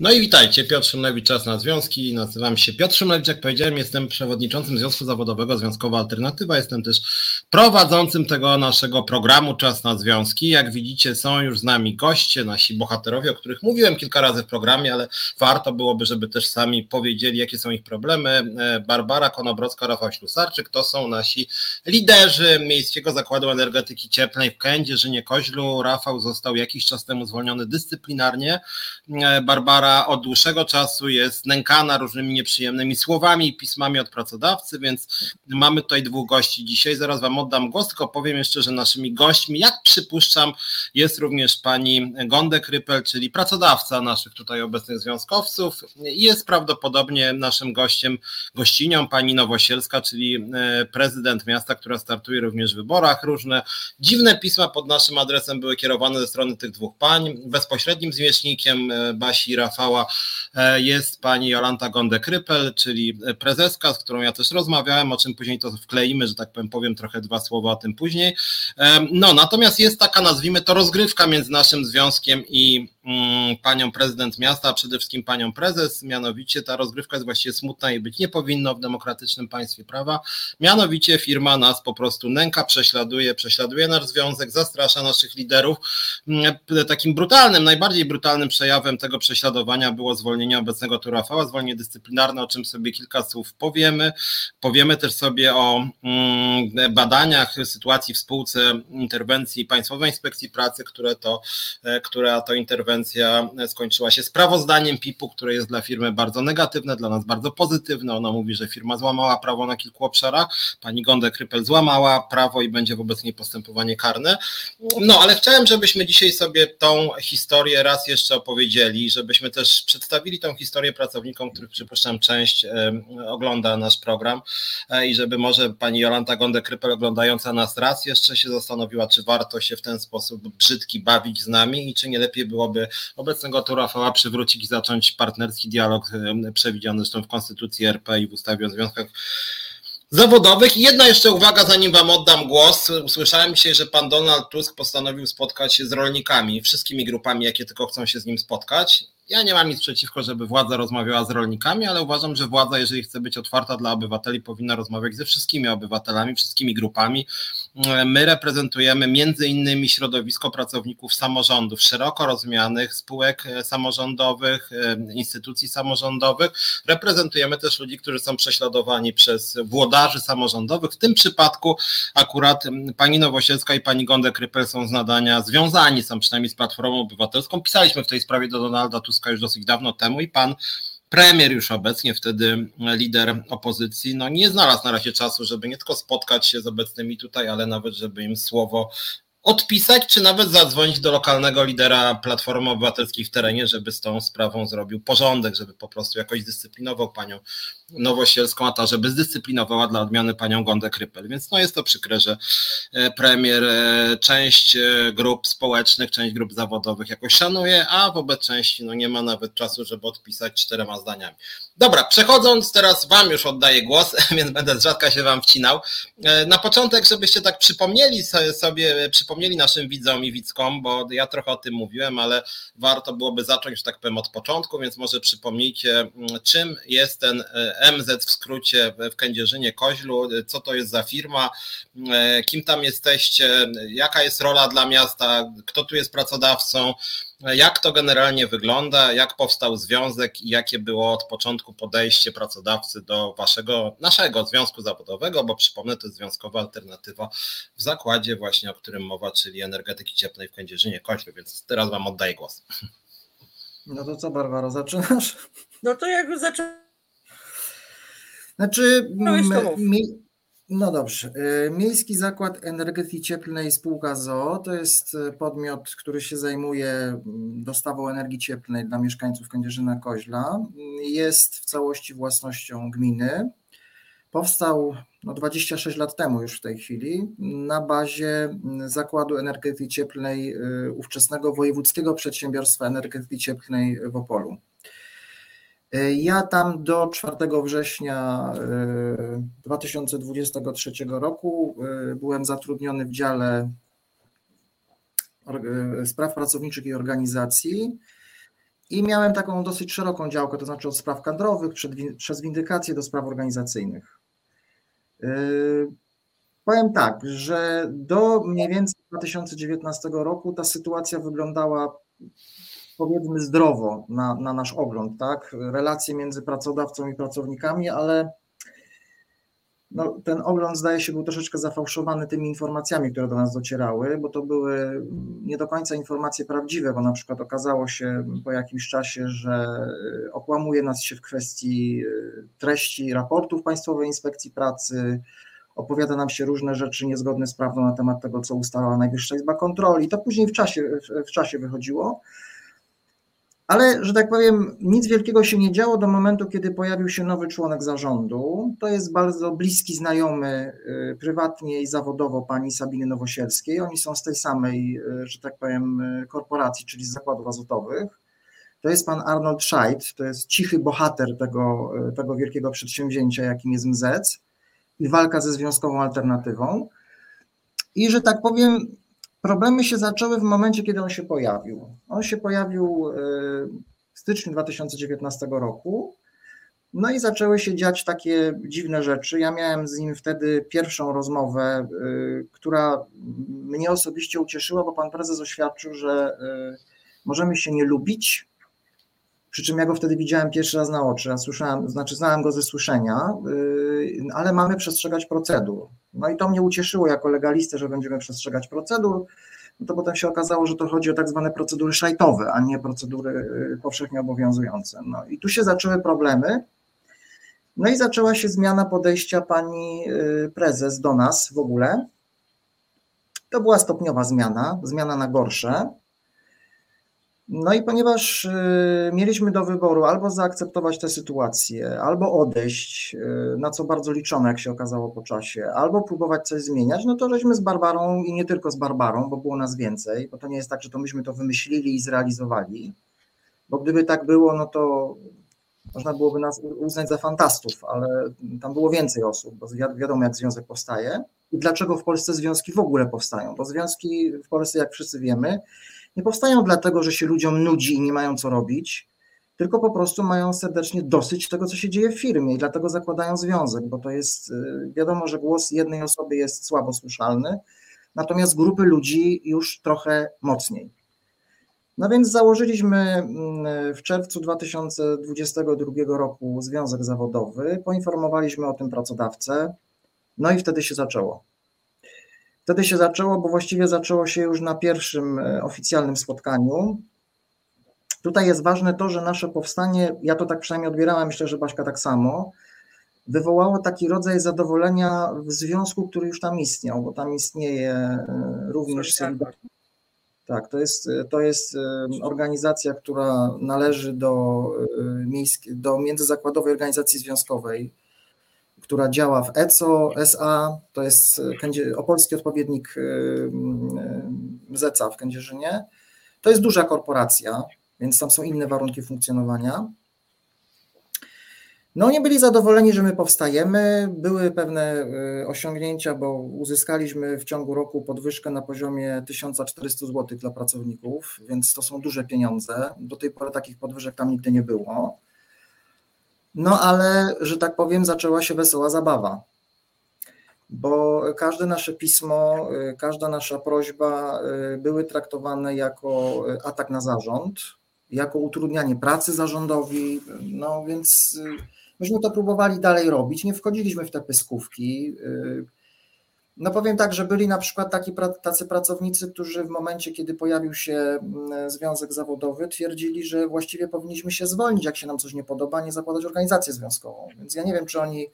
No i witajcie, Piotr Szymlewicz, Czas na Związki. Nazywam się Piotr Szymlewicz, jak powiedziałem, jestem przewodniczącym Związku Zawodowego Związkowa Alternatywa. Jestem też prowadzącym tego naszego programu Czas na Związki. Jak widzicie, są już z nami goście, nasi bohaterowie, o których mówiłem kilka razy w programie, ale warto byłoby, żeby też sami powiedzieli, jakie są ich problemy. E, Barbara Konobrocka, Rafał Ślusarczyk to są nasi liderzy Miejskiego Zakładu Energetyki Cieplnej w Kędzierzynie Koźlu. Rafał został jakiś czas temu zwolniony dyscyplinarnie. E, Barbara od dłuższego czasu jest nękana różnymi nieprzyjemnymi słowami i pismami od pracodawcy, więc mamy tutaj dwóch gości dzisiaj. Zaraz Wam oddam głos, tylko powiem jeszcze, że naszymi gośćmi, jak przypuszczam, jest również pani Gondek Rypel, czyli pracodawca naszych tutaj obecnych związkowców. Jest prawdopodobnie naszym gościem, gościnią pani Nowosielska, czyli e, prezydent miasta, która startuje również w wyborach. Różne dziwne pisma pod naszym adresem były kierowane ze strony tych dwóch pań. Bezpośrednim zwierzchnikiem e, Basi Rafał Rafała e, jest pani Jolanta Gondek-Rypel, czyli prezeska, z którą ja też rozmawiałem, o czym później to wkleimy, że tak powiem, powiem trochę dwa słowa o tym później. No, natomiast jest taka, nazwijmy to, rozgrywka między naszym związkiem i Mm, panią prezydent miasta, a przede wszystkim panią prezes. Mianowicie ta rozgrywka jest właściwie smutna i być nie powinno w demokratycznym państwie prawa. Mianowicie firma nas po prostu nęka, prześladuje, prześladuje nasz związek, zastrasza naszych liderów. Mm, takim brutalnym, najbardziej brutalnym przejawem tego prześladowania było zwolnienie obecnego tu Rafała, zwolnienie dyscyplinarne, o czym sobie kilka słów powiemy. Powiemy też sobie o mm, badaniach sytuacji w spółce interwencji Państwowej Inspekcji Pracy, które to, e, która to interwencja skończyła się sprawozdaniem PIP-u, które jest dla firmy bardzo negatywne, dla nas bardzo pozytywne. Ona mówi, że firma złamała prawo na kilku obszarach. Pani Gondek Krypel złamała prawo i będzie wobec niej postępowanie karne. No, ale chciałem, żebyśmy dzisiaj sobie tą historię raz jeszcze opowiedzieli, żebyśmy też przedstawili tą historię pracownikom, których przypuszczam część ogląda nasz program e, i żeby może pani Jolanta Gondek-Krypel oglądająca nas raz jeszcze się zastanowiła, czy warto się w ten sposób brzydki bawić z nami i czy nie lepiej byłoby obecnego tu Rafała przywrócić i zacząć partnerski dialog przewidziany zresztą w Konstytucji RP i w ustawie o związkach zawodowych. I jedna jeszcze uwaga, zanim Wam oddam głos. Usłyszałem dzisiaj, że pan Donald Tusk postanowił spotkać się z rolnikami, wszystkimi grupami, jakie tylko chcą się z nim spotkać. Ja nie mam nic przeciwko, żeby władza rozmawiała z rolnikami, ale uważam, że władza, jeżeli chce być otwarta dla obywateli, powinna rozmawiać ze wszystkimi obywatelami, wszystkimi grupami. My reprezentujemy między innymi środowisko pracowników samorządów, szeroko rozumianych spółek e, samorządowych, e, instytucji samorządowych. Reprezentujemy też ludzi, którzy są prześladowani przez włodarzy samorządowych. W tym przypadku akurat pani Nowosielska i pani Gondek-Rypel są z nadania związani, są przynajmniej z Platformą Obywatelską. Pisaliśmy w tej sprawie do Donalda Tuska już dosyć dawno temu i pan premier już obecnie, wtedy lider opozycji, no nie znalazł na razie czasu, żeby nie tylko spotkać się z obecnymi tutaj, ale nawet, żeby im słowo odpisać, czy nawet zadzwonić do lokalnego lidera Platformy Obywatelskiej w terenie, żeby z tą sprawą zrobił porządek, żeby po prostu jakoś dyscyplinował panią Nowosielską, a ta, żeby zdyscyplinowała dla odmiany panią Gondę Krypel. Więc no jest to przykre, że e, premier e, część e, grup społecznych, część grup zawodowych jakoś szanuje, a wobec części no nie ma nawet czasu, żeby odpisać czterema zdaniami. Dobra, przechodząc teraz Wam już oddaję głos, więc będę z rzadka się Wam wcinał. Na początek, żebyście tak przypomnieli sobie, przypomnieli naszym widzom i widzkom, bo ja trochę o tym mówiłem, ale warto byłoby zacząć, że tak powiem, od początku, więc może przypomnijcie, mm, czym jest ten MZ w skrócie w Kędzierzynie Koźlu, co to jest za firma, e, kim tam jesteście, jaka jest rola dla miasta, kto tu jest pracodawcą, jak to generalnie wygląda, jak powstał związek i jakie było od początku podejście pracodawcy do waszego, naszego związku zawodowego, bo przypomnę, to jest związkowa alternatywa w zakładzie właśnie, o którym mowa, czyli energetyki cieplnej w Kędzierzynie Koźlu, więc teraz wam oddaję głos. No to co Barbara, zaczynasz? No to jak zaczynam znaczy, mi, no dobrze. Y, Miejski Zakład Energetyki Cieplnej Spółka ZOO to jest y, podmiot, który się zajmuje mm, dostawą energii cieplnej dla mieszkańców Kędzierzyna Koźla. Jest w całości własnością gminy. Powstał no, 26 lat temu już w tej chwili na bazie mm, Zakładu Energetyki Cieplnej y, ówczesnego Wojewódzkiego Przedsiębiorstwa Energetyki Cieplnej w Opolu. E, ja tam do 4 września 2023 e, roku e, byłem zatrudniony w dziale spraw pracowniczych i organizacji I miałem taką dosyć szeroką działkę, to znaczy od spraw kadrowych przez windykację do spraw organizacyjnych. Powiem tak, że do mniej więcej 2019 roku ta sytuacja wyglądała powiedzmy zdrowo na, na nasz ogląd, tak? Relacje między pracodawcą i pracownikami, ale no, ten ogląd zdaje się był troszeczkę zafałszowany tymi informacjami, które do nas docierały, bo to były nie do końca informacje prawdziwe, bo na przykład okazało się po jakimś czasie, że okłamuje nas się w kwestii y, treści raportów Państwowej Inspekcji Pracy, opowiada nam się różne rzeczy niezgodne z prawdą na temat tego, co ustalała Najwyższa Izba Kontroli. To później w czasie, w, w czasie wychodziło. Ale, że tak powiem, nic wielkiego się nie działo do momentu, kiedy pojawił się nowy członek zarządu. To jest bardzo bliski znajomy y, prywatnie i zawodowo pani Sabiny Nowosielskiej. Oni są z tej samej, y, że tak powiem, y, korporacji, czyli z zakładów azotowych. To jest pan Arnold Scheidt, to jest cichy bohater tego, tego wielkiego przedsięwzięcia, jakim jest MZEC i walka ze związkową alternatywą. I że tak powiem, Problemy się zaczęły w momencie, kiedy on się pojawił. On się pojawił e, w styczniu 2019 roku. No i zaczęły się dziać takie dziwne rzeczy. Ja miałem z nim wtedy pierwszą rozmowę, e, która mnie osobiście ucieszyła, bo pan prezes oświadczył, że e, możemy się nie lubić, przy czym ja go wtedy widziałem pierwszy raz na oczy, słyszałem, znaczy znałem go ze słyszenia, ale mamy przestrzegać procedur. No i to mnie ucieszyło jako legalistę, że będziemy przestrzegać procedur. No to potem się okazało, że to chodzi o tak zwane procedury szajtowe, a nie procedury y, powszechnie obowiązujące. No i tu się zaczęły problemy. No i zaczęła się zmiana podejścia pani y, prezes do nas w ogóle. To była stopniowa zmiana, zmiana na gorsze. No i ponieważ y, mieliśmy do wyboru albo zaakceptować tę sytuację, albo odejść, y, na co bardzo liczono, jak się okazało po czasie, albo próbować coś zmieniać, no to żeśmy z Barbarą i nie tylko z Barbarą, bo było nas więcej, bo to nie jest tak, że to myśmy to wymyślili i zrealizowali, bo gdyby tak było, no to można byłoby nas uznać za fantastów, ale tam było więcej osób, bo wiadomo, jak związek powstaje i dlaczego w Polsce związki w ogóle powstają, bo związki w Polsce, jak wszyscy wiemy, nie powstają dlatego, że się ludziom nudzi i nie mają co robić, tylko po prostu mają serdecznie dosyć tego, co się dzieje w firmie i dlatego zakładają związek, bo to jest y, wiadomo, że głos jednej osoby jest słabo słyszalny, natomiast grupy ludzi już trochę mocniej. No więc założyliśmy mm, w czerwcu 2022 roku związek zawodowy, poinformowaliśmy o tym pracodawcę, no i wtedy się zaczęło. Wtedy się zaczęło, bo właściwie zaczęło się już na pierwszym e, oficjalnym spotkaniu. Tutaj jest ważne to, że nasze powstanie, ja to tak przynajmniej odbierałem, myślę, że Baśka tak samo, wywołało taki rodzaj zadowolenia w związku, który już tam istniał, bo tam istnieje e, również Solidarność. Tak, to jest, to jest e, organizacja, która należy do, do Międzyzakładowej Organizacji Związkowej która działa w ECO SA, to jest e, opolski odpowiednik e, e, ZECA w Kędzierzynie. To jest duża korporacja, więc tam są inne warunki funkcjonowania. No, nie byli zadowoleni, że my powstajemy. Były pewne osiągnięcia, bo uzyskaliśmy w ciągu roku podwyżkę na poziomie 1400 zł dla pracowników, więc to są duże pieniądze. Do tej pory takich podwyżek tam nigdy nie było. No ale, że tak powiem, zaczęła się wesoła zabawa, bo każde nasze pismo, y, każda nasza prośba y, były traktowane jako atak na zarząd, jako utrudnianie pracy zarządowi, no więc y, myśmy to próbowali dalej robić, nie wchodziliśmy w te pyskówki. No powiem tak, że byli na przykład taki, tacy pracownicy, którzy w momencie, kiedy pojawił się mm, związek zawodowy, twierdzili, że właściwie powinniśmy się zwolnić, jak się nam coś nie podoba, nie zakładać organizację związkową. Więc ja nie wiem, czy oni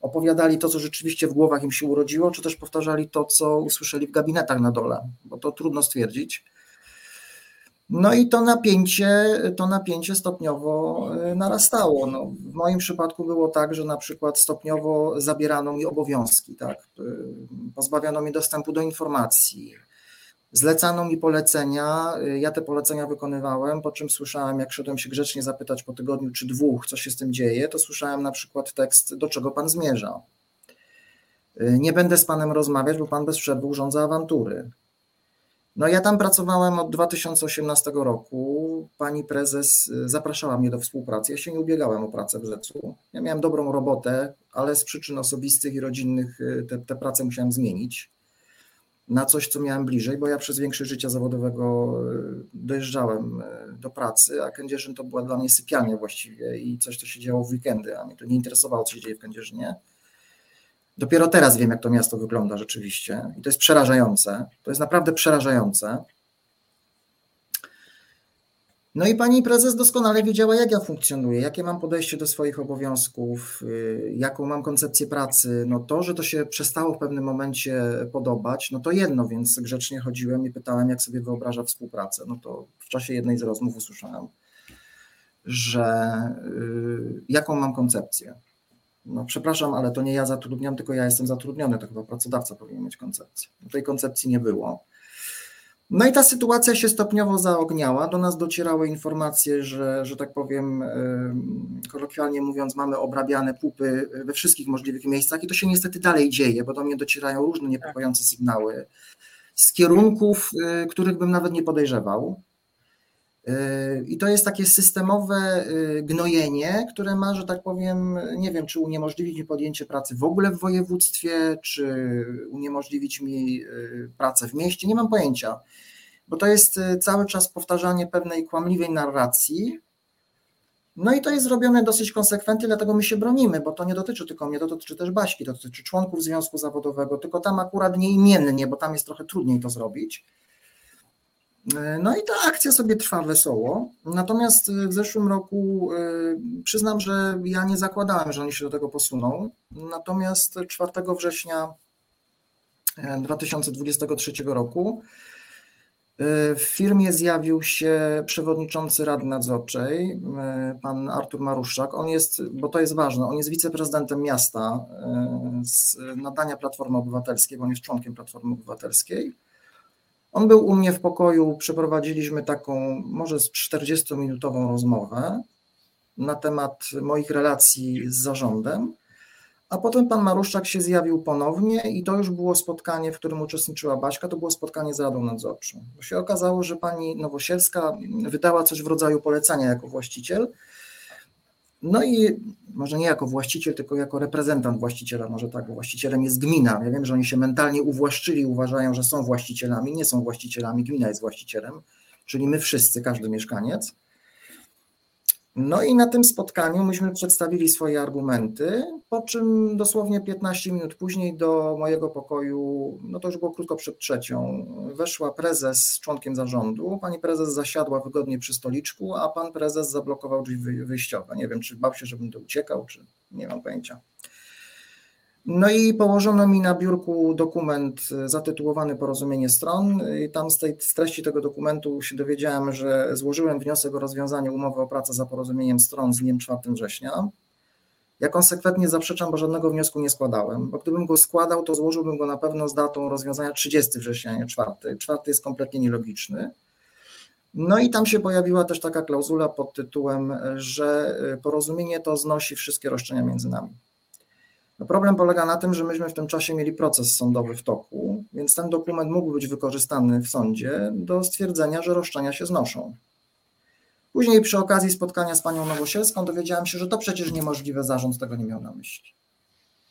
opowiadali to, co rzeczywiście w głowach im się urodziło, czy też powtarzali to, co usłyszeli w gabinetach na dole, bo to trudno stwierdzić. No i to napięcie, to napięcie stopniowo y, narastało. No, w moim przypadku było tak, że na przykład stopniowo zabierano mi obowiązki, tak? Y, pozbawiano mi dostępu do informacji, zlecano mi polecenia, y, ja te polecenia wykonywałem, po czym słyszałem, jak szedłem się grzecznie zapytać po tygodniu czy dwóch, co się z tym dzieje, to słyszałem na przykład tekst, do czego pan zmierza. Nie będę z panem rozmawiać, bo pan bez przerwy urządza awantury. No ja tam pracowałem od 2018 roku. Pani prezes y, zapraszała mnie do współpracy. Ja się nie ubiegałem o pracę w Zecu. Ja miałem dobrą robotę, ale z przyczyn osobistych i rodzinnych y, tę pracę musiałem zmienić na coś, co miałem bliżej, bo ja przez większość życia zawodowego y, dojeżdżałem do pracy, a Kędzierzyn to była dla mnie sypialnia właściwie i coś, co się działo w weekendy, a mnie to nie interesowało, co się dzieje w Kędzierzynie. Dopiero teraz wiem, jak to miasto wygląda rzeczywiście i to jest przerażające. To jest naprawdę przerażające. No i pani prezes doskonale wiedziała, jak ja funkcjonuję, jakie mam podejście do swoich obowiązków, y, jaką mam koncepcję pracy. No to, że to się przestało w pewnym momencie podobać, no to jedno, więc grzecznie chodziłem i pytałem, jak sobie wyobraża współpracę. No to w czasie jednej z rozmów usłyszałem, że y, jaką mam koncepcję no przepraszam, ale to nie ja zatrudniam, tylko ja jestem zatrudniony, to chyba pracodawca powinien mieć koncepcję. Tej koncepcji nie było. No i ta sytuacja się stopniowo zaogniała. Do nas docierały informacje, że, że tak powiem, kolokwialnie mówiąc, mamy obrabiane pupy we wszystkich możliwych miejscach i to się niestety dalej dzieje, bo do mnie docierają różne niepokojące sygnały z kierunków, y, których bym nawet nie podejrzewał. I to jest takie systemowe y, gnojenie, które ma, że tak powiem, nie wiem, czy uniemożliwić mi podjęcie pracy w ogóle w województwie, czy uniemożliwić mi y, pracę w mieście, nie mam pojęcia. Bo to jest y, cały czas powtarzanie pewnej kłamliwej narracji. No i to jest zrobione dosyć konsekwentnie, dlatego my się bronimy, bo to nie dotyczy tylko mnie, to dotyczy też Baśki, to dotyczy członków związku zawodowego, tylko tam akurat nie imiennie, bo tam jest trochę trudniej to zrobić no i ta akcja sobie trwa wesoło. Natomiast w zeszłym roku y, przyznam, że ja nie zakładałem, że oni się do tego posuną. Natomiast 4 września 2023 e, roku w firmie zjawił się przewodniczący Rady Nadzorczej, pan Artur Maruszczak. On jest, bo to jest ważne, on jest wiceprezydentem miasta z nadania Platformy Obywatelskiej, bo on jest członkiem Platformy Obywatelskiej. On był u mnie w pokoju, przeprowadziliśmy taką może 40-minutową rozmowę na temat moich relacji z zarządem, a potem pan Maruszczak się zjawił ponownie i to już było spotkanie, w którym uczestniczyła Baśka, to było spotkanie z Radą Nadzorczą. Bo się okazało, że pani Nowosielska wydała coś w rodzaju polecenia jako właściciel, no i może nie jako właściciel, tylko jako reprezentant właściciela, może tak, bo właścicielem jest gmina. Ja wiem, że oni się mentalnie uwłaszczyli, uważają, że są właścicielami, nie są właścicielami, gmina jest właścicielem, czyli my wszyscy, każdy mieszkaniec. No i na tym spotkaniu myśmy przedstawili swoje argumenty, po czym dosłownie 15 minut później do mojego pokoju, no to już było krótko przed trzecią, weszła prezes z członkiem zarządu. Pani prezes zasiadła wygodnie przy stoliczku, a pan prezes zablokował drzwi wyjściowe. Nie wiem, czy bał się, żebym to uciekał, czy nie mam pojęcia. No i położono mi na biurku dokument zatytułowany Porozumienie Stron. I tam z, tej, z treści tego dokumentu się dowiedziałem, że złożyłem wniosek o rozwiązanie umowy o pracę za porozumieniem stron z dniem 4 września. Ja konsekwentnie zaprzeczam, bo żadnego wniosku nie składałem, bo gdybym go składał, to złożyłbym go na pewno z datą rozwiązania 30 września, nie 4. 4 jest kompletnie nielogiczny. No i tam się pojawiła też taka klauzula pod tytułem, że porozumienie to znosi wszystkie roszczenia między nami. No problem polega na tym, że myśmy w tym czasie mieli proces sądowy w toku, więc ten dokument mógł być wykorzystany w sądzie do stwierdzenia, że roszczenia się znoszą. Później przy okazji spotkania z panią Nowosielską dowiedziałem się, że to przecież niemożliwe, zarząd tego nie miał na myśli.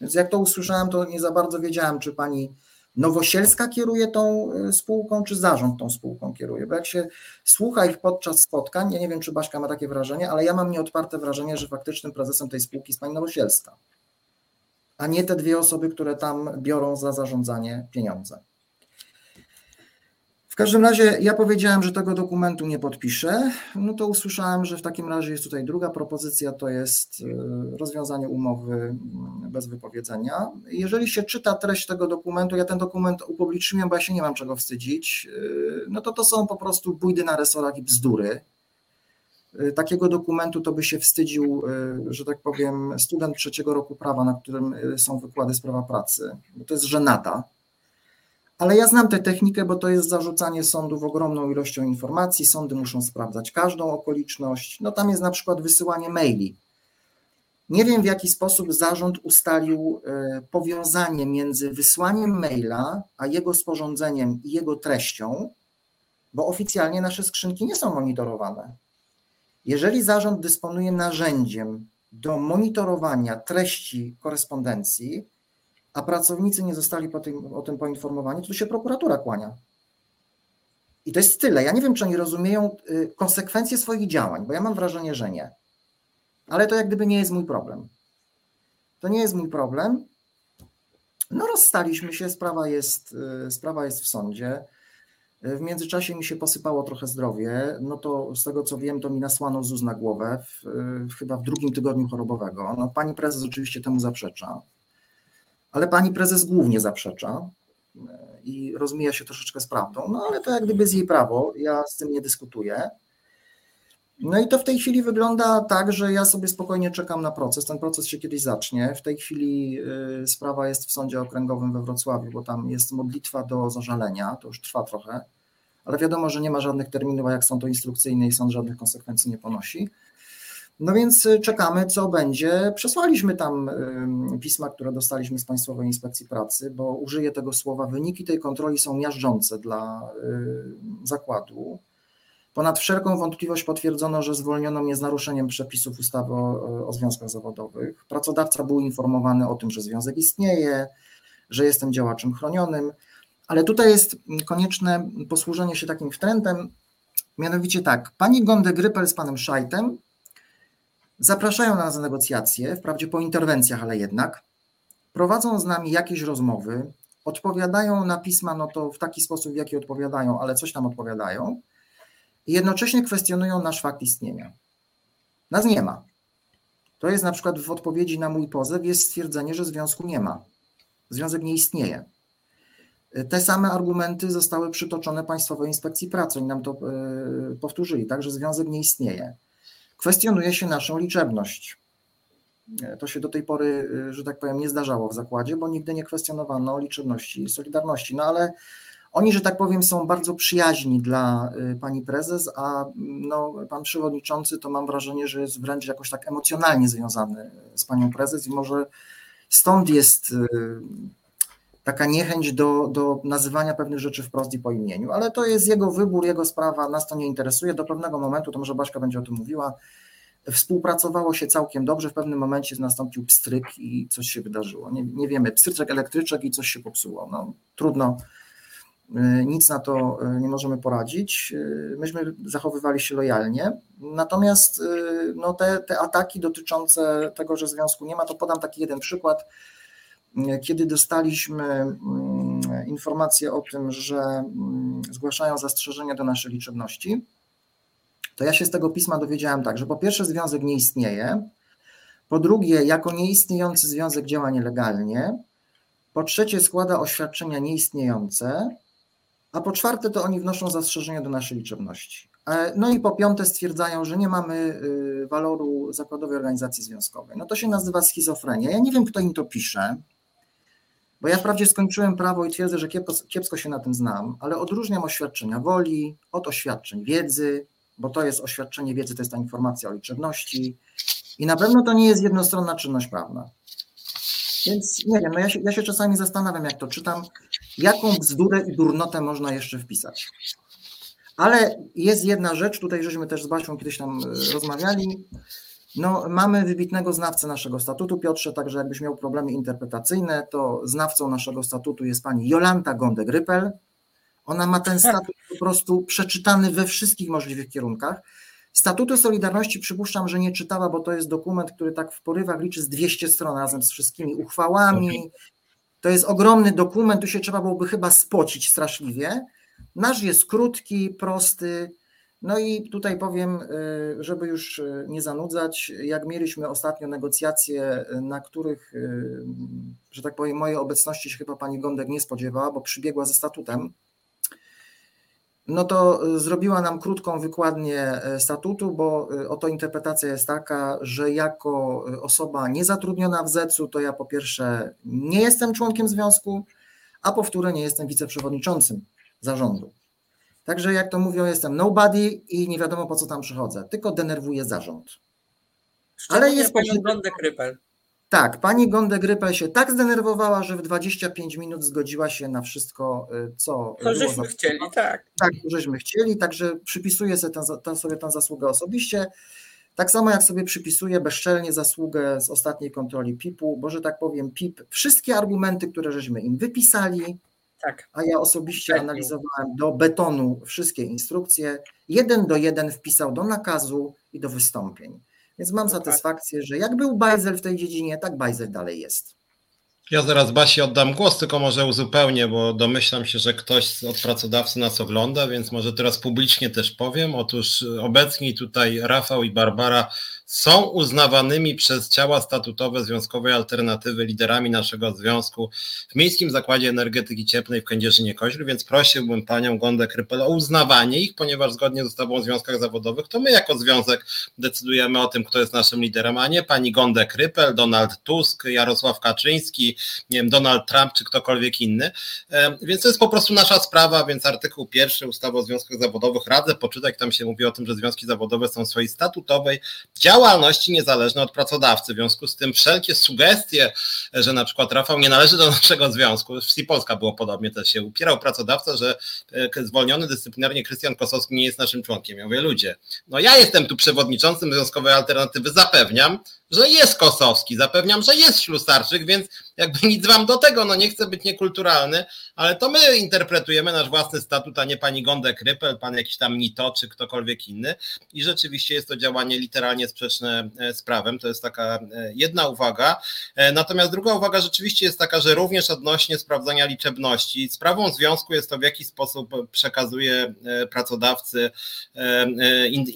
Więc jak to usłyszałem, to nie za bardzo wiedziałem, czy pani Nowosielska kieruje tą y, spółką, czy zarząd tą spółką kieruje. Bo jak się słucha ich podczas spotkań, ja nie wiem, czy Baśka ma takie wrażenie, ale ja mam nieodparte wrażenie, że faktycznym prezesem tej spółki jest pani Nowosielska a nie te dwie osoby, które tam biorą za zarządzanie pieniądze. W każdym razie ja powiedziałem, że tego dokumentu nie podpiszę. No to usłyszałem, że w takim razie jest tutaj druga propozycja, to jest e, rozwiązanie umowy mm, bez wypowiedzenia. Jeżeli się czyta treść tego dokumentu, ja ten dokument upubliczniłem, bo ja się nie mam czego wstydzić, e, no to to są po prostu bójdy na resorach i bzdury. Y, takiego dokumentu to by się wstydził, y, że tak powiem, student trzeciego roku prawa, na którym y, są wykłady z prawa pracy. To jest żenada. Ale ja znam tę technikę, bo to jest zarzucanie sądów ogromną ilością informacji. Sądy muszą sprawdzać każdą okoliczność. No tam jest na przykład wysyłanie maili. Nie wiem, w jaki sposób zarząd ustalił powiązanie między wysłaniem maila, a jego sporządzeniem i jego treścią, bo oficjalnie nasze skrzynki nie są monitorowane. Jeżeli zarząd dysponuje narzędziem do monitorowania treści korespondencji, a pracownicy nie zostali tym, o tym poinformowani, to się prokuratura kłania. I to jest tyle. Ja nie wiem, czy oni rozumieją y, konsekwencje swoich działań, bo ja mam wrażenie, że nie. Ale to jak gdyby nie jest mój problem. To nie jest mój problem. No rozstaliśmy się, sprawa jest, y, sprawa jest w sądzie. W międzyczasie mi się posypało trochę zdrowie, no to z tego co wiem, to mi nasłano ZUS na głowę, w, w, chyba w drugim tygodniu chorobowego. No, pani prezes oczywiście temu zaprzecza, ale pani prezes głównie zaprzecza i rozmija się troszeczkę z prawdą, no ale to jak gdyby jest jej prawo, ja z tym nie dyskutuję. No i to w tej chwili wygląda tak, że ja sobie spokojnie czekam na proces. Ten proces się kiedyś zacznie. W tej chwili y, sprawa jest w sądzie okręgowym we Wrocławiu, bo tam jest modlitwa do zażalenia, to już trwa trochę, ale wiadomo, że nie ma żadnych terminów, a jak są to instrukcyjne i sąd żadnych konsekwencji nie ponosi. No więc y, czekamy, co będzie. Przesłaliśmy tam y, pisma, które dostaliśmy z Państwowej Inspekcji Pracy, bo użyję tego słowa. Wyniki tej kontroli są miażdżące dla zakładu. Ponad wszelką wątpliwość potwierdzono, że zwolniono mnie z naruszeniem przepisów ustawy o, o związkach zawodowych. Pracodawca był informowany o tym, że związek istnieje, że jestem działaczem chronionym, ale tutaj jest konieczne posłużenie się takim trendem, mianowicie tak, pani Gonde Grypel z panem Szajtem zapraszają nas na negocjacje, wprawdzie po interwencjach, ale jednak, prowadzą z nami jakieś rozmowy, odpowiadają na pisma, no to w taki sposób, w jaki odpowiadają, ale coś tam odpowiadają, i jednocześnie kwestionują nasz fakt istnienia. Nas nie ma. To jest na przykład w odpowiedzi na mój pozew jest stwierdzenie, że związku nie ma. Związek nie istnieje. Te same argumenty zostały przytoczone Państwowej Inspekcji Pracy i nam to e, powtórzyli, tak, że związek nie istnieje. Kwestionuje się naszą liczebność. E, to się do tej pory, e, że tak powiem, nie zdarzało w zakładzie, bo nigdy nie kwestionowano liczebności Solidarności. No ale oni, że tak powiem, są bardzo przyjaźni dla pani prezes, a no, pan przewodniczący to mam wrażenie, że jest wręcz jakoś tak emocjonalnie związany z panią prezes i może stąd jest taka niechęć do, do nazywania pewnych rzeczy wprost i po imieniu, ale to jest jego wybór, jego sprawa, nas to nie interesuje. Do pewnego momentu, to może Baśka będzie o tym mówiła, współpracowało się całkiem dobrze, w pewnym momencie nastąpił pstryk i coś się wydarzyło. Nie, nie wiemy, pstryczek, elektryczek i coś się popsuło. No, trudno, E, nic na to e, nie możemy poradzić. E, myśmy zachowywali się lojalnie. Natomiast no, te, te ataki dotyczące tego, że związku nie ma, to podam taki jeden przykład. Kiedy dostaliśmy mm, informację o tym, że mm, zgłaszają zastrzeżenia do naszej liczebności, to ja się z tego pisma dowiedziałem tak, że po pierwsze związek nie istnieje, po drugie, jako nieistniejący związek działa nielegalnie, po trzecie składa oświadczenia nieistniejące, a po czwarte to oni wnoszą zastrzeżenia do naszej liczebności. E, no i po piąte stwierdzają, że nie mamy y, waloru zakładowej organizacji związkowej. No to się nazywa schizofrenia. Ja nie wiem, kto im to pisze, bo ja wprawdzie skończyłem prawo i twierdzę, że kiepsko, się na tym znam, ale odróżniam oświadczenia woli od oświadczeń wiedzy, bo to jest oświadczenie wiedzy, to jest ta informacja o liczebności i na pewno to nie jest jednostronna czynność prawna. Więc nie wiem, no ja się, ja się czasami zastanawiam, jak to czytam, jaką bzdurę i durnotę można jeszcze wpisać. Ale jest jedna rzecz, tutaj żeśmy też z Basią kiedyś tam e, rozmawiali. No, mamy wybitnego znawcę naszego statutu, Piotrze, także jakbyś miał problemy interpretacyjne, to znawcą naszego statutu jest pani Jolanta Gondek-Rypel. Ona ma ten statut po prostu przeczytany we wszystkich możliwych kierunkach. Statutu Solidarności przypuszczam, że nie czytała, bo to jest dokument, który tak w porywach liczy z 200 stron razem z wszystkimi uchwałami. To jest ogromny dokument, tu się trzeba byłoby chyba spocić straszliwie. Nasz jest krótki, prosty. No i tutaj powiem, y, żeby już y, nie zanudzać, jak mieliśmy ostatnio negocjacje, y, na których, że tak powiem, mojej obecności się chyba pani Gondek nie spodziewała, bo przybiegła ze statutem no to zrobiła nam krótką wykładnię statutu, bo oto interpretacja jest taka, że jako osoba niezatrudniona w ZEC-u, to ja po pierwsze nie jestem członkiem związku, a po wtóre nie jestem wiceprzewodniczącym zarządu. Także jak to mówią, jestem nobody i nie wiadomo po co tam przychodzę, tylko denerwuję zarząd. Ale jest panią Gondę Krypel. Tak, pani Gonde Grypel się tak zdenerwowała, że w 25 minut zgodziła się na wszystko, y, co. To żeśmy chcieli, tak. Tak, żeśmy chcieli, także przypisuję sobie tę, sobie tę zasługę osobiście. Tak samo jak sobie przypisuję bezczelnie zasługę z ostatniej kontroli PIP-u, bo że tak powiem, PIP wszystkie argumenty, które żeśmy im wypisali, tak. a ja osobiście tak. analizowałem do betonu wszystkie instrukcje, jeden do jeden wpisał do nakazu i do wystąpień. Więc mam satysfakcję, że jak był Bajzel w tej dziedzinie, tak Bajzel dalej jest. Ja zaraz Basi oddam głos, tylko może uzupełnię, bo domyślam się, że ktoś od pracodawcy nas ogląda, więc może teraz publicznie też powiem. Otóż obecni tutaj Rafał i Barbara są uznawanymi przez ciała statutowe Związkowej Alternatywy liderami naszego związku w Miejskim Zakładzie Energetyki Cieplnej w Kędzierzynie-Koźlu, więc prosiłbym panią Gondę Krypel o uznawanie ich, ponieważ zgodnie z ustawą o związkach zawodowych to my jako związek decydujemy o tym, kto jest naszym liderem, a nie pani Gondę Krypel, Donald Tusk, Jarosław Kaczyński, nie wiem, Donald Trump czy ktokolwiek inny. Więc to jest po prostu nasza sprawa, więc artykuł pierwszy ustawy o związkach zawodowych radzę poczytać, tam się mówi o tym, że związki zawodowe są w swojej statutowej, działalności niezależne od pracodawcy. W związku z tym wszelkie sugestie, że na przykład Rafał nie należy do naszego związku, w Wsi Polska było podobnie, też się upierał pracodawca, że e, zwolniony dyscyplinarnie Krystian Kosowski nie jest naszym członkiem. Ja mówię, ludzie, no ja jestem tu przewodniczącym Związkowej Alternatywy, zapewniam, że jest Kosowski, zapewniam, że jest Ślusarczyk, więc jakby nic wam do tego, no nie chcę być niekulturalny, ale to my interpretujemy nasz własny statut, a nie pani Gondek Rypel, pan jakiś tam Nito, czy ktokolwiek inny. I rzeczywiście jest to działanie literalnie sprzeczne e, z prawem, to jest taka e, jedna uwaga, e, natomiast druga uwaga rzeczywiście jest taka, że również odnośnie sprawdzania liczebności, sprawą związku jest to w jaki sposób przekazuje pracodawcy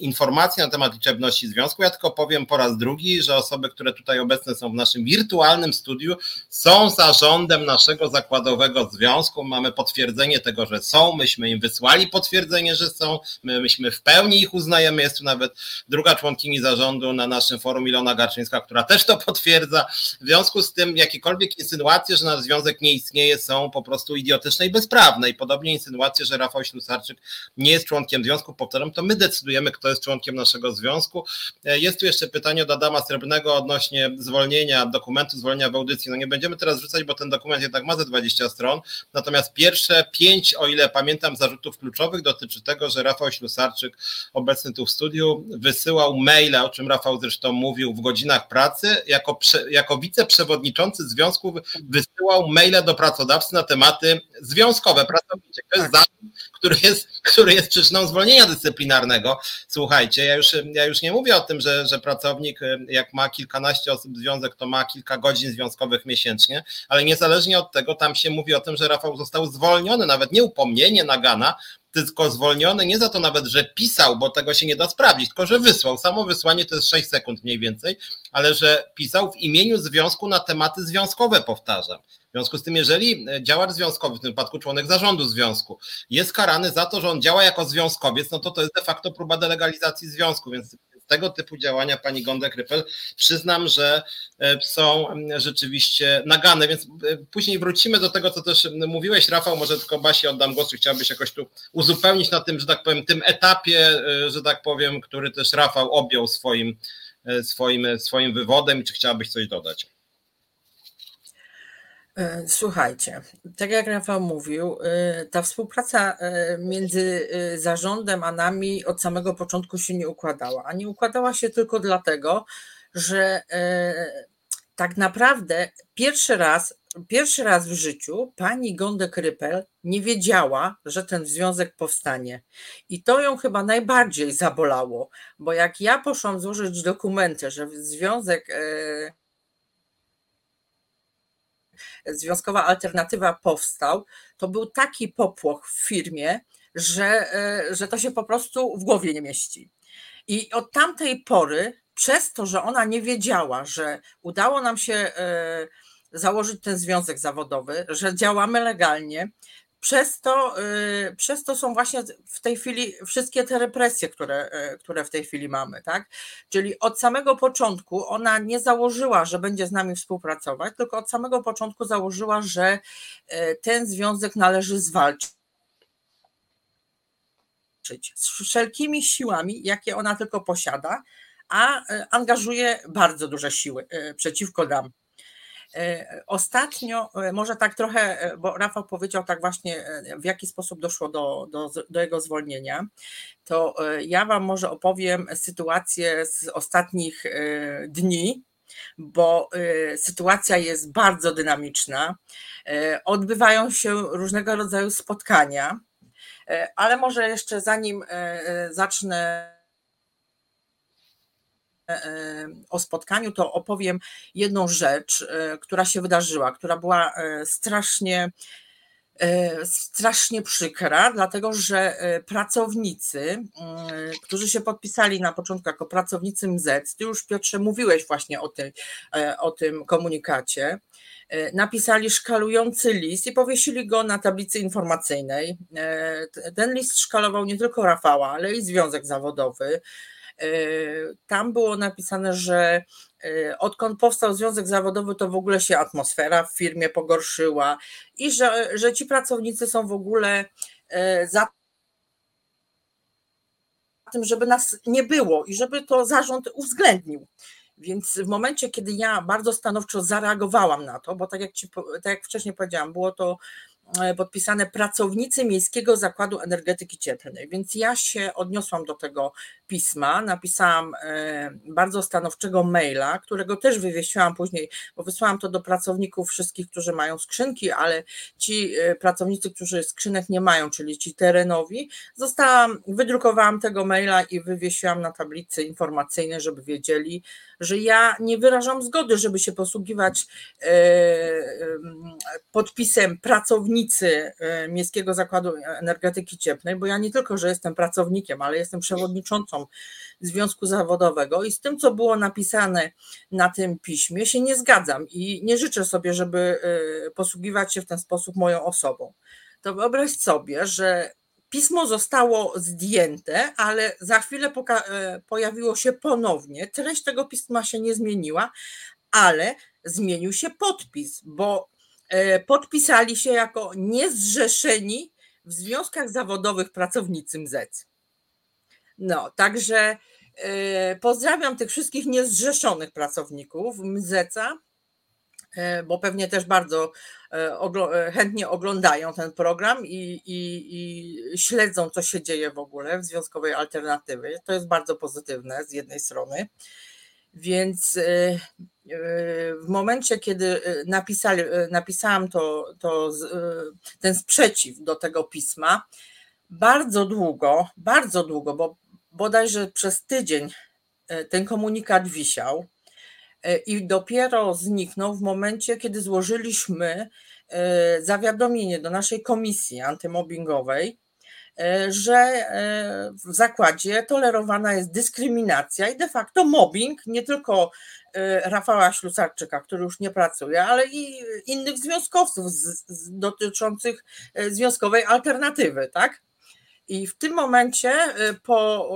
informacje na temat liczebności związku, ja tylko powiem po raz drugi, że osoby, które tutaj obecne są w naszym wirtualnym studiu, są zarządem naszego zakładowego związku. Mamy potwierdzenie tego, że są. Myśmy im wysłali potwierdzenie, że są. My, myśmy w pełni ich uznajemy. Jest tu nawet druga członkini zarządu na naszym forum, Ilona Garczyńska, która też to potwierdza. W związku z tym jakiekolwiek insynuacje, że nasz związek nie istnieje, są po prostu idiotyczne i bezprawne. I podobnie insynuacje, że Rafał Ślusarczyk nie jest członkiem związku, powtarzam, to my decydujemy, kto jest członkiem naszego związku. Jest tu jeszcze pytanie od Adama Srebrnego odnośnie zwolnienia, dokumentu zwolnienia w audycji. No nie będziemy teraz rzucać, bo ten dokument jednak ma ze 20 stron. Natomiast pierwsze pięć, o ile pamiętam, zarzutów kluczowych dotyczy tego, że Rafał Ślusarczyk, obecny tu w studiu, wysyłał maile, o czym Rafał zresztą mówił w godzinach pracy, jako, jako wiceprzewodniczący związku wysyłał maile do pracodawcy na tematy związkowe, pracownicze. To jest tak. zarzut, który jest, który jest przyczyną zwolnienia dyscyplinarnego. Słuchajcie, ja już, ja już nie mówię o tym, że, że pracownik, jak ma kilkanaście osób związek, to ma kilka godzin związkowych miesięcznie, ale niezależnie od tego, tam się mówi o tym, że Rafał został zwolniony, nawet nie upomnienie Nagana, tylko zwolniony nie za to nawet, że pisał, bo tego się nie da sprawdzić, tylko że wysłał. Samo wysłanie to jest 6 sekund mniej więcej, ale że pisał w imieniu związku na tematy związkowe, powtarzam. W związku z tym, jeżeli działacz związkowy, w tym wypadku członek zarządu związku, jest karany za to, że on działa jako związkowiec, no to to jest de facto próba delegalizacji związku, więc tego typu działania pani Gondek-Rypel przyznam, że e, są rzeczywiście nagane, więc e, później wrócimy do tego, co też mówiłeś, Rafał, może tylko Basi oddam głos, chciałbyś jakoś tu uzupełnić na tym, że tak powiem, tym etapie, e, że tak powiem, który też Rafał objął swoim, swoim, swoim wywodem czy chciałabyś coś dodać? E, słuchajcie, tak jak Rafał mówił, e, ta współpraca e, między zarządem a nami od samego początku się nie układała. A nie układała się tylko dlatego, że tak naprawdę pierwszy raz, pierwszy raz w życiu pani Gonde Krypel nie wiedziała, że ten związek powstanie. I to ją chyba najbardziej zabolało, bo jak ja poszłam złożyć dokumenty, że związek Związkowa Alternatywa powstał, to był taki popłoch w firmie, że, e, że to się po prostu w głowie nie mieści. I od tamtej pory, przez to, że ona nie wiedziała, że udało nam się e, założyć ten związek zawodowy, że działamy legalnie, przez to, y, przez to są właśnie w tej chwili wszystkie te represje, które, y, które w tej chwili mamy, tak? Czyli od samego początku ona nie założyła, że będzie z nami współpracować, tylko od samego początku założyła, że y, ten związek należy zwalczyć z wszelkimi siłami, jakie ona tylko posiada, a angażuje bardzo duże siły przeciwko nam. Ostatnio, może tak trochę, bo Rafał powiedział tak właśnie, w jaki sposób doszło do, do, do jego zwolnienia, to ja Wam może opowiem sytuację z ostatnich dni, bo sytuacja jest bardzo dynamiczna. Odbywają się różnego rodzaju spotkania, ale może jeszcze zanim zacznę o spotkaniu, to opowiem jedną rzecz, e, która się wydarzyła, która była e, strasznie e, strasznie przykra, dlatego że pracownicy, mm, którzy się podpisali na początku jako pracownicy MZ, ty już Piotrze mówiłeś właśnie o tym, o tym komunikacie, napisali szkalujący list i powiesili go na tablicy informacyjnej. Ten list szkalował nie tylko Rafała, ale i Związek Zawodowy, E, tam było napisane, że e, odkąd powstał związek zawodowy, to w ogóle się atmosfera w firmie pogorszyła i że, że ci pracownicy są w ogóle e, za tym, żeby nas nie było i żeby to zarząd uwzględnił. Więc w momencie, kiedy ja bardzo stanowczo zareagowałam na to, bo tak jak, ci, tak jak wcześniej powiedziałam, było to E, podpisane pracownicy Miejskiego Zakładu Energetyki Cieplnej. Więc ja się odniosłam do tego pisma, napisałam e, bardzo stanowczego maila, którego też wywiesiłam później, bo wysłałam to do pracowników wszystkich, którzy mają skrzynki, ale ci e, pracownicy, którzy skrzynek nie mają, czyli ci terenowi, zostałam, wydrukowałam tego maila i wywiesiłam na tablicy informacyjnej, żeby wiedzieli, że ja nie wyrażam zgody, żeby się posługiwać podpisem pracowników, pracownicy e, Miejskiego Zakładu Energetyki Cieplnej, bo ja nie tylko, że jestem pracownikiem, ale jestem przewodniczącą Związku Zawodowego i z tym, co było napisane na tym piśmie, się nie zgadzam i nie życzę sobie, żeby e, posługiwać się w ten sposób moją osobą. To wyobraź sobie, że pismo zostało zdjęte, ale za chwilę e, pojawiło się ponownie. Treść tego pisma się nie zmieniła, ale zmienił się podpis, bo E, podpisali się jako niezrzeszeni w związkach zawodowych pracownicy MZEC. No, także e, pozdrawiam tych wszystkich niezrzeszonych pracowników MZECA, bo pewnie też bardzo chętnie oglądają ten program i, i, i, śledzą, co się dzieje w ogóle w Związkowej Alternatywy. To jest bardzo pozytywne z jednej strony. Więc e, e, w momencie, kiedy e, napisali, napisałam to, to, ten sprzeciw do tego pisma, bardzo długo, bardzo długo, bo bodajże przez tydzień ten komunikat wisiał i dopiero zniknął w momencie, kiedy złożyliśmy zawiadomienie do naszej komisji antymobbingowej, E, że e, w zakładzie tolerowana jest dyskryminacja i de facto mobbing nie tylko e, Rafała Ślusarczyka, który już nie pracuje, ale i innych związkowców z, z dotyczących związkowej alternatywy, tak? I w tym momencie, po,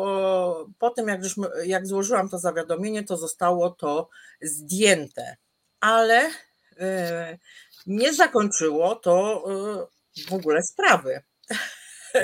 po tym jak, jak złożyłam to zawiadomienie, to zostało to zdjęte, ale nie zakończyło to w ogóle sprawy.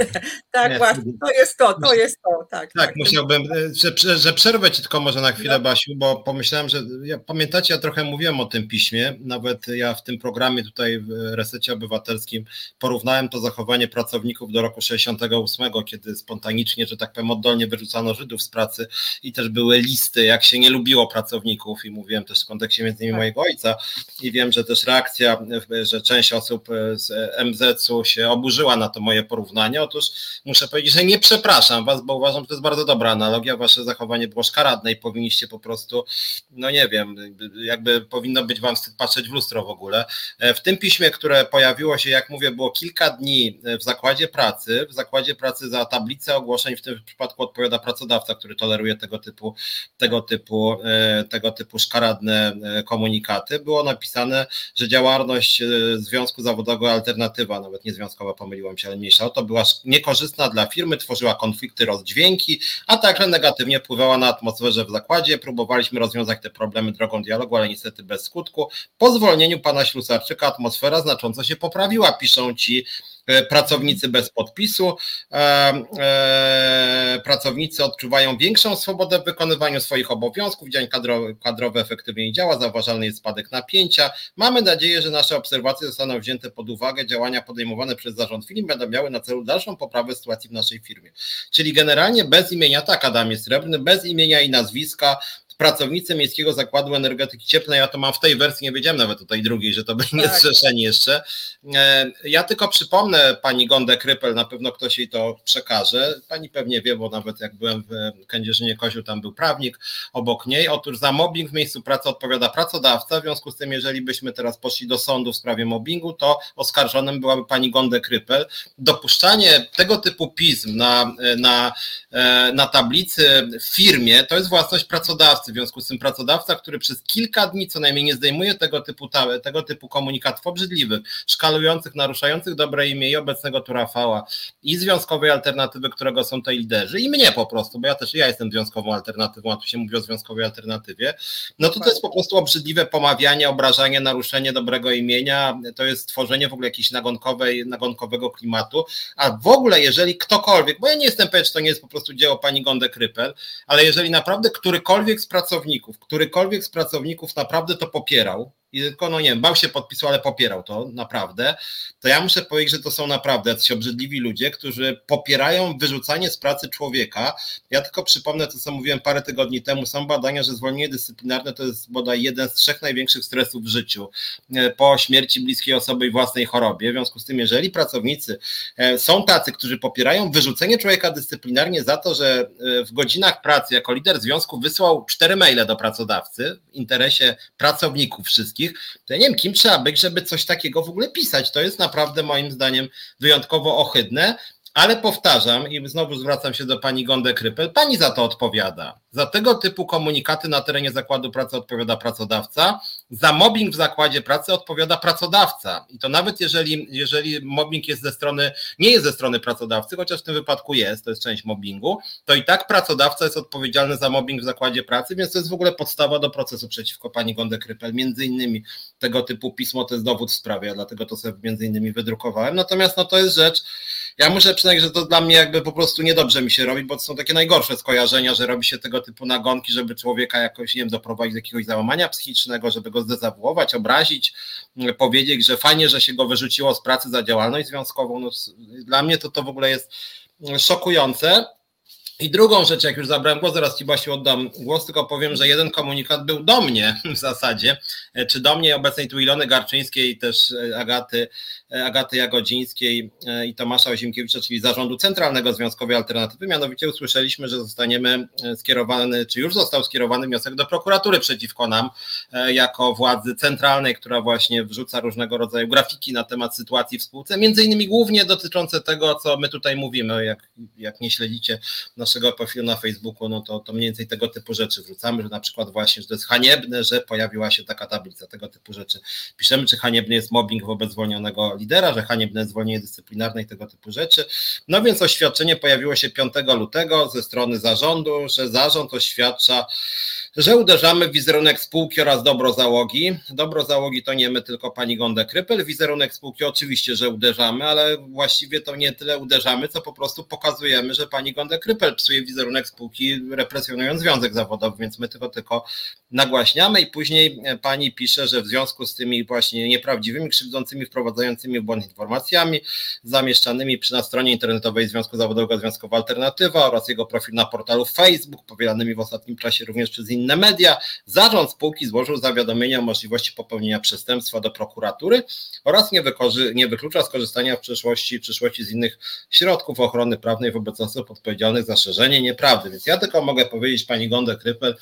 tak, właśnie, to jest to, to jest to, tak. Tak, tak musiałbym, że, że przerwę Ci tylko może na chwilę, no. Basiu, bo pomyślałem, że ja, pamiętacie, ja trochę mówiłem o tym piśmie, nawet ja w tym programie tutaj w Resecie Obywatelskim porównałem to zachowanie pracowników do roku 68, kiedy spontanicznie, że tak powiem, oddolnie wyrzucano Żydów z pracy i też były listy, jak się nie lubiło pracowników i mówiłem też w kontekście między innymi tak. mojego ojca i wiem, że też reakcja, że część osób z MZ-u się oburzyła na to moje porównanie, Otóż muszę powiedzieć, że nie przepraszam Was, bo uważam, że to jest bardzo dobra analogia. Wasze zachowanie było szkaradne i powinniście po prostu, no nie wiem, jakby powinno być Wam wstyd patrzeć w lustro w ogóle. E, w tym piśmie, które pojawiło się, jak mówię, było kilka dni w zakładzie pracy. W zakładzie pracy za tablicę ogłoszeń w tym przypadku odpowiada pracodawca, który toleruje tego typu, tego typu, e, tego typu szkaradne e, komunikaty. Było napisane, że działalność Związku Zawodowego Alternatywa, nawet nie związkowa, pomyliłam się, ale mniejsza to, była niekorzystna dla firmy, tworzyła konflikty, rozdźwięki, a także negatywnie wpływała na atmosferę w zakładzie. Próbowaliśmy rozwiązać te problemy drogą dialogu, ale niestety bez skutku. Po zwolnieniu pana Ślusarczyka atmosfera znacząco się poprawiła, piszą ci pracownicy bez podpisu. Pracownicy odczuwają większą swobodę w wykonywaniu swoich obowiązków, dzień kadrowy, kadrowy efektywniej działa, zauważalny jest spadek napięcia. Mamy nadzieję, że nasze obserwacje zostaną wzięte pod uwagę, działania podejmowane przez zarząd firmy będą miały na celu dalszą poprawę sytuacji w naszej firmie. Czyli generalnie bez imienia, tak Adamie Srebrny, bez imienia i nazwiska, pracownicy Miejskiego Zakładu Energetyki Cieplnej, ja to mam w tej wersji, nie wiedziałem nawet o tej drugiej, że to byli tak. niezrzeszeni jeszcze. E, ja tylko przypomnę pani Gondę Krypel, na pewno ktoś jej to przekaże. Pani pewnie wie, bo nawet jak byłem w Kędzierzynie Koziu, tam był prawnik obok niej. Otóż za mobbing w miejscu pracy odpowiada pracodawca, w związku z tym, jeżeli byśmy teraz poszli do sądu w sprawie mobbingu, to oskarżonym byłaby pani Gondę Krypel. Dopuszczanie tego typu pism na, na, e, na tablicy w firmie to jest własność pracodawcy w związku z tym pracodawca, który przez kilka dni co najmniej nie zdejmuje tego typu, tego typu komunikatów obrzydliwych, szkalujących, naruszających dobre imię i obecnego Turafała i związkowej alternatywy, którego są te liderzy i mnie po prostu, bo ja też ja jestem związkową alternatywą, a tu się mówi o związkowej alternatywie, no to to jest po prostu obrzydliwe pomawianie, obrażanie, naruszenie dobrego imienia, to jest tworzenie w ogóle jakiejś nagonkowej, nagonkowego klimatu, a w ogóle jeżeli ktokolwiek, bo ja nie jestem pewien, czy to nie jest po prostu dzieło pani Gonde Krypel, ale jeżeli naprawdę którykolwiek z pracowników, którykolwiek z pracowników naprawdę to popierał, i tylko, no nie wiem, bał się podpisu, ale popierał to naprawdę, to ja muszę powiedzieć, że to są naprawdę jacyś obrzydliwi ludzie, którzy popierają wyrzucanie z pracy człowieka. Ja tylko przypomnę to, co mówiłem parę tygodni temu, są badania, że zwolnienie dyscyplinarne to jest bodaj jeden z trzech największych stresów w życiu e, po śmierci bliskiej osoby i własnej chorobie. W związku z tym, jeżeli pracownicy e, są tacy, którzy popierają wyrzucenie człowieka dyscyplinarnie za to, że e, w godzinach pracy jako lider związku wysłał cztery maile do pracodawcy w interesie pracowników wszystkich, wszystkich, to ja nie wiem, kim trzeba być, żeby coś takiego w ogóle pisać. To jest naprawdę moim zdaniem wyjątkowo ohydne. Ale powtarzam i znowu zwracam się do pani Gonde Krypel, pani za to odpowiada. Za tego typu komunikaty na terenie zakładu pracy odpowiada pracodawca, za mobbing w zakładzie pracy odpowiada pracodawca. I to nawet jeżeli, jeżeli mobbing jest ze strony, nie jest ze strony pracodawcy, chociaż w tym wypadku jest, to jest część mobbingu, to i tak pracodawca jest odpowiedzialny za mobbing w zakładzie pracy, więc to jest w ogóle podstawa do procesu przeciwko pani Gonde Krypel. Między innymi tego typu pismo to jest dowód w sprawie, dlatego to sobie między innymi wydrukowałem. Natomiast no to jest rzecz, ja muszę przyznać, że to dla mnie jakby po prostu niedobrze mi się robi, bo to są takie najgorsze skojarzenia, że robi się tego typu nagonki, żeby człowieka jakoś, nie wiem, doprowadzić do jakiegoś załamania psychicznego, żeby go zdezawuować, obrazić, powiedzieć, że fajnie, że się go wyrzuciło z pracy za działalność związkową. No, dla mnie to to w ogóle jest szokujące. I drugą rzecz, jak już zabrałem głos, zaraz Ci Basiu oddam głos, tylko powiem, że jeden komunikat był do mnie w zasadzie, czy do mnie obecnej tu Ilony Garczyńskiej, też Agaty, Agaty Jagodzińskiej i Tomasza Ozimkiewicza, czyli Zarządu Centralnego Związkowej Alternatywy. Mianowicie usłyszeliśmy, że zostaniemy skierowany, czy już został skierowany wniosek do prokuratury przeciwko nam, jako władzy centralnej, która właśnie wrzuca różnego rodzaju grafiki na temat sytuacji w spółce, między innymi głównie dotyczące tego, co my tutaj mówimy, jak, jak nie śledzicie naszego profilu na Facebooku, no to, to mniej więcej tego typu rzeczy wrzucamy, że na przykład właśnie, że to jest haniebne, że pojawiła się taka tablica, tego typu rzeczy. Piszemy, czy haniebny jest mobbing wobec zwolnionego lidera, że haniebne jest zwolnienie dyscyplinarne i tego typu rzeczy. No więc oświadczenie pojawiło się 5 lutego ze strony zarządu, że zarząd oświadcza, że uderzamy w wizerunek spółki oraz dobro załogi. Dobro załogi to nie my, tylko pani Gonda Krypel. Wizerunek spółki oczywiście, że uderzamy, ale właściwie to nie tyle uderzamy, co po prostu pokazujemy, że pani Gonda Krypel psuje wizerunek spółki, represjonując związek zawodowy, więc my tylko tylko nagłaśniamy i później pani pisze, że w związku z tymi właśnie nieprawdziwymi, krzywdzącymi, wprowadzającymi w błąd informacjami zamieszczanymi przy na stronie internetowej Związku Zawodowego Związkowa Alternatywa oraz jego profil na portalu Facebook, powielanymi w ostatnim czasie również przez inne inne media, zarząd spółki złożył zawiadomienie o możliwości popełnienia przestępstwa do prokuratury oraz nie, nie wyklucza skorzystania w przyszłości, przyszłości z innych środków ochrony prawnej wobec osób odpowiedzialnych za szerzenie nieprawdy. Więc ja tylko mogę powiedzieć pani Gondę Krypel,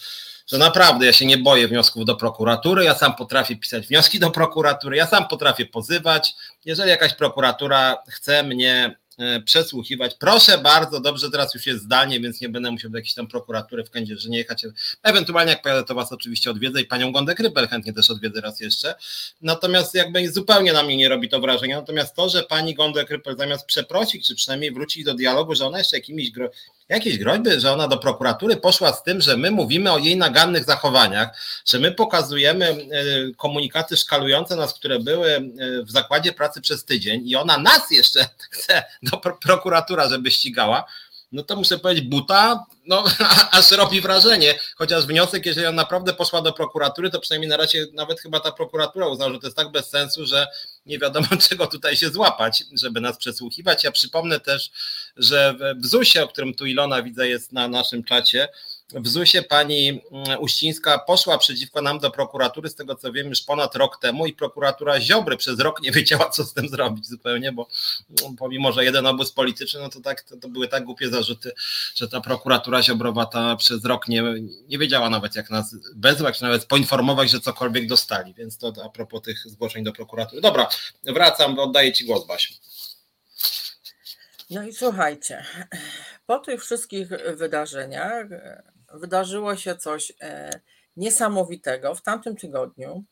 że naprawdę ja się nie boję wniosków do prokuratury, ja sam potrafię pisać wnioski do prokuratury, ja sam potrafię pozywać. Jeżeli jakaś prokuratura chce mnie przesłuchiwać. Proszę bardzo, dobrze, teraz już jest zdalnie, więc nie będę musiał do jakiejś tam prokuratury w Kędzierzynie jechać. Ewentualnie jak pojadę, to Was oczywiście odwiedzę i Panią Gondę Krypel chętnie też odwiedzę raz jeszcze. Natomiast jakby zupełnie na mnie nie robi to wrażenia. Natomiast to, że Pani Gondę Krypel zamiast przeprosić, czy przynajmniej wrócić do dialogu, że ona jeszcze jakimiś jakieś groźby, że ona do prokuratury poszła z tym, że my mówimy o jej nagannych zachowaniach, że my pokazujemy e, komunikaty szkalujące nas, które były e, w zakładzie pracy przez tydzień i ona nas jeszcze chce do prokuratura, żeby ścigała, no to muszę powiedzieć, buta, no aż robi wrażenie, chociaż wniosek, jeżeli on naprawdę poszła do prokuratury, to przynajmniej na razie nawet chyba ta prokuratura uznała, że to jest tak bez sensu, że nie wiadomo czego tutaj się złapać, żeby nas przesłuchiwać. Ja przypomnę też, że w ZUS-ie, o którym tu Ilona widzę jest na naszym czacie, w ZUS-ie pani mm, Uścińska poszła przeciwko nam do prokuratury, z tego co wiem, już ponad rok temu i prokuratura Ziobry przez rok nie wiedziała, co z tym zrobić zupełnie, bo mm, pomimo, że jeden obóz polityczny, no to tak, to, to były tak głupie zarzuty, że ta prokuratura Ziobrowa ta przez rok nie, nie wiedziała nawet, jak nas wezwać, czy nawet poinformować, że cokolwiek dostali, więc to a propos tych zgłoszeń do prokuratury. Dobra, wracam, oddaję Ci głos, Basiu. No i słuchajcie, po tych wszystkich wydarzeniach wydarzyło się coś e, niesamowitego. W tamtym tygodniu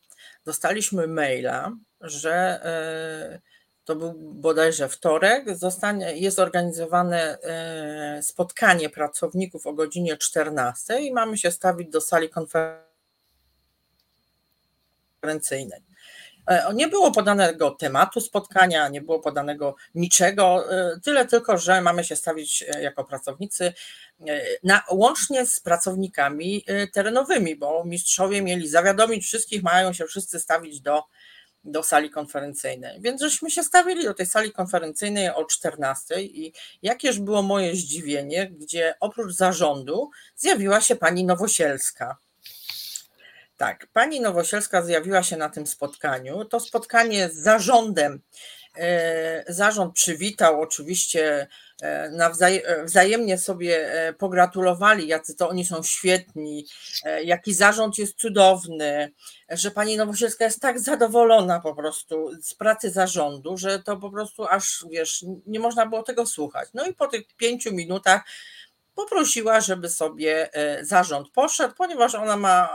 dostaliśmy maila, że e, to był bodajże wtorek, zostanie, jest organizowane e, spotkanie pracowników o godzinie 14 i mamy się stawić do sali konferencyjnej. Nie było podanego tematu spotkania, nie było podanego niczego, tyle tylko, że mamy się stawić jako pracownicy E, na, łącznie z pracownikami e, terenowymi, bo mistrzowie mieli zawiadomić wszystkich, mają się wszyscy stawić do, do sali konferencyjnej. Więc żeśmy się stawili do tej sali konferencyjnej o 14 i jakież było moje zdziwienie, gdzie oprócz zarządu zjawiła się pani Nowosielska. Tak, pani Nowosielska zjawiła się na tym spotkaniu. To spotkanie z zarządem. E, zarząd przywitał oczywiście E, e, wzajemnie sobie pogratulowali, jacy to oni są świetni, jaki zarząd jest cudowny, że pani Nowosielska jest tak zadowolona po prostu z pracy zarządu, że to po prostu aż wiesz, nie można było tego słuchać. No i po tych pięciu minutach poprosiła, żeby sobie zarząd poszedł, ponieważ ona ma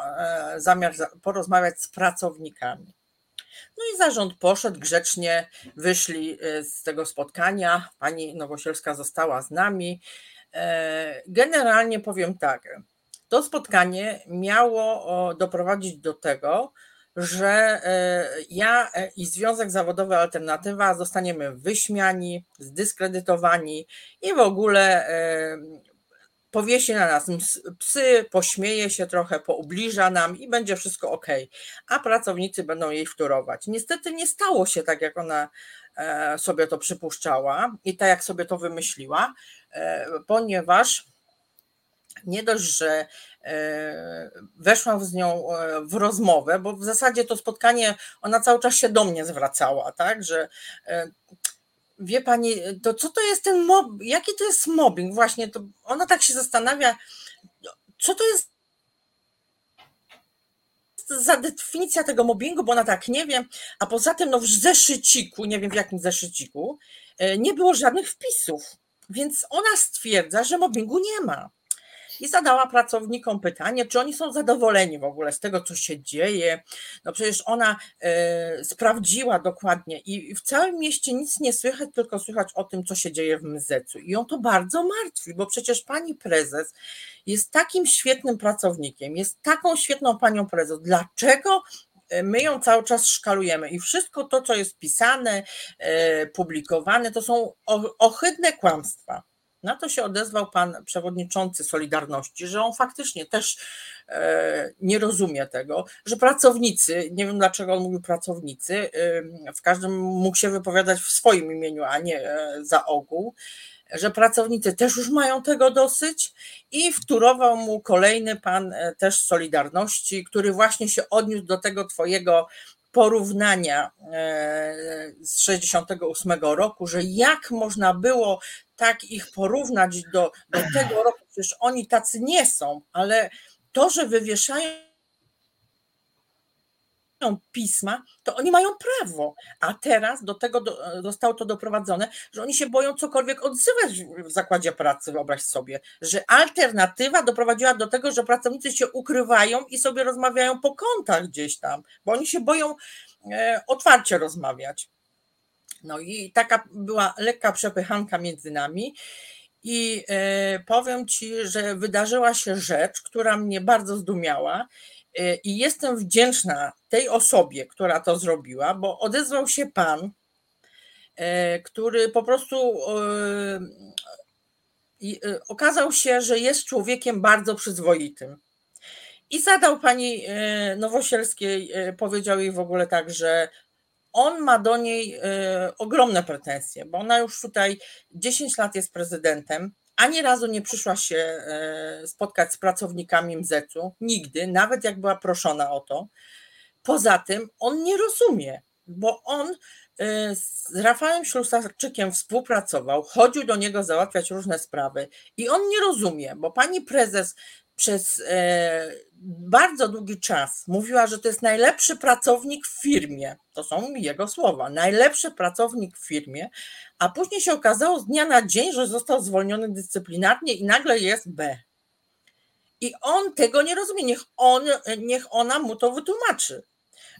zamiar porozmawiać z pracownikami. No i zarząd poszedł grzecznie, wyszli e, z tego spotkania. Pani Nowosielska została z nami. E, generalnie powiem tak. To spotkanie miało doprowadzić do tego, że e, ja i Związek Zawodowy Alternatywa zostaniemy wyśmiani, zdyskredytowani i w ogóle powiesi na nas psy, pośmieje się trochę, poubliża nam i będzie wszystko ok, a pracownicy będą jej wtórować. Niestety nie stało się tak, jak ona e, sobie to przypuszczała i tak, jak sobie to wymyśliła, e, ponieważ nie dość, że e, weszłam z nią w rozmowę, bo w zasadzie to spotkanie, ona cały czas się do mnie zwracała, tak, że Wie pani, to co to jest ten mob, jaki to jest mobbing? Właśnie, to ona tak się zastanawia, co to jest za definicja tego mobbingu, bo ona tak nie wie, a poza tym no w zeszyciku, nie wiem w jakim zeszyciku, e, nie było żadnych wpisów, więc ona stwierdza, że mobbingu nie ma i zadała pracownikom pytanie, czy oni są zadowoleni w ogóle z tego, co się dzieje. No przecież ona e, sprawdziła dokładnie i w całym mieście nic nie słychać, tylko słychać o tym, co się dzieje w Mzecu. I ją to bardzo martwi, bo przecież pani prezes jest takim świetnym pracownikiem, jest taką świetną panią prezes. Dlaczego e, my ją cały czas szkalujemy i wszystko to, co jest pisane, e, publikowane, to są ohydne kłamstwa. Na to się odezwał pan przewodniczący Solidarności, że on faktycznie też e, nie rozumie tego, że pracownicy, nie wiem dlaczego on mówił pracownicy, w każdym mógł się wypowiadać w swoim imieniu, a nie e, za ogół, że pracownicy też już mają tego dosyć i wtórował mu kolejny pan e, też Solidarności, który właśnie się odniósł do tego twojego porównania z 68 roku, że jak można było tak ich porównać do, do tego roku, przecież oni tacy nie są, ale to, że wywieszają pisma, to oni mają prawo. A teraz do tego do, zostało to doprowadzone, że oni się boją cokolwiek odzywać w zakładzie pracy, wyobraź sobie, że alternatywa doprowadziła do tego, że pracownicy się ukrywają i sobie rozmawiają po kątach gdzieś tam, bo oni się boją e, otwarcie rozmawiać. No i taka była lekka przepychanka między nami. I powiem Ci, że wydarzyła się rzecz, która mnie bardzo zdumiała. I jestem wdzięczna tej osobie, która to zrobiła, bo odezwał się pan, który po prostu okazał się, że jest człowiekiem bardzo przyzwoitym. I zadał pani Nowosielskiej, powiedział jej w ogóle tak, że on ma do niej ogromne pretensje, bo ona już tutaj 10 lat jest prezydentem, ani razu nie przyszła się spotkać z pracownikami MZ-u, nigdy, nawet jak była proszona o to. Poza tym on nie rozumie, bo on z Rafałem Ślusarczykiem współpracował, chodził do niego załatwiać różne sprawy i on nie rozumie, bo pani prezes przez e, bardzo długi czas mówiła, że to jest najlepszy pracownik w firmie. To są jego słowa. Najlepszy pracownik w firmie, a później się okazało z dnia na dzień, że został zwolniony dyscyplinarnie i nagle jest B. I on tego nie rozumie. Niech, on, niech ona mu to wytłumaczy.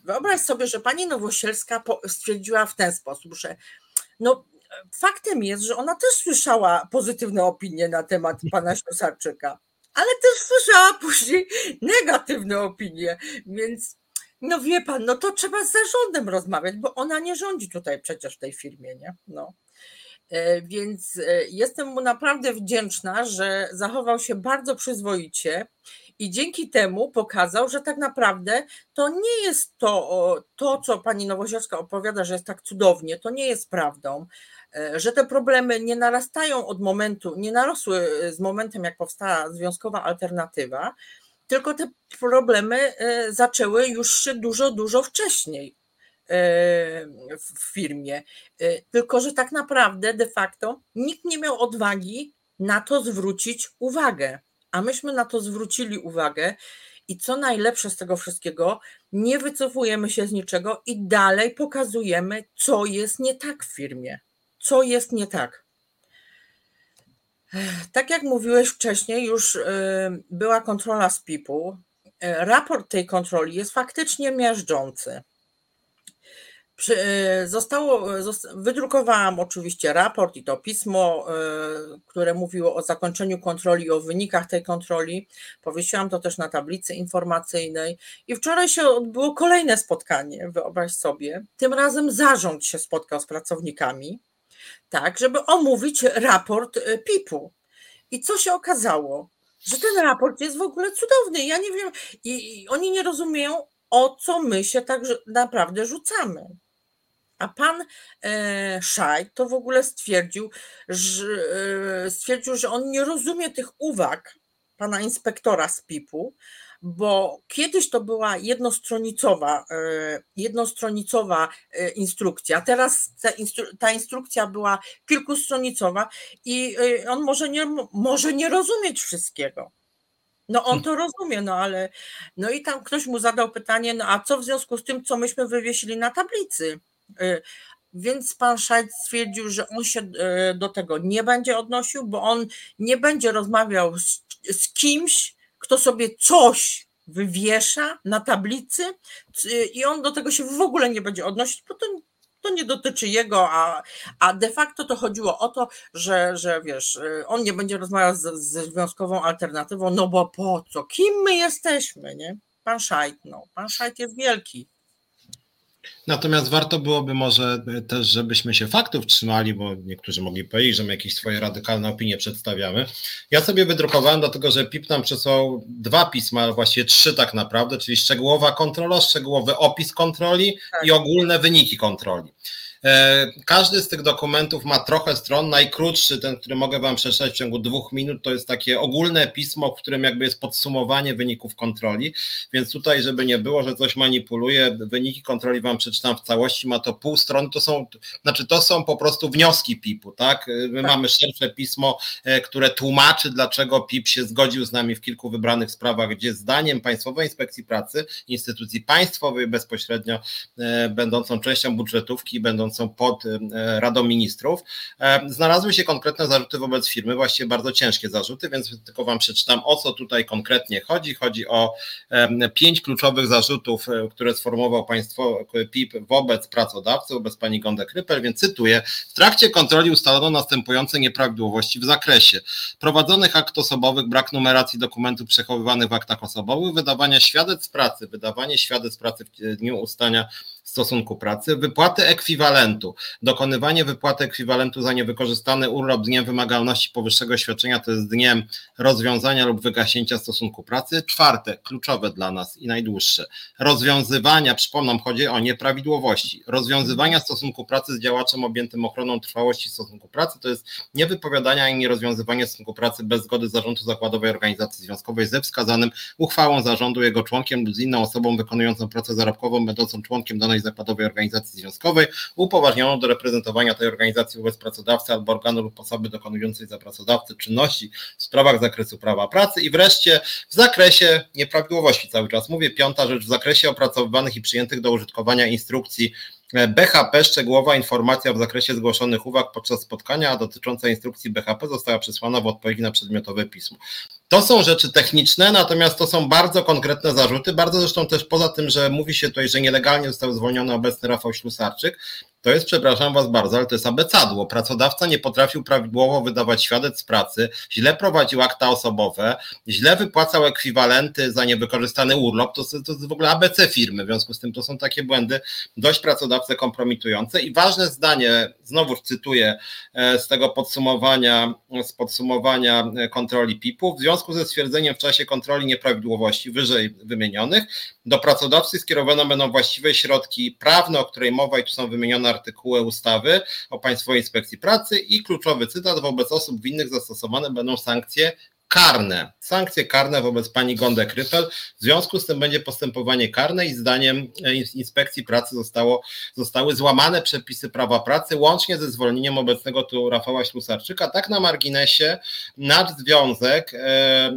Wyobraź sobie, że pani Nowosielska stwierdziła w ten sposób, że no, faktem jest, że ona też słyszała pozytywne opinie na temat pana Ślusarczyka ale też słyszała później negatywne opinie, więc no wie pan, no to trzeba z zarządem rozmawiać, bo ona nie rządzi tutaj przecież w tej firmie, nie? No. E, więc e, jestem mu naprawdę wdzięczna, że zachował się bardzo przyzwoicie i dzięki temu pokazał, że tak naprawdę to nie jest to, to co pani Nowosielska opowiada, że jest tak cudownie, to nie jest prawdą. E, że te problemy nie narastają od momentu, nie narosły z momentem, jak powstała związkowa alternatywa, tylko te problemy e, zaczęły już się dużo, dużo wcześniej e, w firmie. Tylko, że tak naprawdę de facto nikt nie miał odwagi na to zwrócić uwagę, a myśmy na to zwrócili uwagę. I co najlepsze z tego wszystkiego, nie wycofujemy się z niczego i dalej pokazujemy, co jest nie tak w firmie co jest nie tak. Tak jak mówiłeś wcześniej, już y, była kontrola z PIP-u. Y, raport tej kontroli jest faktycznie miażdżący. Y, zostało, wydrukowałam oczywiście raport i to pismo, które mówiło o zakończeniu kontroli, o wynikach tej kontroli. Powiesiłam to też na tablicy informacyjnej. I wczoraj się odbyło kolejne spotkanie, wyobraź sobie. Tym razem zarząd się spotkał z pracownikami tak, żeby omówić raport e, PIP-u. I co się okazało? Że ten raport jest w ogóle cudowny. Ja nie wiem, i, oni nie rozumieją, o co my się tak naprawdę rzucamy. A pan e, Szaj to w ogóle stwierdził, że, e, stwierdził, że on nie rozumie tych uwag pana inspektora z PIP-u, bo kiedyś to była jednostronicowa, e, jednostronicowa e, instrukcja, teraz ta, instru, ta instrukcja była kilkustronicowa i e, on może nie, może nie rozumieć wszystkiego. No on to rozumie, no ale no i tam ktoś mu zadał pytanie, no a co w związku z tym, co myśmy wywiesili na tablicy? Więc pan Szajc stwierdził, że on się do tego nie będzie odnosił, bo on nie będzie rozmawiał z, z kimś, kto sobie coś wywiesza na tablicy i on do tego się w ogóle nie będzie odnosić, bo to, to nie dotyczy jego, a, a de facto to chodziło o to, że, że wiesz, on nie będzie rozmawiał ze związkową alternatywą, no bo po co? Kim my jesteśmy, nie? Pan Szajt, no, pan Szajt jest wielki. Natomiast warto byłoby może też, żebyśmy się faktów trzymali, bo niektórzy mogli powiedzieć, że my jakieś swoje radykalne opinie przedstawiamy. Ja sobie wydrukowałem, dlatego że PIP nam przesłał dwa pisma, ale właściwie trzy tak naprawdę, czyli szczegółowa kontrola, szczegółowy opis kontroli tak. i ogólne wyniki kontroli. E, każdy z tych dokumentów ma trochę stron. Najkrótszy, ten, który mogę Wam przeczytać w ciągu dwóch minut, to jest takie ogólne pismo, w którym jakby jest podsumowanie wyników kontroli. Więc tutaj, żeby nie było, że coś manipuluje, wyniki kontroli Wam przeczytam w całości. Ma to pół strony. To są, znaczy, to są po prostu wnioski PIP-u, tak? My tak. mamy szersze pismo, e, które tłumaczy, dlaczego PIP się zgodził z nami w kilku wybranych sprawach, gdzie zdaniem Państwowej Inspekcji Pracy, instytucji państwowej bezpośrednio e, będącą częścią budżetówki, będącą będącą pod Radą Ministrów, znalazły się konkretne zarzuty wobec firmy, właściwie bardzo ciężkie zarzuty, więc tylko Wam przeczytam, o co tutaj konkretnie chodzi. Chodzi o pięć kluczowych zarzutów, które sformułował Państwo PIP wobec pracodawcy, wobec pani Gondek-Rypel, więc cytuję, w trakcie kontroli ustalono następujące nieprawidłowości w zakresie prowadzonych akt osobowych, brak numeracji dokumentów przechowywanych w aktach osobowych, wydawania świadectw pracy, wydawanie świadectw pracy w dniu ustania stosunku pracy, wypłaty ekwiwalentu, dokonywanie wypłaty ekwiwalentu za niewykorzystany urlop dniem wymagalności powyższego świadczenia, to jest dniem rozwiązania lub wygaśnięcia stosunku pracy. Czwarte, kluczowe dla nas i najdłuższe, rozwiązywania, przypomnę, chodzi o nieprawidłowości, rozwiązywania stosunku pracy z działaczem objętym ochroną trwałości stosunku pracy, to jest niewypowiadania ani nierozwiązywanie stosunku pracy bez zgody zarządu zakładowej organizacji związkowej ze wskazanym uchwałą zarządu jego członkiem lub z inną osobą wykonującą pracę zarobkową, będącą członkiem danej zakładowej organizacji związkowej, upoważnioną do reprezentowania tej organizacji wobec pracodawcy albo organu lub osoby dokonującej za pracodawcę czynności w sprawach zakresu prawa pracy i wreszcie w zakresie nieprawidłowości cały czas mówię, piąta rzecz, w zakresie opracowywanych i przyjętych do użytkowania instrukcji BHP szczegółowa informacja w zakresie zgłoszonych uwag podczas spotkania, dotycząca instrukcji BHP została przesłana w odpowiedzi na przedmiotowe pismo. To są rzeczy techniczne, natomiast to są bardzo konkretne zarzuty. Bardzo zresztą też poza tym, że mówi się tutaj, że nielegalnie został zwolniony obecny Rafał Ślusarczyk, to jest, przepraszam Was bardzo, ale to jest abecadło. Pracodawca nie potrafił prawidłowo wydawać świadectw pracy, źle prowadził akta osobowe, źle wypłacał ekwiwalenty za niewykorzystany urlop. To, to jest w ogóle ABC firmy, w związku z tym to są takie błędy dość pracodawcę kompromitujące. I ważne zdanie, znowu cytuję e, z tego podsumowania, z podsumowania kontroli PIP-u, w związku ze stwierdzeniem w czasie kontroli nieprawidłowości wyżej wymienionych, do pracodawcy skierowane będą właściwe środki prawne, o której mowa i tu są wymienione artykuły ustawy o Państwowej Inspekcji Pracy i kluczowy cytat, wobec osób winnych zastosowane będą sankcje karne, sankcje karne wobec pani Gondek Ryfel. W związku z tym będzie postępowanie karne i zdaniem e, Inspekcji Pracy zostało, zostały złamane przepisy prawa pracy, łącznie ze zwolnieniem obecnego tu Rafała Ślusarczyka. Tak na marginesie nasz związek, e, e,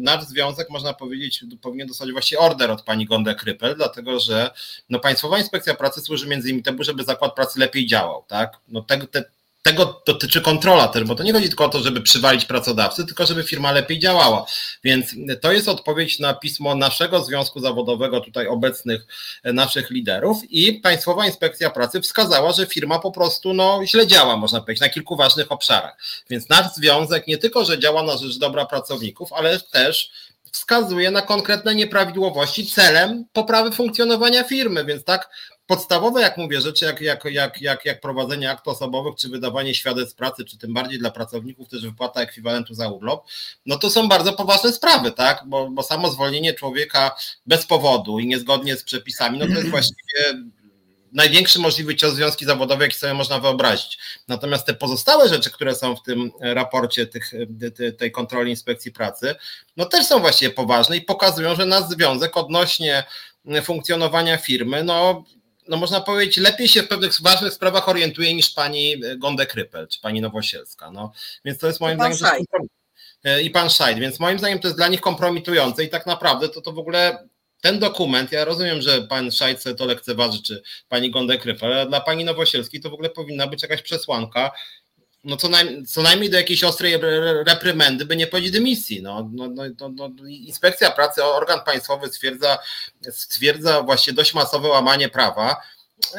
nasz związek można powiedzieć powinien dostać właśnie order od pani Gondek Rypel, dlatego że no, Państwowa Inspekcja Pracy służy między innymi temu, żeby zakład pracy lepiej działał, tak? No, te, te, tego dotyczy kontrola też, bo to nie chodzi tylko o to, żeby przywalić pracodawcy, tylko żeby firma lepiej działała. Więc to jest odpowiedź na pismo naszego związku zawodowego, tutaj obecnych e, naszych liderów i Państwowa Inspekcja Pracy wskazała, że firma po prostu no, źle działa, można powiedzieć, na kilku ważnych obszarach. Więc nasz związek nie tylko, że działa na rzecz dobra pracowników, ale też wskazuje na konkretne nieprawidłowości celem poprawy funkcjonowania firmy, więc tak podstawowe, jak mówię, rzeczy jak, jak, jak, jak, jak prowadzenie aktów osobowych, czy wydawanie świadectw pracy, czy tym bardziej dla pracowników też wypłata ekwiwalentu za urlop, no to są bardzo poważne sprawy, tak? Bo, bo samo zwolnienie człowieka bez powodu i niezgodnie z przepisami, no to jest właściwie największy możliwy cios związki zawodowe, jaki sobie można wyobrazić. Natomiast te pozostałe rzeczy, które są w tym raporcie tych, tej kontroli inspekcji pracy, no też są właściwie poważne i pokazują, że nasz związek odnośnie funkcjonowania firmy, no no można powiedzieć, lepiej się w pewnych ważnych sprawach orientuje niż pani Gondek-Rypel czy pani Nowosielska. No, więc to jest moim zdaniem. E, I pan Szajd, więc moim zdaniem to jest dla nich kompromitujące i tak naprawdę to, to w ogóle ten dokument, ja rozumiem, że pan Szajd to lekceważy, czy pani Gondek-Rypel, ale dla pani Nowosielskiej to w ogóle powinna być jakaś przesłanka, no co, najmniej, co najmniej do jakiejś ostrej reprymendy, by nie powiedzieć dymisji. No, no, no, no, no, Inspekcja pracy, organ państwowy stwierdza, stwierdza właśnie dość masowe łamanie prawa,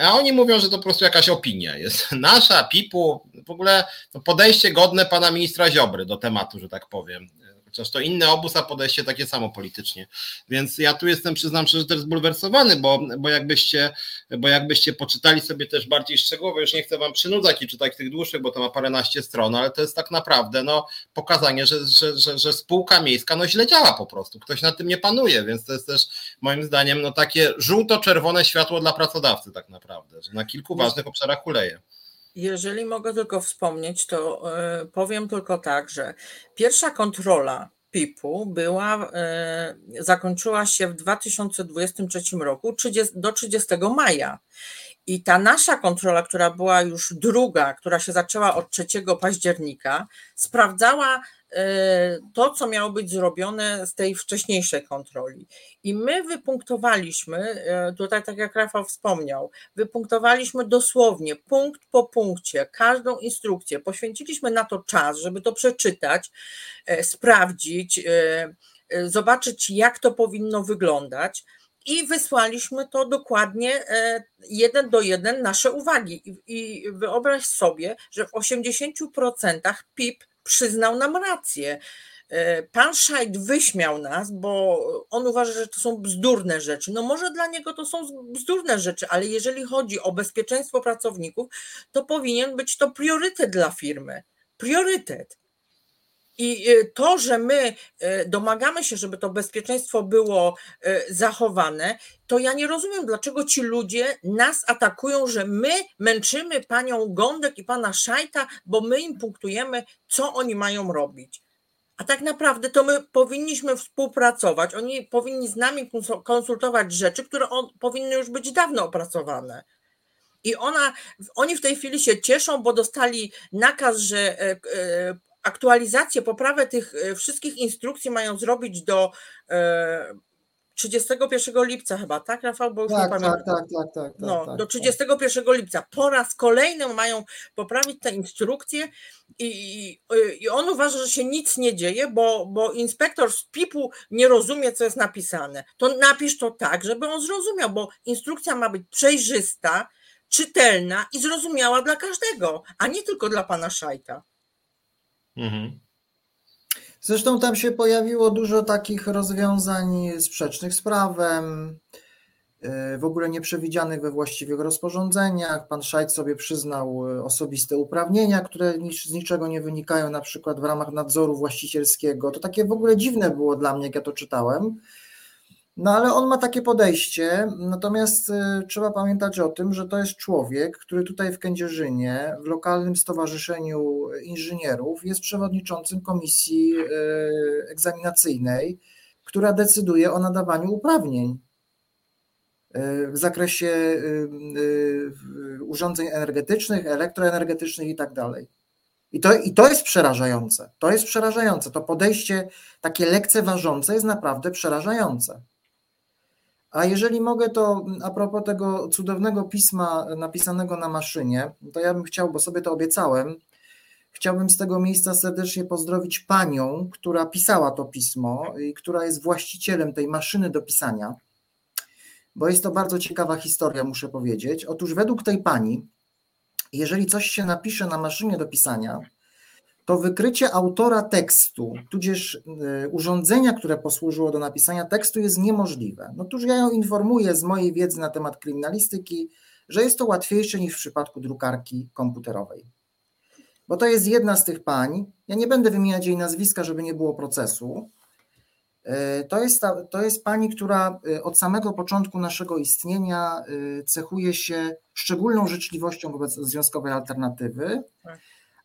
a oni mówią, że to po prostu jakaś opinia jest. Nasza, PIP-u, w ogóle podejście godne pana ministra Ziobry do tematu, że tak powiem. Chociaż to inny obóz, a podejście takie samo politycznie. Więc ja tu jestem, przyznam szczerze, też zbulwersowany, bo, bo, jakbyście, bo jakbyście poczytali sobie też bardziej szczegółowo, już nie chcę wam przynudzać i czytać tych dłuższych, bo to ma paręnaście stron, ale to jest tak naprawdę no, pokazanie, że, że, że, że spółka miejska no, źle działa po prostu. Ktoś na tym nie panuje, więc to jest też moim zdaniem no, takie żółto-czerwone światło dla pracodawcy tak naprawdę, że na kilku ważnych obszarach kuleje. Jeżeli mogę tylko wspomnieć, to e, powiem tylko tak, że pierwsza kontrola PIP-u była, e, zakończyła się w 2023 roku 30, do 30 maja. I ta nasza kontrola, która była już druga, która się zaczęła od 3 października, sprawdzała to, co miało być zrobione z tej wcześniejszej kontroli. I my wypunktowaliśmy, tutaj tak jak Rafał wspomniał, wypunktowaliśmy dosłownie punkt po punkcie każdą instrukcję. Poświęciliśmy na to czas, żeby to przeczytać, sprawdzić, zobaczyć, jak to powinno wyglądać i wysłaliśmy to dokładnie e, jeden do jeden nasze uwagi. I wyobraź sobie, że w 80% PIP przyznał nam rację. E, pan Szajt wyśmiał nas, bo on uważa, że to są bzdurne rzeczy. No może dla niego to są bzdurne rzeczy, ale jeżeli chodzi o bezpieczeństwo pracowników, to powinien być to priorytet dla firmy. Priorytet. I y, to, że my y, domagamy się, żeby to bezpieczeństwo było y, zachowane, to ja nie rozumiem, dlaczego ci ludzie nas atakują, że my męczymy panią Gądek i pana Szajta, bo my im punktujemy, co oni mają robić. A tak naprawdę to my powinniśmy współpracować, oni powinni z nami konsultować rzeczy, które on, powinny już być dawno opracowane. I ona, oni w tej chwili się cieszą, bo dostali nakaz, że e, e, aktualizację, poprawę tych e, wszystkich instrukcji mają zrobić do 31 e, lipca chyba, tak Rafał? Bo już tak, nie pamiętam. Tak, tak, tak, tak, no, tak, do 31 tak. lipca. Po raz kolejny mają poprawić te instrukcje i, i on uważa, że się nic nie dzieje, bo, bo inspektor z PIP-u nie rozumie, co jest napisane. To napisz to tak, żeby on zrozumiał, bo instrukcja ma być przejrzysta, czytelna i zrozumiała dla każdego, a nie tylko dla pana Szajta. Mhm. Zresztą tam się pojawiło dużo takich rozwiązań sprzecznych z prawem, y, w ogóle nieprzewidzianych we właściwych rozporządzeniach. Pan Szajc sobie przyznał y, osobiste uprawnienia, które z niczego nie wynikają, na przykład w ramach nadzoru właścicielskiego. To takie w ogóle dziwne było dla mnie, jak ja to czytałem. No ale on ma takie podejście, natomiast y, trzeba pamiętać o tym, że to jest człowiek, który tutaj w Kędzierzynie, w lokalnym stowarzyszeniu inżynierów jest przewodniczącym komisji y, egzaminacyjnej, która decyduje o nadawaniu uprawnień y, w zakresie urządzeń energetycznych, elektroenergetycznych i tak dalej. I to, I to jest przerażające. To jest przerażające. To podejście takie lekceważące jest naprawdę przerażające. A jeżeli mogę, to a propos tego cudownego pisma napisanego na maszynie, to ja bym chciał, bo sobie to obiecałem, chciałbym z tego miejsca serdecznie pozdrowić panią, która pisała to pismo i która jest właścicielem tej maszyny do pisania, bo jest to bardzo ciekawa historia, muszę powiedzieć. Otóż według tej pani, jeżeli coś się napisze na maszynie do pisania, to wykrycie autora tekstu, tudzież e, urządzenia, które posłużyło do napisania tekstu, jest niemożliwe. No tuż ja ją informuję z mojej wiedzy na temat kryminalistyki, że jest to łatwiejsze niż w przypadku drukarki komputerowej. Bo to jest jedna z tych pań, ja nie będę wymieniać jej nazwiska, żeby nie było procesu. E, to jest, ta, to jest pani, która e, od samego początku naszego istnienia cechuje się szczególną życzliwością wobec związkowej alternatywy. Tak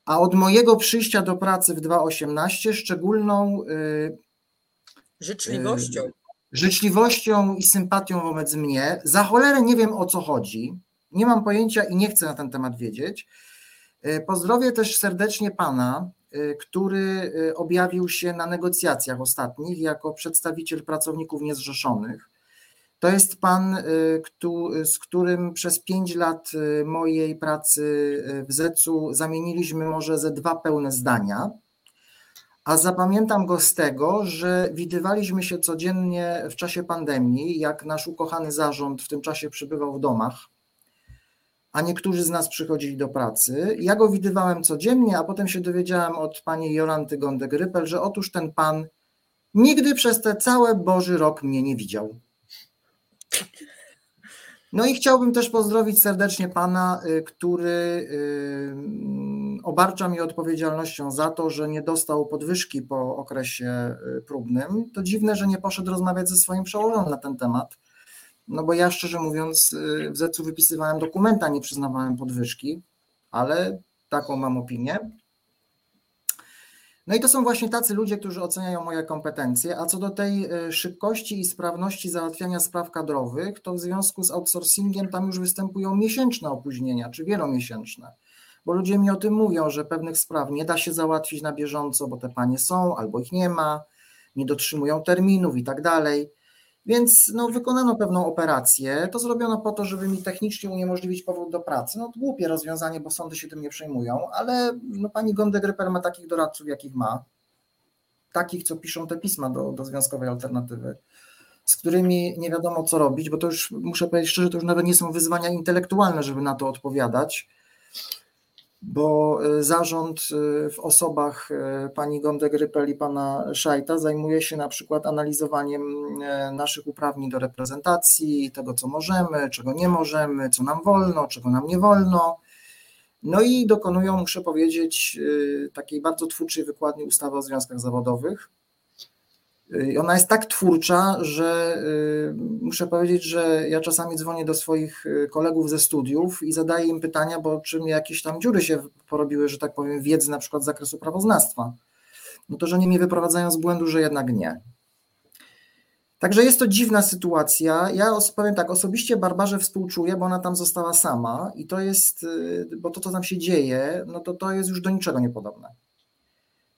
a od mojego przyjścia do pracy w 2.18 szczególną y, życzliwością. Y, życzliwością i sympatią wobec mnie. Za cholerę nie wiem o co chodzi. Nie mam pojęcia i nie chcę na ten temat wiedzieć. Y, pozdrowię też serdecznie pana, który objawił się na negocjacjach ostatnich jako przedstawiciel pracowników niezrzeszonych. To jest pan, y, z którym przez pięć lat y, mojej pracy y, w ZEC-u zamieniliśmy może ze dwa pełne zdania, a zapamiętam go z tego, że widywaliśmy się codziennie w czasie pandemii, jak nasz ukochany zarząd w tym czasie przybywał w domach, a niektórzy z nas przychodzili do pracy. Ja go widywałem codziennie, a potem się dowiedziałem od pani Jolanty Gondek-Rypel, że otóż ten pan nigdy przez te całe Boży rok mnie nie widział. No i chciałbym też pozdrowić serdecznie pana, y, który y, obarcza mnie odpowiedzialnością za to, że nie dostał podwyżki po okresie y, próbnym. To dziwne, że nie poszedł rozmawiać ze swoim przełożonym na ten temat. No bo ja szczerze mówiąc w ZEC-u wypisywałem dokumenta, nie przyznawałem podwyżki, ale taką mam opinię. No i to są właśnie tacy ludzie, którzy oceniają moje kompetencje, a co do tej e, szybkości i sprawności załatwiania spraw kadrowych, to w związku z outsourcingiem tam już występują miesięczne opóźnienia, czy wielomiesięczne. bo ludzie mi o tym mówią, że pewnych spraw nie da się załatwić na bieżąco, bo te panie są albo ich nie ma, nie dotrzymują terminów i tak dalej. Więc no, wykonano pewną operację. To zrobiono po to, żeby mi technicznie uniemożliwić powrót do pracy. No głupie rozwiązanie, bo sądy się tym nie przejmują, ale no, pani Gondegryper ma takich doradców, jakich ma. Takich, co piszą te pisma do, do związkowej alternatywy, z którymi nie wiadomo co robić, bo to już muszę powiedzieć szczerze, to już nawet nie są wyzwania intelektualne, żeby na to odpowiadać bo e, zarząd e, w osobach e, pani Gonde Grypel i pana Szajta zajmuje się na przykład analizowaniem naszych uprawnień do reprezentacji, tego co możemy, czego nie możemy, co nam wolno, czego nam nie wolno. No i dokonują, muszę powiedzieć, takiej bardzo twórczej wykładni ustawy o związkach zawodowych, Y, ona jest tak twórcza, że y, muszę powiedzieć, że ja czasami dzwonię do swoich y, kolegów ze studiów i zadaję im pytania, bo czy mi jakieś tam dziury się porobiły, że tak powiem, wiedzy na przykład z zakresu prawoznawstwa. No to, że oni mnie wyprowadzają z błędu, że jednak nie. Także jest to dziwna sytuacja. Ja powiem tak, osobiście Barbarze współczuję, bo ona tam została sama i to jest, bo to, co tam się dzieje, no to to jest już do niczego niepodobne.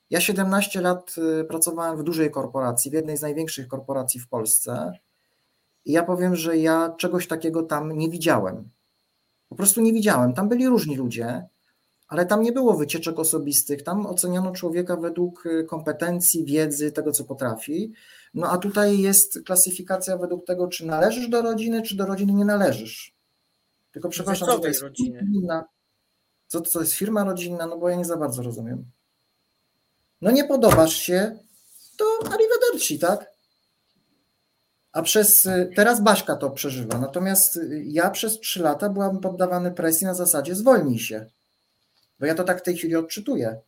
Ja 17 lat y, pracowałem w dużej korporacji, w jednej z największych korporacji w Polsce. I ja powiem, że ja czegoś takiego tam nie widziałem. Po prostu nie widziałem. Tam byli różni ludzie, ale tam nie było wycieczek osobistych. Tam oceniano człowieka według y, kompetencji, wiedzy, tego co potrafi. No a tutaj jest klasyfikacja według tego, czy należysz do rodziny, czy do rodziny nie należysz. Tylko przepraszam, co to jest rodziny? Co to jest firma rodzinna? No bo ja nie za bardzo rozumiem. No nie podobasz się, to arrivederci, tak? A przez, teraz Baśka to przeżywa, natomiast ja przez trzy lata byłam poddawany presji na zasadzie zwolnij się. Bo ja to tak w tej chwili odczytuję.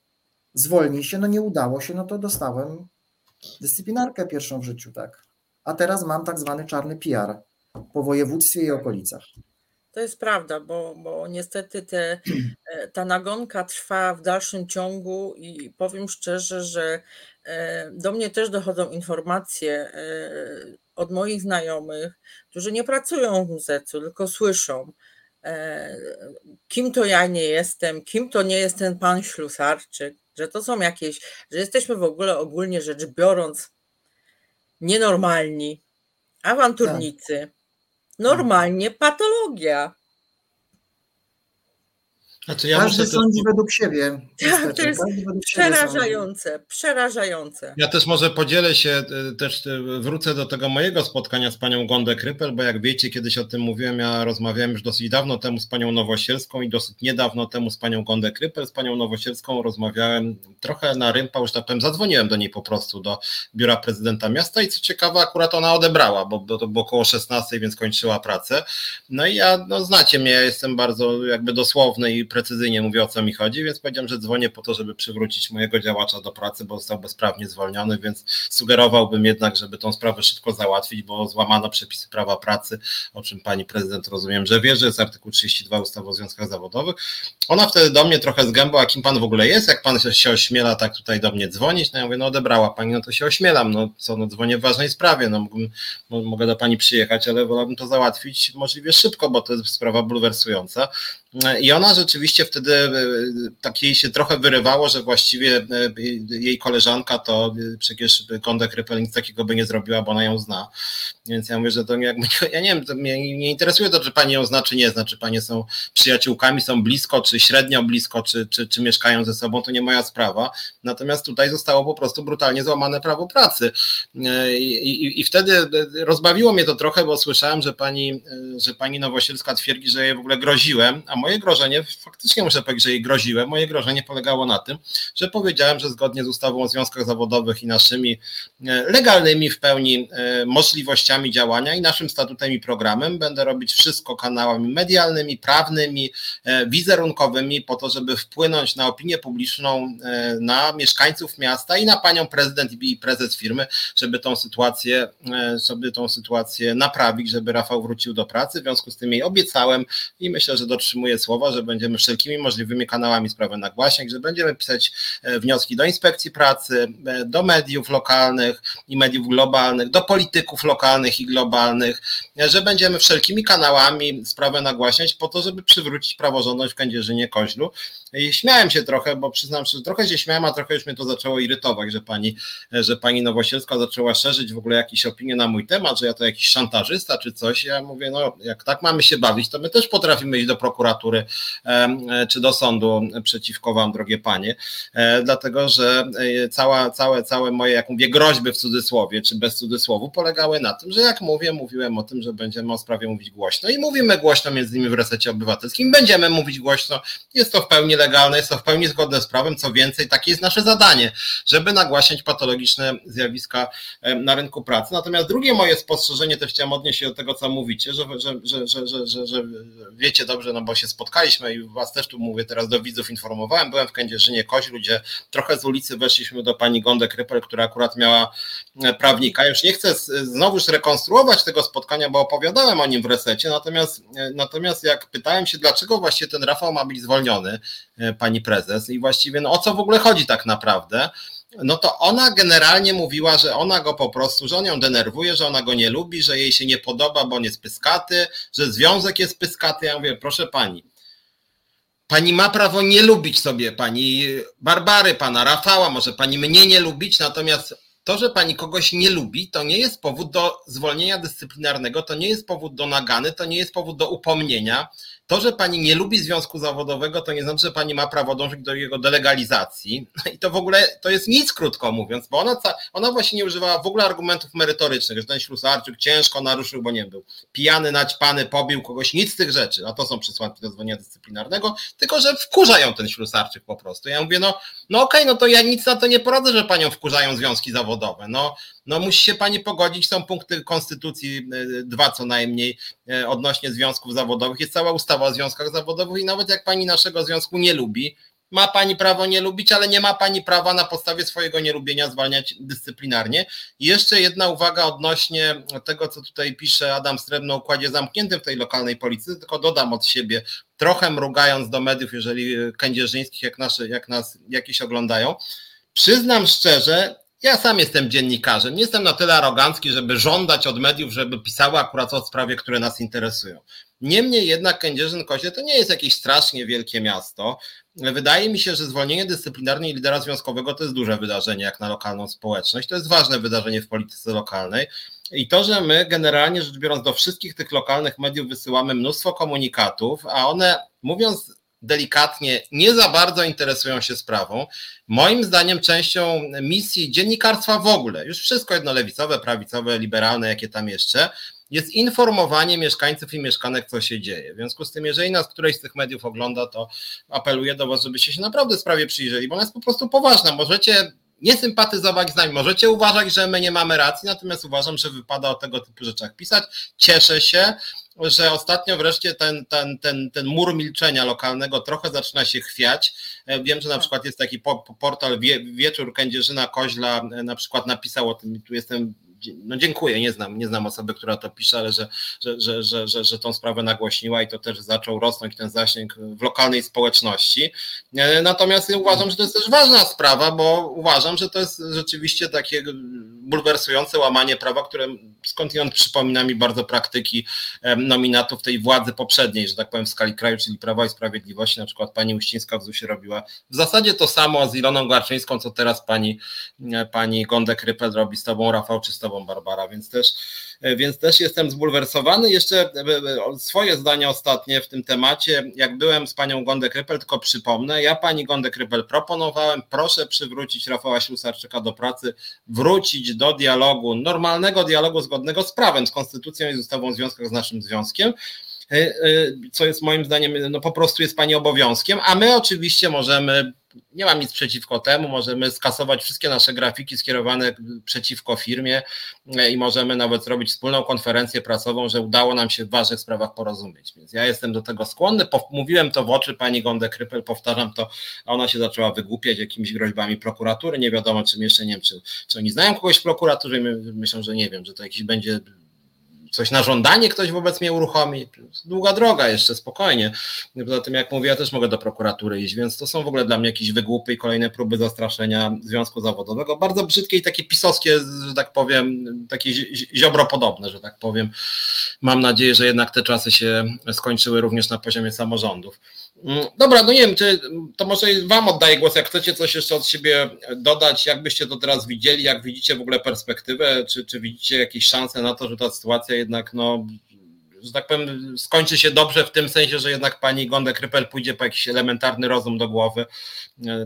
Zwolnij się, no nie udało się, no to dostałem dyscyplinarkę pierwszą w życiu, tak. A teraz mam tak zwany czarny PR po województwie i okolicach. To jest prawda, bo, bo niestety te, e, ta nagonka trwa w dalszym ciągu i powiem szczerze, że e, do mnie też dochodzą informacje e, od moich znajomych, którzy nie pracują w muzeum, tylko słyszą, kim to ja nie jestem, kim to nie jest ten pan Ślusarczyk, że to są jakieś, że jesteśmy w ogóle ogólnie rzecz biorąc nienormalni, awanturnicy. Tak normalnie patologia. Znaczy ja Każdy sądzi według siebie. Tak, to jest przerażające, przerażające. Ja też może podzielę się, e, też e, wrócę do tego mojego spotkania z panią Gondę Krypel, bo jak wiecie, kiedyś o tym mówiłem, ja rozmawiałem już dosyć dawno temu z panią Nowosielską i dosyć niedawno temu z panią Gondę Krypel. Z panią Nowosielską rozmawiałem trochę na rympa, już tak powiem, zadzwoniłem do niej po prostu do biura prezydenta miasta i co ciekawe, akurat ona odebrała, bo, bo to było około 16, więc kończyła pracę. No i ja, no znacie mnie, ja jestem bardzo jakby dosłowny i precyzyjnie mówię o co mi chodzi, więc powiedziałem, że dzwonię po to, żeby przywrócić mojego działacza do pracy, bo został bezprawnie zwolniony, więc sugerowałbym jednak, żeby tą sprawę szybko załatwić, bo złamano przepisy prawa pracy, o czym pani prezydent rozumiem, że wie, że jest artykuł 32 ustawy o związkach zawodowych. Ona wtedy do mnie trochę zgębła, kim pan w ogóle jest, jak pan się ośmiela tak tutaj do mnie dzwonić, no ja mówię, no odebrała pani, no to się ośmielam, no co, no dzwonię w ważnej sprawie, no mógłbym, mogę do pani przyjechać, ale wolałbym to załatwić możliwie szybko, bo to jest sprawa bulwersująca. I ona rzeczywiście wtedy e, tak jej się trochę wyrywało, że właściwie e, jej koleżanka to e, przecież Kondek Rypel nic takiego by nie zrobiła, bo ona ją zna. Więc ja mówię, że to jakby, ja nie wiem, to mnie nie interesuje to, czy pani ją zna, czy nie zna, czy panie są przyjaciółkami, są blisko, czy średnio blisko, czy, czy, czy mieszkają ze sobą, to nie moja sprawa. Natomiast tutaj zostało po prostu brutalnie złamane prawo pracy. I, i, i wtedy rozbawiło mnie to trochę, bo słyszałem, że pani, że pani Nowosielska twierdzi, że jej w ogóle groziłem, a moje grożenie, faktycznie muszę powiedzieć, że jej groziłem, moje grożenie polegało na tym, że powiedziałem, że zgodnie z ustawą o związkach zawodowych i naszymi e, legalnymi w pełni e, możliwościami działania i naszym statutem i programem będę robić wszystko kanałami medialnymi, prawnymi, e, wizerunkowymi po to, żeby wpłynąć na opinię publiczną, na mieszkańców miasta i na panią prezydent i prezes firmy, żeby tą sytuację, żeby tą sytuację naprawić, żeby Rafał wrócił do pracy. W związku z tym jej obiecałem i myślę, że dotrzymuję słowa słowa, że będziemy wszelkimi możliwymi kanałami sprawę nagłaśniać, że będziemy pisać e, wnioski do inspekcji pracy, e, do mediów lokalnych i mediów globalnych, do polityków lokalnych i globalnych, e, że będziemy wszelkimi kanałami sprawę nagłaśniać po to, żeby przywrócić praworządność w Kędzierzynie Koźlu. I śmiałem się trochę, bo przyznam, że trochę się śmiałem, a trochę już mnie to zaczęło irytować, że pani, że pani Nowosielska zaczęła szerzyć w ogóle jakieś opinie na mój temat, że ja to jakiś szantażysta czy coś. Ja mówię, no jak tak mamy się bawić, to my też potrafimy iść do prokuratury czy do sądu przeciwko wam, drogie panie, e, dlatego że e, cała, całe, całe moje, jak mówię, groźby w cudzysłowie, czy bez cudzysłowu, polegały na tym, że jak mówię, mówiłem o tym, że będziemy o sprawie mówić głośno i mówimy głośno między innymi w resecie obywatelskim, będziemy mówić głośno, jest to w pełni legalne, jest to w pełni zgodne z prawem, co więcej, takie jest nasze zadanie, żeby nagłaśniać patologiczne zjawiska na rynku pracy. Natomiast drugie moje spostrzeżenie, też chciałem odnieść się do tego, co mówicie, że, że, że, że, że, że, że wiecie dobrze, no bo się spotkaliśmy i was też tu mówię teraz do widzów informowałem, byłem w Kędzierzynie Koźlu, gdzie trochę z ulicy weszliśmy do pani Gondek Ryper, która akurat miała e, prawnika. Już nie chcę znowuż rekonstruować tego spotkania, bo opowiadałem o nim w resecie, natomiast, e, natomiast jak pytałem się, dlaczego właściwie ten Rafał ma być zwolniony, e, pani prezes, i właściwie no, o co w ogóle chodzi tak naprawdę, no to ona generalnie mówiła, że ona go po prostu, że on ją denerwuje, że ona go nie lubi, że jej się nie podoba, bo on jest pyskaty, że związek jest pyskaty. Ja mówię, proszę pani, pani ma prawo nie lubić sobie pani Barbary, pana Rafała, może pani mnie nie lubić, natomiast to, że pani kogoś nie lubi, to nie jest powód do zwolnienia dyscyplinarnego, to nie jest powód do nagany, to nie jest powód do upomnienia. To, że pani nie lubi związku zawodowego, to nie znaczy, że pani ma prawo dążyć do jego delegalizacji. I to w ogóle to jest nic, krótko mówiąc, bo ona, ona właśnie nie używała w ogóle argumentów merytorycznych, że ten ślusarczyk ciężko naruszył, bo nie był pijany, naćpany, pobił kogoś, nic z tych rzeczy. A to są przesłanki do zwolnienia dyscyplinarnego, tylko że wkurzają ten ślusarczyk po prostu. Ja mówię, no, no okej, okay, no to ja nic na to nie poradzę, że panią wkurzają związki zawodowe. No, no musi się pani pogodzić, są punkty konstytucji, e, dwa co najmniej, odnośnie związków zawodowych. Jest cała ustawa o związkach zawodowych i nawet jak pani naszego związku nie lubi, ma pani prawo nie lubić, ale nie ma pani prawa na podstawie swojego nielubienia zwalniać dyscyplinarnie. I jeszcze jedna uwaga odnośnie tego, co tutaj pisze Adam Srebrno o układzie zamkniętym w tej lokalnej policji, tylko dodam od siebie, trochę mrugając do mediów, jeżeli kędzierzyńskich, jak, nasze, jak nas jakieś oglądają. Przyznam szczerze, ja sam jestem dziennikarzem. Nie jestem na tyle arogancki, żeby żądać od mediów, żeby pisały akurat o sprawie, które nas interesują. Niemniej jednak Kędzierzyn-Koźle to nie jest jakieś strasznie wielkie miasto. Wydaje mi się, że zwolnienie dyscyplinarnej lidera związkowego to jest duże wydarzenie jak na lokalną społeczność. To jest ważne wydarzenie w polityce lokalnej. I to, że my generalnie rzecz biorąc do wszystkich tych lokalnych mediów wysyłamy mnóstwo komunikatów, a one mówiąc delikatnie nie za bardzo interesują się sprawą. Moim zdaniem częścią misji dziennikarstwa w ogóle, już wszystko jedno lewicowe, prawicowe, liberalne, jakie tam jeszcze, jest informowanie mieszkańców i mieszkanek, co się dzieje. W związku z tym, jeżeli nas któreś z tych mediów ogląda, to apeluję do Was, żebyście się naprawdę sprawie przyjrzeli, bo ona jest po prostu poważna. Możecie nie sympatyzować z nami, możecie uważać, że my nie mamy racji, natomiast uważam, że wypada o tego typu rzeczach pisać. Cieszę się, że ostatnio wreszcie ten, ten, ten, ten mur milczenia lokalnego trochę zaczyna się chwiać. E, wiem, że na tak. przykład jest taki portal Wieczór Kędzierzyna Koźla, e, na przykład napisał o tym, tu jestem no dziękuję, nie znam, nie znam osoby, która to pisze, ale że, że, że, że, że, że tą sprawę nagłośniła i to też zaczął rosnąć ten zasięg w lokalnej społeczności. E, natomiast uważam, że to jest też ważna sprawa, bo uważam, że to jest rzeczywiście takie bulwersujące łamanie prawa, które skądinąd przypomina mi bardzo praktyki nominatów tej władzy poprzedniej, że tak powiem, w skali kraju, czyli Prawa i Sprawiedliwości, na przykład pani Uścińska w ZUS-ie robiła w zasadzie to samo z Iloną Garczyńską, co teraz pani, e, pani Gondek-Rypel robi z tobą, Rafał, czy z tobą, Barbara, więc też E, więc też jestem zbulwersowany. Jeszcze e, e, swoje zdanie ostatnie w tym temacie. Jak byłem z panią Gondek-Rypel, tylko przypomnę, ja pani Gondek-Rypel proponowałem, proszę przywrócić Rafała Ślusarczyka do pracy, wrócić do dialogu, normalnego dialogu zgodnego z prawem, z konstytucją i z ustawą o związkach z naszym związkiem co jest moim zdaniem, no po prostu jest pani obowiązkiem, a my oczywiście możemy nie mam nic przeciwko temu, możemy skasować wszystkie nasze grafiki skierowane przeciwko firmie e, i możemy nawet zrobić wspólną konferencję prasową, że udało nam się w ważnych sprawach porozumieć. Więc ja jestem do tego skłonny. Mówiłem to w oczy pani Gonde Krypel, powtarzam to, a ona się zaczęła wygłupiać jakimiś groźbami prokuratury. Nie wiadomo, czym jeszcze, nie wiem, czy, czy oni znają kogoś w prokuraturze. Myślą, że nie wiem, że to jakiś będzie coś na żądanie ktoś wobec mnie uruchomi. Długa droga jeszcze, spokojnie. Poza tym, jak mówię, ja też mogę do prokuratury iść, więc to są w ogóle dla mnie jakieś wygłupy i kolejne próby zastraszenia związku zawodowego. Bardzo brzydkie i takie pisowskie, że tak powiem, takie ziobropodobne, że tak powiem. Mam nadzieję, że jednak te czasy się skończyły również na poziomie samorządów. Mm, dobra, no nie wiem, czy to może Wam oddaję głos, jak chcecie coś jeszcze od siebie dodać, jak byście to teraz widzieli, jak widzicie w ogóle perspektywę, czy, czy widzicie jakieś szanse na to, że ta sytuacja jednak, no, że tak powiem, skończy się dobrze w tym sensie, że jednak pani Gondek Rypel pójdzie po jakiś elementarny rozum do głowy.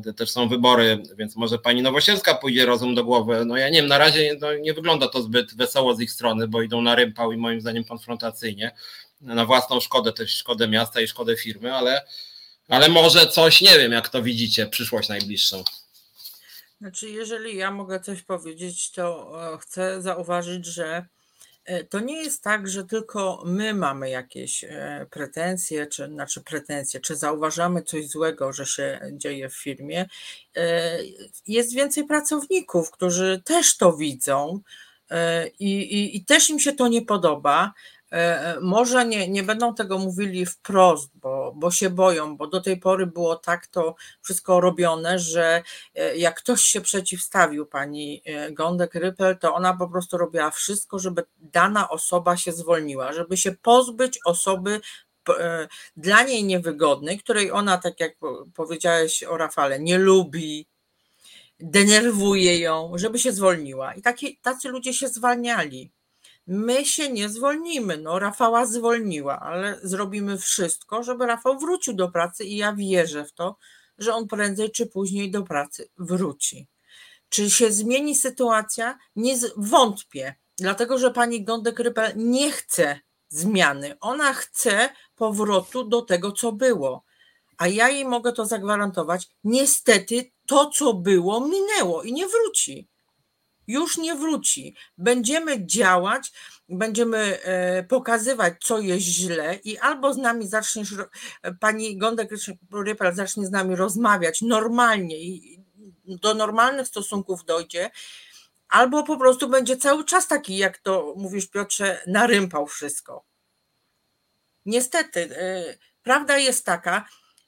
E, też są wybory, więc może pani Nowosielska pójdzie rozum do głowy. No ja nie wiem, na razie no, nie wygląda to zbyt wesoło z ich strony, bo idą na rympał i moim zdaniem konfrontacyjnie na własną szkodę, też szkodę miasta i szkodę firmy, ale, ale może coś, nie wiem, jak to widzicie, przyszłość najbliższą. Znaczy, jeżeli ja mogę coś powiedzieć, to e, chcę zauważyć, że e, to nie jest tak, że tylko my mamy jakieś e, pretensje, czy znaczy pretensje, czy zauważamy coś złego, że się dzieje w firmie. Jest więcej pracowników, którzy też to widzą i, i, i też im się to nie podoba. E, może nie, nie będą tego mówili wprost, bo, bo się boją, bo do tej pory było tak to wszystko robione, że e, jak ktoś się przeciwstawił pani e, Gondek-Rypel, to ona po prostu robiła wszystko, żeby dana osoba się zwolniła, żeby się pozbyć osoby dla niej niewygodnej, której ona, tak jak powiedziałeś o Rafale, nie lubi, denerwuje ją, żeby się zwolniła. I taki, tacy ludzie się zwalniali. My się nie zwolnimy. No, Rafała zwolniła, ale zrobimy wszystko, żeby Rafał wrócił do pracy i ja wierzę w to, że on prędzej czy później do pracy wróci. Czy się zmieni sytuacja? Nie wątpię, dlatego że pani Gondek-Rypel nie chce zmiany. Ona chce powrotu do tego, co było. A ja jej mogę to zagwarantować. Niestety to, co było, minęło i nie wróci już nie wróci. Będziemy działać, będziemy e, pokazywać, co jest źle, i albo z nami zaczniesz, pani Gondek Rypel zacznie z nami rozmawiać normalnie i do normalnych stosunków dojdzie, albo po prostu będzie cały czas taki, jak to mówisz, Piotrze, narympał wszystko. Niestety, e, prawda jest taka,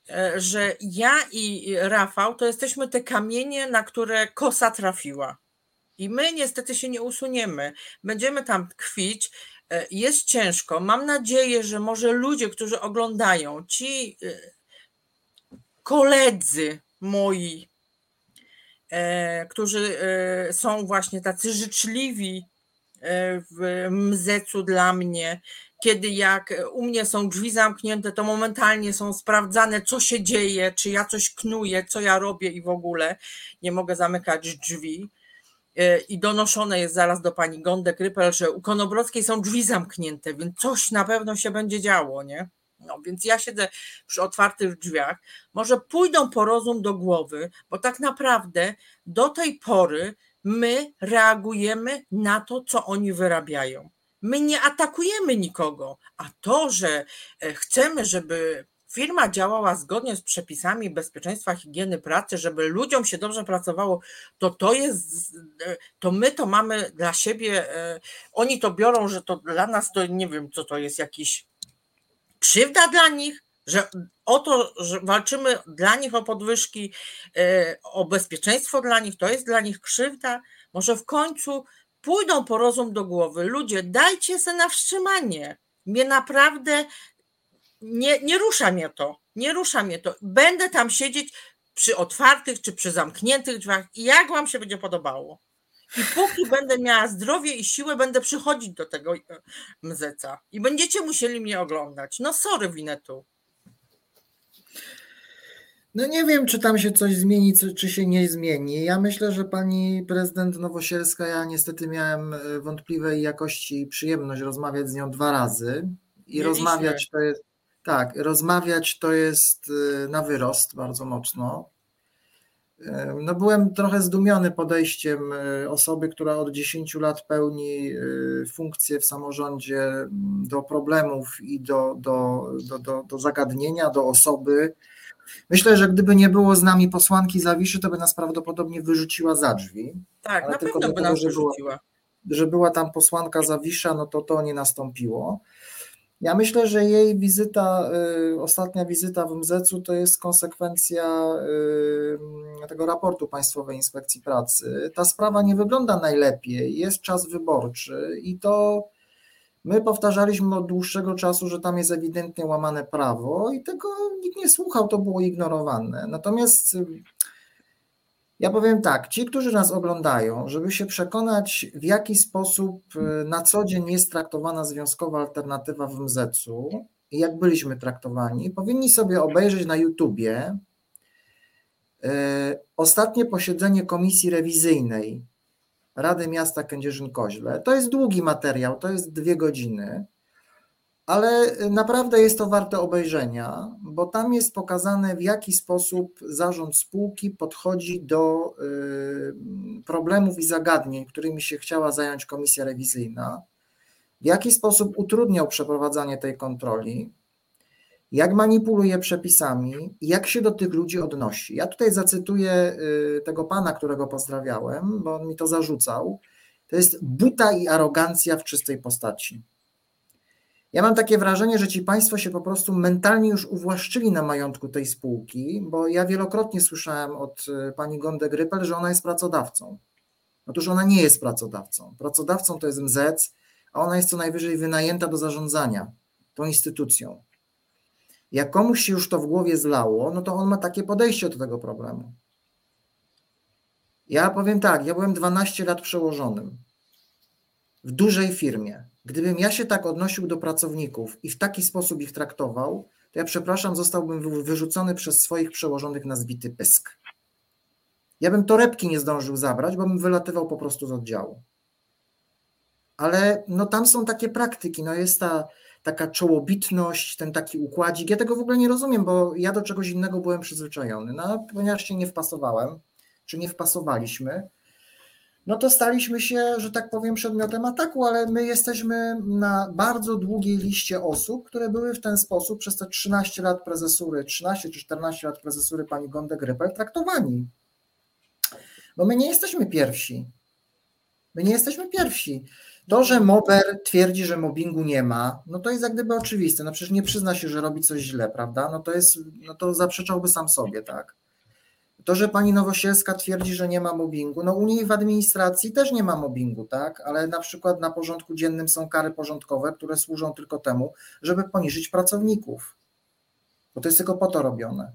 e, że ja i Rafał to jesteśmy te kamienie, na które kosa trafiła i my niestety się nie usuniemy. Będziemy tam tkwić. E, jest ciężko. Mam nadzieję, że może ludzie, którzy oglądają, ci e, koledzy moi, e, którzy są właśnie tacy życzliwi w mzecu dla mnie, kiedy jak u mnie są drzwi zamknięte, to momentalnie są sprawdzane, co się dzieje, czy ja coś knuję, co ja robię i w ogóle nie mogę zamykać drzwi. E, i donoszone jest zaraz do pani Gondek Rypel, że u Konobrowskiej są drzwi zamknięte, więc coś na pewno się będzie działo, nie? No, więc ja siedzę przy otwartych drzwiach. Może pójdą po rozum do głowy, bo tak naprawdę do tej pory my reagujemy na to, co oni wyrabiają. My nie atakujemy nikogo, a to, że e, chcemy, żeby firma działała zgodnie z przepisami bezpieczeństwa higieny pracy, żeby ludziom się dobrze pracowało, to to jest, to my to mamy dla siebie, e, oni to biorą, że to dla nas to nie wiem, co to jest jakiś krzywda dla nich, że o to, że walczymy dla nich o podwyżki, e, o bezpieczeństwo dla nich, to jest dla nich krzywda. Może w końcu pójdą po rozum do głowy. Ludzie, dajcie se na wstrzymanie. Mnie naprawdę nie, nie rusza mnie to, nie rusza mnie to. Będę tam siedzieć przy otwartych czy przy zamkniętych drzwiach jak wam się będzie podobało. I póki będę miała zdrowie i siłę, będę przychodzić do tego e, mzeca. I będziecie musieli mnie oglądać. No sorry, Winetu. No nie wiem, czy tam się coś zmieni, czy się nie zmieni. Ja myślę, że pani prezydent Nowosielska, ja niestety miałem e, wątpliwej jakości przyjemność rozmawiać z nią dwa razy. I Mieliśmy. rozmawiać to jest tak, rozmawiać to jest y, na wyrost bardzo mocno. Y, no byłem trochę zdumiony podejściem y, osoby, która od 10 lat pełni funkcję w samorządzie mm, do problemów i do, do, do, do, do zagadnienia, do osoby. Myślę, że gdyby nie było z nami posłanki Zawiszy, to by nas prawdopodobnie wyrzuciła za drzwi. Tak, na pewno by nas wyrzuciła. że była tam posłanka Zawisza, no to to nie nastąpiło. Ja myślę, że jej wizyta, y, ostatnia wizyta w MZC-u to jest konsekwencja y, tego raportu Państwowej Inspekcji Pracy. Ta sprawa nie wygląda najlepiej, jest czas wyborczy i to my powtarzaliśmy od dłuższego czasu, że tam jest ewidentnie łamane prawo i tego nikt nie słuchał, to było ignorowane. Natomiast ja powiem tak, ci, którzy nas oglądają, żeby się przekonać, w jaki sposób y, na co dzień jest traktowana związkowa alternatywa w MZC-u i jak byliśmy traktowani, powinni sobie obejrzeć na YouTubie y, ostatnie posiedzenie komisji rewizyjnej Rady Miasta Kędzierzyn-Koźle. To jest długi materiał, to jest dwie godziny ale naprawdę jest to warte obejrzenia, bo tam jest pokazane, w jaki sposób zarząd spółki podchodzi do y, problemów i zagadnień, którymi się chciała zająć komisja rewizyjna, w jaki sposób utrudniał przeprowadzanie tej kontroli, jak manipuluje przepisami jak się do tych ludzi odnosi. Ja tutaj zacytuję y, tego pana, którego pozdrawiałem, bo on mi to zarzucał. To jest buta i arogancja w czystej postaci. Ja mam takie wrażenie, że ci państwo się po prostu mentalnie już uwłaszczyli na majątku tej spółki, bo ja wielokrotnie słyszałem od e, pani Gonde Grypel, że ona jest pracodawcą. Otóż ona nie jest pracodawcą. Pracodawcą to jest MZEC, a ona jest co najwyżej wynajęta do zarządzania tą instytucją. Jak komuś się już to w głowie zlało, no to on ma takie podejście do tego problemu. Ja powiem tak, ja byłem 12 lat przełożonym w dużej firmie. Gdybym ja się tak odnosił do pracowników i w taki sposób ich traktował, to ja przepraszam, zostałbym wyrzucony przez swoich przełożonych na zbity pysk. Ja bym torebki nie zdążył zabrać, bo bym wylatywał po prostu z oddziału. Ale no tam są takie praktyki, no jest ta taka czołobitność, ten taki układzik. Ja tego w ogóle nie rozumiem, bo ja do czegoś innego byłem przyzwyczajony. No, ponieważ się nie wpasowałem, czy nie wpasowaliśmy, no to staliśmy się, że tak powiem, przedmiotem ataku, ale my jesteśmy na bardzo długiej liście osób, które były w ten sposób przez te 13 lat prezesury, 13 czy 14 lat prezesury pani Gonde Grypel traktowani. Bo my nie jesteśmy pierwsi. My nie jesteśmy pierwsi. To, że Mober twierdzi, że mobbingu nie ma, no to jest jak gdyby oczywiste. No przecież nie przyzna się, że robi coś źle, prawda? No to jest, no to zaprzeczałby sam sobie, tak? To, że pani Nowosielska twierdzi, że nie ma mobbingu, no u niej w administracji też nie ma mobbingu, tak? Ale na przykład na porządku dziennym są kary porządkowe, które służą tylko temu, żeby poniżyć pracowników. Bo to jest tylko po to robione.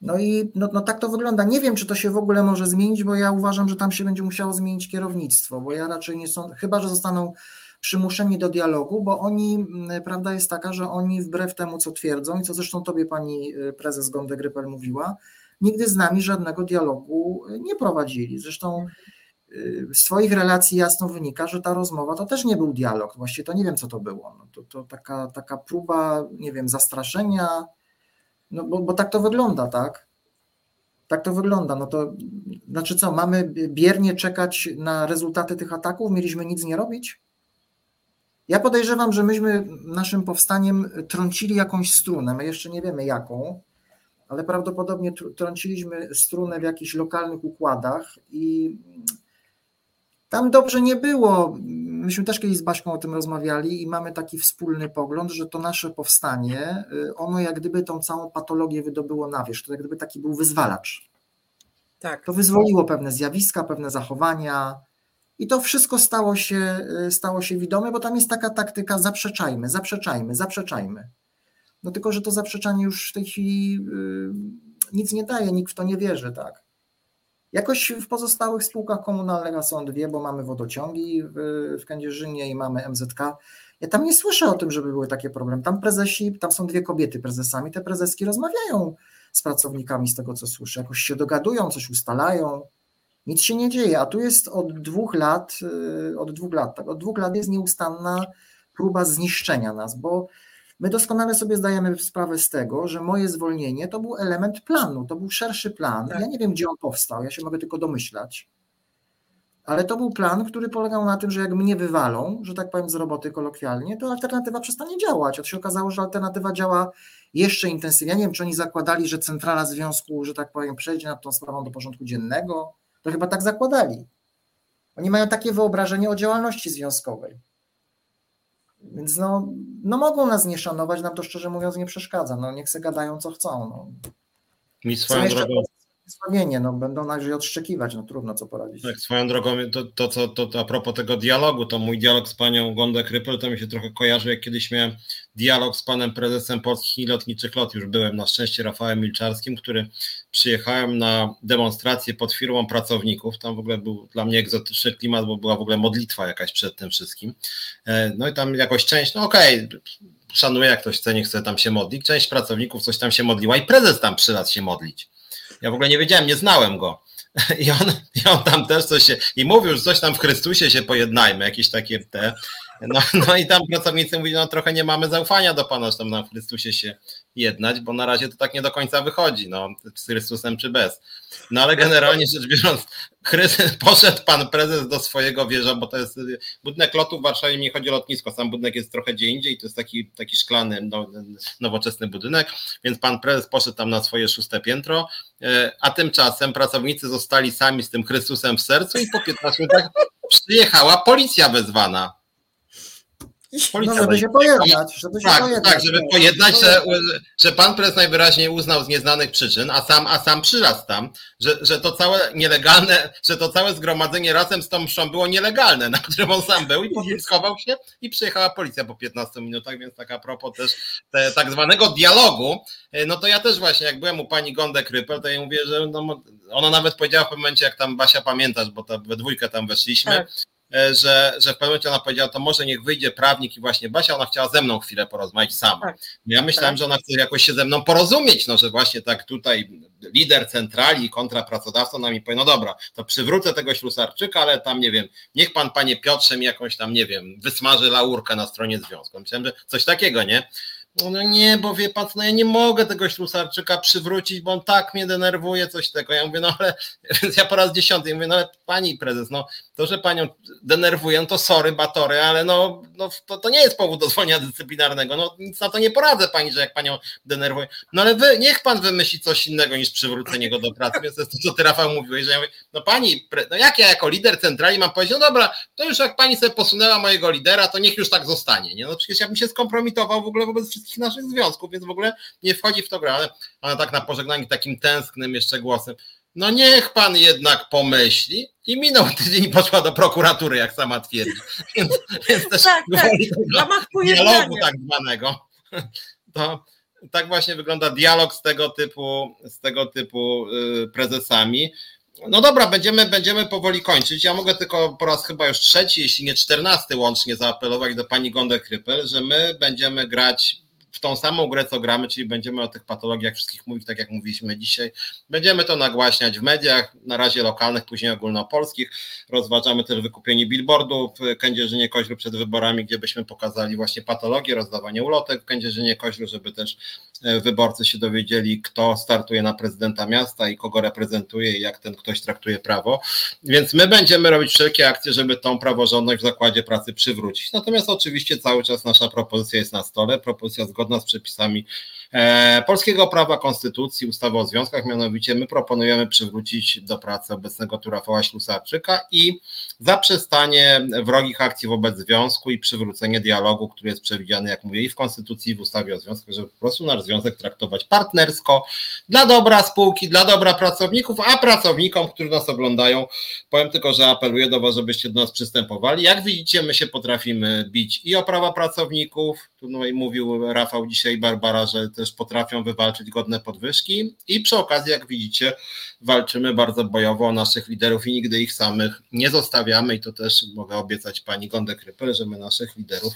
No i no, no tak to wygląda. Nie wiem, czy to się w ogóle może zmienić, bo ja uważam, że tam się będzie musiało zmienić kierownictwo, bo ja raczej nie są, chyba że zostaną przymuszeni do dialogu, bo oni, prawda jest taka, że oni wbrew temu, co twierdzą i co zresztą tobie pani y, prezes Gonde Grypel mówiła, nigdy z nami żadnego dialogu nie prowadzili. Zresztą z Twoich relacji jasno wynika, że ta rozmowa to też nie był dialog. Właściwie to nie wiem, co to było. No to, to taka, taka próba, nie wiem, zastraszenia, no bo, bo tak to wygląda, tak? Tak to wygląda. No to znaczy co, mamy biernie czekać na rezultaty tych ataków? Mieliśmy nic nie robić? Ja podejrzewam, że myśmy naszym powstaniem trącili jakąś strunę, my jeszcze nie wiemy jaką, ale prawdopodobnie trąciliśmy strunę w jakichś lokalnych układach i tam dobrze nie było. Myśmy też kiedyś z Baśką o tym rozmawiali i mamy taki wspólny pogląd, że to nasze powstanie, y, ono jak gdyby tą całą patologię wydobyło na wierzch. To jak gdyby taki był wyzwalacz. Tak. To wyzwoliło pewne zjawiska, pewne zachowania i to wszystko stało się, y, stało się widome, bo tam jest taka taktyka zaprzeczajmy, zaprzeczajmy, zaprzeczajmy. No tylko, że to zaprzeczanie już w tej chwili y, nic nie daje, nikt w to nie wierzy, tak. Jakoś w pozostałych spółkach komunalnych, są dwie, bo mamy wodociągi w, w Kędzierzynie i mamy MZK. Ja tam nie słyszę o tym, żeby były takie problemy. Tam prezesi, tam są dwie kobiety prezesami, te prezeski rozmawiają z pracownikami z tego, co słyszę. Jakoś się dogadują, coś ustalają. Nic się nie dzieje, a tu jest od dwóch lat, y, od dwóch lat, tak, od dwóch lat jest nieustanna próba zniszczenia nas, bo My doskonale sobie zdajemy sprawę z tego, że moje zwolnienie to był element planu, to był szerszy plan. Tak. Ja nie wiem, gdzie on powstał, ja się mogę tylko domyślać. Ale to był plan, który polegał na tym, że jak mnie wywalą, że tak powiem z roboty kolokwialnie, to alternatywa przestanie działać. A to się okazało, że alternatywa działa jeszcze intensywniej. Ja nie wiem, czy oni zakładali, że centrala związku, że tak powiem, przejdzie nad tą sprawą do porządku dziennego. To chyba tak zakładali. Oni mają takie wyobrażenie o działalności związkowej. Więc no, no mogą nas nie szanować, nam to szczerze mówiąc nie przeszkadza. No niech se gadają co chcą. No. Mi swoją drogą zbawienie, no będą najwyżej odszczekiwać, no trudno co poradzić. Tak, swoją drogą, to, to, co, to, to a propos tego dialogu, to mój dialog z panią Gondę Krypel, to mi się trochę kojarzy, jak kiedyś miałem dialog z panem prezesem Polskich Lotniczych Lot, już byłem na szczęście Rafałem Milczarskim, który przyjechałem na demonstrację pod firmą pracowników, tam w ogóle był dla mnie egzotyczny klimat, bo była w ogóle modlitwa jakaś przed tym wszystkim, e, no i tam jakoś część, no okej, okay, szanuję, jak ktoś chce, nie chce tam się modlić, część pracowników coś tam się modliła i prezes tam przylazł się modlić. Ja w ogóle nie wiedziałem, nie znałem go. I on, I on tam też coś się, i mówił, że coś tam w Chrystusie się pojednajmy, jakieś takie te. No, no i tam pracownicy mówili, no trochę nie mamy zaufania do Pana, że tam na Chrystusie się jednać, bo na razie to tak nie do końca wychodzi, no, z Chrystusem czy bez. No ale generalnie rzecz biorąc, Chrystus, poszedł pan prezes do swojego wieża, bo to jest budynek lotu w Warszawie, nie chodzi o lotnisko, sam budynek jest trochę gdzie indziej, to jest taki, taki szklany, no, nowoczesny budynek, więc pan prezes poszedł tam na swoje szóste piętro, e, a tymczasem pracownicy zostali sami z tym Chrystusem w sercu i po 15 minutach przyjechała policja wezwana no, żeby się pojednać. Żeby się tak, pojednać, tak, żeby pojednać, że, że pan prezes najwyraźniej uznał z nieznanych przyczyn, a sam, a sam przyraz tam, że, że to całe nielegalne, że to całe zgromadzenie razem z tą mszą było nielegalne, na którym on sam był i potem schował się i przyjechała policja po 15 minutach, więc tak a propos też te, tak zwanego dialogu, e, no to ja też właśnie, jak byłem u pani Gondek Rypel, to ja mówię, że no, ona nawet powiedziała w pewnym momencie, jak tam Basia pamiętasz, bo to we dwójkę tam weszliśmy, tak że, że w pewnym momencie ona powiedziała, to może niech wyjdzie prawnik i właśnie Basia, ona chciała ze mną chwilę porozmawiać sama. Tak. Ja myślałem, tak. że ona chce jakoś się ze mną porozumieć, no że właśnie tak tutaj lider centrali kontra pracodawca na mi powie, no dobra, to przywrócę tego ślusarczyka, ale tam nie wiem, niech pan panie Piotrze mi jakąś tam, nie wiem, wysmaży laurkę na stronie związku. Myślałem, że coś takiego, nie? No nie, bo wie pan, no ja nie mogę tego ślusarczyka przywrócić, bo on tak mnie denerwuje, coś tego. Ja mówię, no ale, więc ja po raz dziesiąty mówię, no ale pani prezes, no to, że panią denerwuję, to sorry, batory, ale no, no to, to nie jest powód do zwolnienia dyscyplinarnego, no nic na to nie poradzę pani, że jak panią denerwuję. No ale wy, niech pan wymyśli coś innego niż przywrócenie go do pracy, więc to jest to, co ty Rafał mówiłeś, że ja mówię, no pani, no jak ja jako lider centrali mam powiedzieć, no dobra, to już jak pani sobie posunęła mojego lidera, to niech już tak zostanie, nie? No przecież ja bym się skompromitował w ogóle wobec wszystkich naszych związków, więc w ogóle nie wchodzi w to grę, ale ona tak na pożegnanie takim tęsknym jeszcze głosem, no niech pan jednak pomyśli i minął tydzień i poszła do prokuratury, jak sama twierdzi. Więc, więc też tak, tak. dialogu tak zwanego. To tak właśnie wygląda dialog z tego typu, z tego typu y, prezesami. No dobra, będziemy, będziemy powoli kończyć. Ja mogę tylko po raz chyba już trzeci, jeśli nie czternasty łącznie zaapelować do pani Gondę Krypel, że my będziemy grać w tą samą grę, co gramy, czyli będziemy o tych patologiach wszystkich mówić, tak jak mówiliśmy dzisiaj. Będziemy to nagłaśniać w mediach, na razie lokalnych, później ogólnopolskich. Rozważamy też wykupienie billboardów w Kędzierzynie Koźlu przed wyborami, gdzie byśmy pokazali właśnie patologię, rozdawanie ulotek w Kędzierzynie Koźlu, żeby też e, wyborcy się dowiedzieli, kto startuje na prezydenta miasta i kogo reprezentuje i jak ten ktoś traktuje prawo. Więc my będziemy robić wszelkie akcje, żeby tą praworządność w zakładzie pracy przywrócić. Natomiast oczywiście cały czas nasza propozycja jest na stole, propozycja zgodna zgodna z przepisami polskiego prawa, konstytucji, ustawy o związkach. Mianowicie my proponujemy przywrócić do pracy obecnego tu Rafała Ślusarczyka i zaprzestanie wrogich akcji wobec związku i przywrócenie dialogu, który jest przewidziany, jak mówię, i w konstytucji, i w ustawie o związkach, żeby po prostu nasz związek traktować partnersko dla dobra spółki, dla dobra pracowników, a pracownikom, którzy nas oglądają, powiem tylko, że apeluję do Was, żebyście do nas przystępowali. Jak widzicie, my się potrafimy bić i o prawa pracowników, tu no i mówił Rafał dzisiaj Barbara, że też potrafią wywalczyć godne podwyżki. I przy okazji, jak widzicie, walczymy bardzo bojowo o naszych liderów i nigdy ich samych nie zostawiamy. I to też mogę obiecać pani Gondek Rypel, że my naszych liderów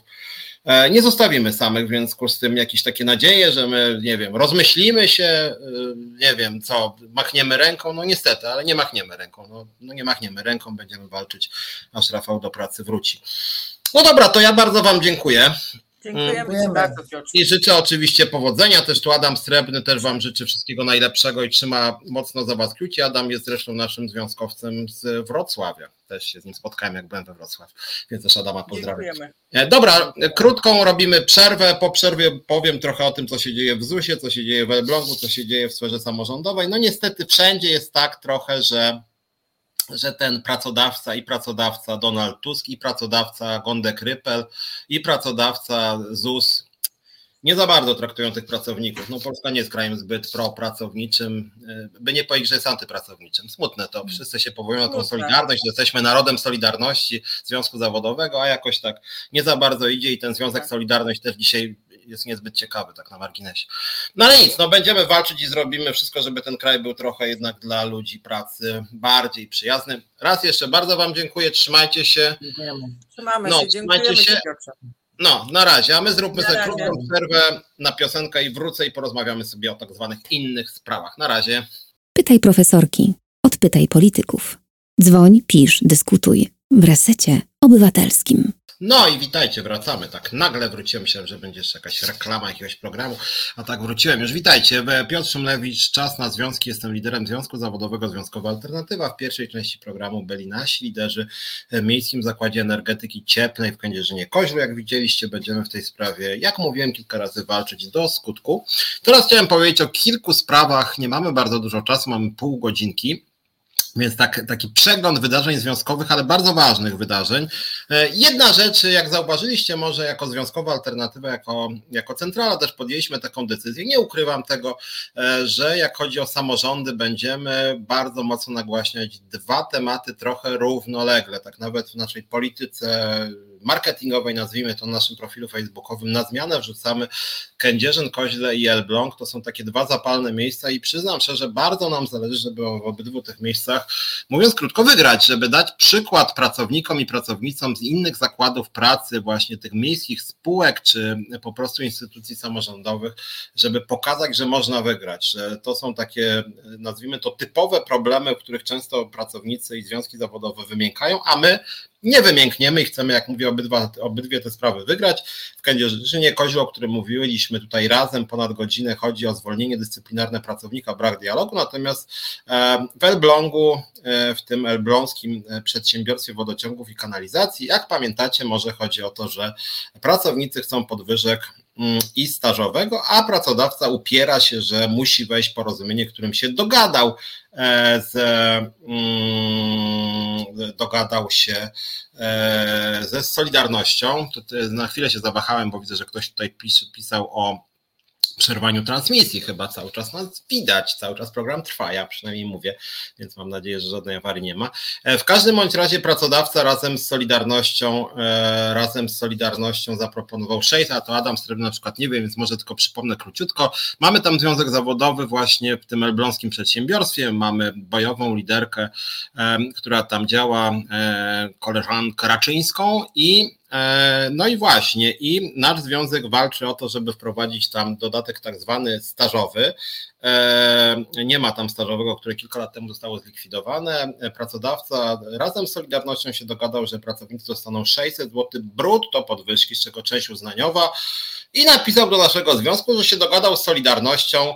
e, nie zostawimy samych, w związku z tym jakieś takie nadzieje, że my, nie wiem, rozmyślimy się, e, nie wiem co, machniemy ręką, no niestety, ale nie machniemy ręką, no, no nie machniemy ręką, będziemy walczyć, aż Rafał do pracy wróci. No dobra, to ja bardzo Wam dziękuję. Dziękujemy Ci bardzo, I życzę oczywiście powodzenia. Też tu Adam Srebrny też Wam życzy wszystkiego najlepszego i trzyma mocno za Was kciuki. Adam jest zresztą naszym związkowcem z Wrocławia. Też się z nim spotkałem, jak byłem we Wrocławiu, więc też Adama pozdrawiam. Dziękujemy. E, dobra, krótką robimy przerwę. Po przerwie powiem trochę o tym, co się dzieje w ZUS-ie, co się dzieje w Elblągu, co się dzieje w sferze samorządowej. No niestety wszędzie jest tak trochę, że że ten pracodawca i pracodawca Donald Tusk i pracodawca Gondek Rypel i pracodawca ZUS nie za bardzo traktują tych pracowników. No Polska nie jest krajem zbyt propracowniczym, e, by nie powiedzieć, że jest antypracowniczym. Smutne to, wszyscy się powołują na tą solidarność, że jesteśmy narodem Solidarności, Związku Zawodowego, a jakoś tak nie za bardzo idzie i ten Związek tak. Solidarność też dzisiaj jest niezbyt ciekawy, tak na marginesie. No ale nic, no będziemy walczyć i zrobimy wszystko, żeby ten kraj był trochę jednak dla ludzi pracy bardziej przyjazny. Raz jeszcze bardzo Wam dziękuję, trzymajcie się. Dziękujemy. Trzymamy no, się, dziękujemy się. No, na razie, a my zróbmy na sobie razie. krótką przerwę na piosenkę i wrócę i porozmawiamy sobie o tak zwanych innych sprawach. Na razie. Pytaj profesorki, odpytaj polityków. Dzwoń, pisz, dyskutuj w resecie obywatelskim. No i witajcie, wracamy. Tak nagle wróciłem, myślałem, że będzie jeszcze jakaś reklama jakiegoś programu, a tak wróciłem. Już witajcie. Piotr Szumlewicz, Czas na Związki. Jestem liderem Związku Zawodowego Związkowa Alternatywa. W pierwszej części programu byli nasi liderzy w Miejskim Zakładzie Energetyki Cieplnej w Kędzierzynie Koźlu. Jak widzieliście, będziemy w tej sprawie, jak mówiłem kilka razy, walczyć do skutku. Teraz chciałem powiedzieć o kilku sprawach. Nie mamy bardzo dużo czasu, mamy pół godzinki. Więc tak, taki przegląd wydarzeń związkowych, ale bardzo ważnych wydarzeń. E, jedna rzecz, jak zauważyliście, może jako związkowa alternatywa, jako, jako centrala też podjęliśmy taką decyzję. Nie ukrywam tego, e, że jak chodzi o samorządy, będziemy bardzo mocno nagłaśniać dwa tematy trochę równolegle, tak nawet w naszej polityce marketingowej, nazwijmy to na naszym profilu facebookowym, na zmianę wrzucamy Kędzierzyn, Koźle i Elbląg. To są takie dwa zapalne miejsca i przyznam szczerze, bardzo nam zależy, żeby w obydwu tych miejscach, mówiąc krótko, wygrać, żeby dać przykład pracownikom i pracownicom z innych zakładów pracy, właśnie tych miejskich spółek, czy po prostu instytucji samorządowych, żeby pokazać, że można wygrać, że to są takie, nazwijmy to, typowe problemy, w których często pracownicy i związki zawodowe wymiękają, a my nie wymiękniemy i chcemy, jak mówię, obydwa, obydwie te sprawy wygrać. W Kędzierzynie Kozioł, o którym mówiliśmy tutaj razem ponad godzinę, chodzi o zwolnienie dyscyplinarne pracownika, brak dialogu, natomiast e, w Elblągu, e, w tym elbląskim e, przedsiębiorstwie wodociągów i kanalizacji, jak pamiętacie, może chodzi o to, że pracownicy chcą podwyżek i stażowego, a pracodawca upiera się, że musi wejść porozumienie, którym się dogadał E, z, mm, dogadał się e, ze Solidarnością. Na chwilę się zawahałem, bo widzę, że ktoś tutaj pisał o przerwaniu transmisji chyba cały czas nas widać, cały czas program trwa, ja przynajmniej mówię, więc mam nadzieję, że żadnej awarii nie ma. E, w każdym bądź razie pracodawca razem z Solidarnością e, razem z Solidarnością zaproponował 6, a to Adam Srebrny na przykład nie wiem, więc może tylko przypomnę króciutko. Mamy tam związek zawodowy właśnie w tym elbląskim przedsiębiorstwie, mamy bojową liderkę, e, która tam działa, koleżankę Raczyńską i no i właśnie, i nasz związek walczy o to, żeby wprowadzić tam dodatek tak zwany stażowy. E, nie ma tam stażowego, które kilka lat temu zostało zlikwidowane. Pracodawca razem z Solidarnością się dogadał, że pracownicy dostaną 600 zł brutto podwyżki, z czego część uznaniowa. I napisał do naszego związku, że się dogadał z Solidarnością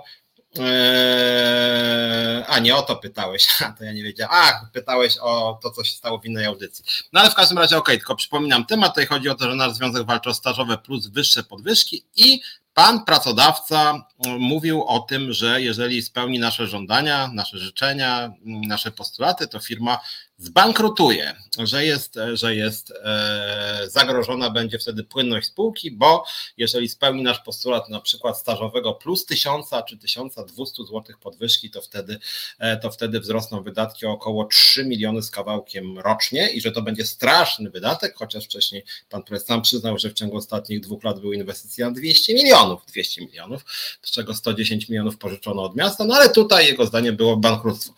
a nie o to pytałeś, a to ja nie wiedziałem. A, pytałeś o to, co się stało w innej audycji. No ale w każdym razie, okej, okay, tylko przypominam temat. Tutaj chodzi o to, że nasz związek walczy o stażowe plus wyższe podwyżki i Pan pracodawca mm, mówił o tym, że jeżeli spełni nasze żądania, nasze życzenia, mm, nasze postulaty, to firma zbankrutuje, że jest, że jest e, zagrożona będzie wtedy płynność spółki, bo jeżeli spełni nasz postulat na przykład stażowego plus 1000 czy 1200 zł podwyżki, to wtedy, e, to wtedy wzrosną wydatki o około 3 miliony z kawałkiem rocznie i że to będzie straszny wydatek, chociaż wcześniej pan prezes sam przyznał, że w ciągu ostatnich dwóch lat były inwestycje na 200 milionów, 200 milionów, z czego 110 milionów pożyczono od miasta, no ale tutaj jego zdaniem było bankructwo.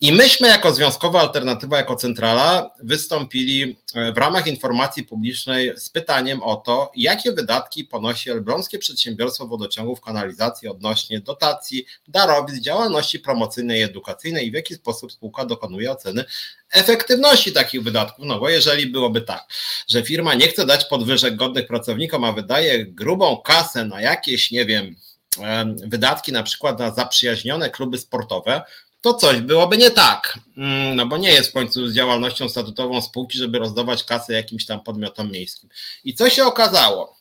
I myśmy jako związkowa alternatywa jako centrala wystąpili e, w ramach informacji publicznej z pytaniem o to, jakie wydatki ponosi Elbląskie Przedsiębiorstwo Wodociągów Kanalizacji odnośnie dotacji, darowizn, działalności promocyjnej i edukacyjnej i w jaki sposób spółka dokonuje oceny efektywności takich wydatków. No bo jeżeli byłoby tak, że firma nie chce dać podwyżek godnych pracownikom, a wydaje grubą kasę na jakieś, nie wiem, e, wydatki na przykład na zaprzyjaźnione kluby sportowe, to coś byłoby nie tak. Mm, no bo nie jest w końcu z działalnością statutową spółki, żeby rozdawać kasę jakimś tam podmiotom miejskim. I co się okazało?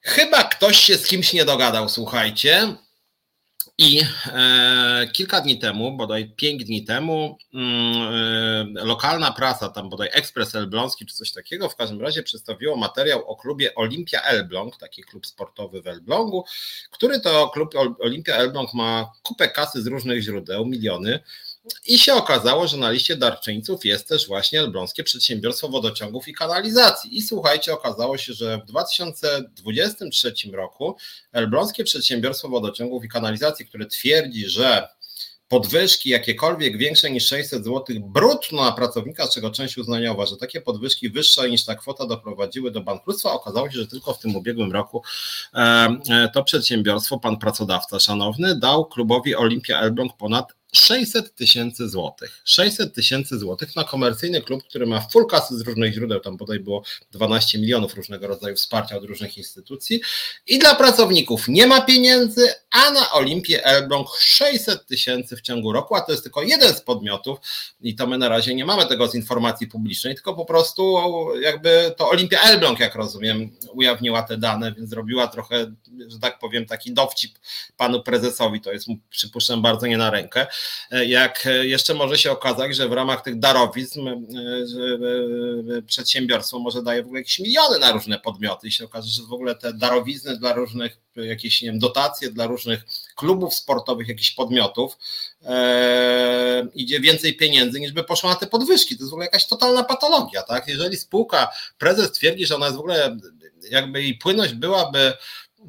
Chyba ktoś się z kimś nie dogadał, słuchajcie. I e, kilka dni temu, bodaj pięć dni temu, mm, e, lokalna prasa, tam bodaj Ekspres Elbląski czy coś takiego, w każdym razie przedstawiło materiał o klubie Olimpia Elbląg, taki klub sportowy w Elblągu, który to klub Olimpia Elbląg ma kupę kasy z różnych źródeł, miliony. I się okazało, że na liście darczyńców jest też właśnie Elbląskie Przedsiębiorstwo Wodociągów i Kanalizacji. I słuchajcie, okazało się, że w 2023 roku Elbląskie Przedsiębiorstwo Wodociągów i Kanalizacji, które twierdzi, że podwyżki jakiekolwiek większe niż 600 zł brutto na pracownika, z czego część uznaniowa, że takie podwyżki wyższe niż ta kwota doprowadziły do bankructwa, okazało się, że tylko w tym ubiegłym roku e, e, to przedsiębiorstwo, pan pracodawca szanowny, dał klubowi Olimpia Elbląg ponad 600 tysięcy złotych. 600 tysięcy złotych na komercyjny klub, który ma full kasy z różnych źródeł, tam bodaj było 12 milionów różnego rodzaju wsparcia od różnych instytucji i dla pracowników nie ma pieniędzy, a na Olimpię Elbląg 600 tysięcy w ciągu roku, a to jest tylko jeden z podmiotów i to my na razie nie mamy tego z informacji publicznej, tylko po prostu jakby to Olimpia Elbląg, jak rozumiem, ujawniła te dane, więc zrobiła trochę, że tak powiem, taki dowcip panu prezesowi, to jest mu przypuszczam bardzo nie na rękę, jak jeszcze może się okazać, że w ramach tych darowizn e, przedsiębiorstwo może daje w ogóle jakieś miliony na różne podmioty i się okaże, że w ogóle te darowizny dla różnych, jakieś nie wiem, dotacje dla różnych klubów sportowych, jakichś podmiotów e, idzie więcej pieniędzy niż by poszło na te podwyżki. To jest w ogóle jakaś totalna patologia, tak? Jeżeli spółka, prezes twierdzi, że ona jest w ogóle jakby jej płynność byłaby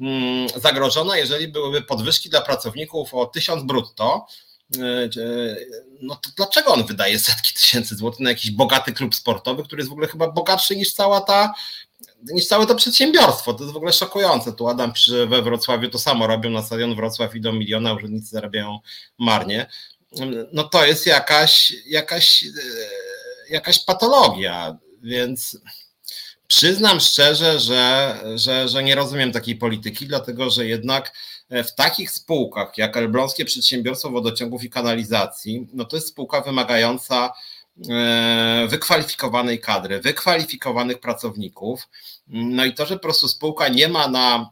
mm, zagrożona, jeżeli byłyby podwyżki dla pracowników o 1000 brutto, E, no to dlaczego on wydaje setki tysięcy złotych na jakiś bogaty klub sportowy, który jest w ogóle chyba bogatszy niż cała ta niż całe to przedsiębiorstwo. To jest w ogóle szokujące. Tu Adam że we Wrocławiu to samo robią, na stadion Wrocław idą miliony, urzędnicy zarabiają marnie. No to jest jakaś, jakaś, e, jakaś patologia, więc przyznam szczerze, że, że, że nie rozumiem takiej polityki, dlatego że jednak E, w takich spółkach jak Elbląskie Przedsiębiorstwo Wodociągów i Kanalizacji, no to jest spółka wymagająca wykwalifikowanej kadry, wykwalifikowanych pracowników. No i to, że po prostu spółka nie ma na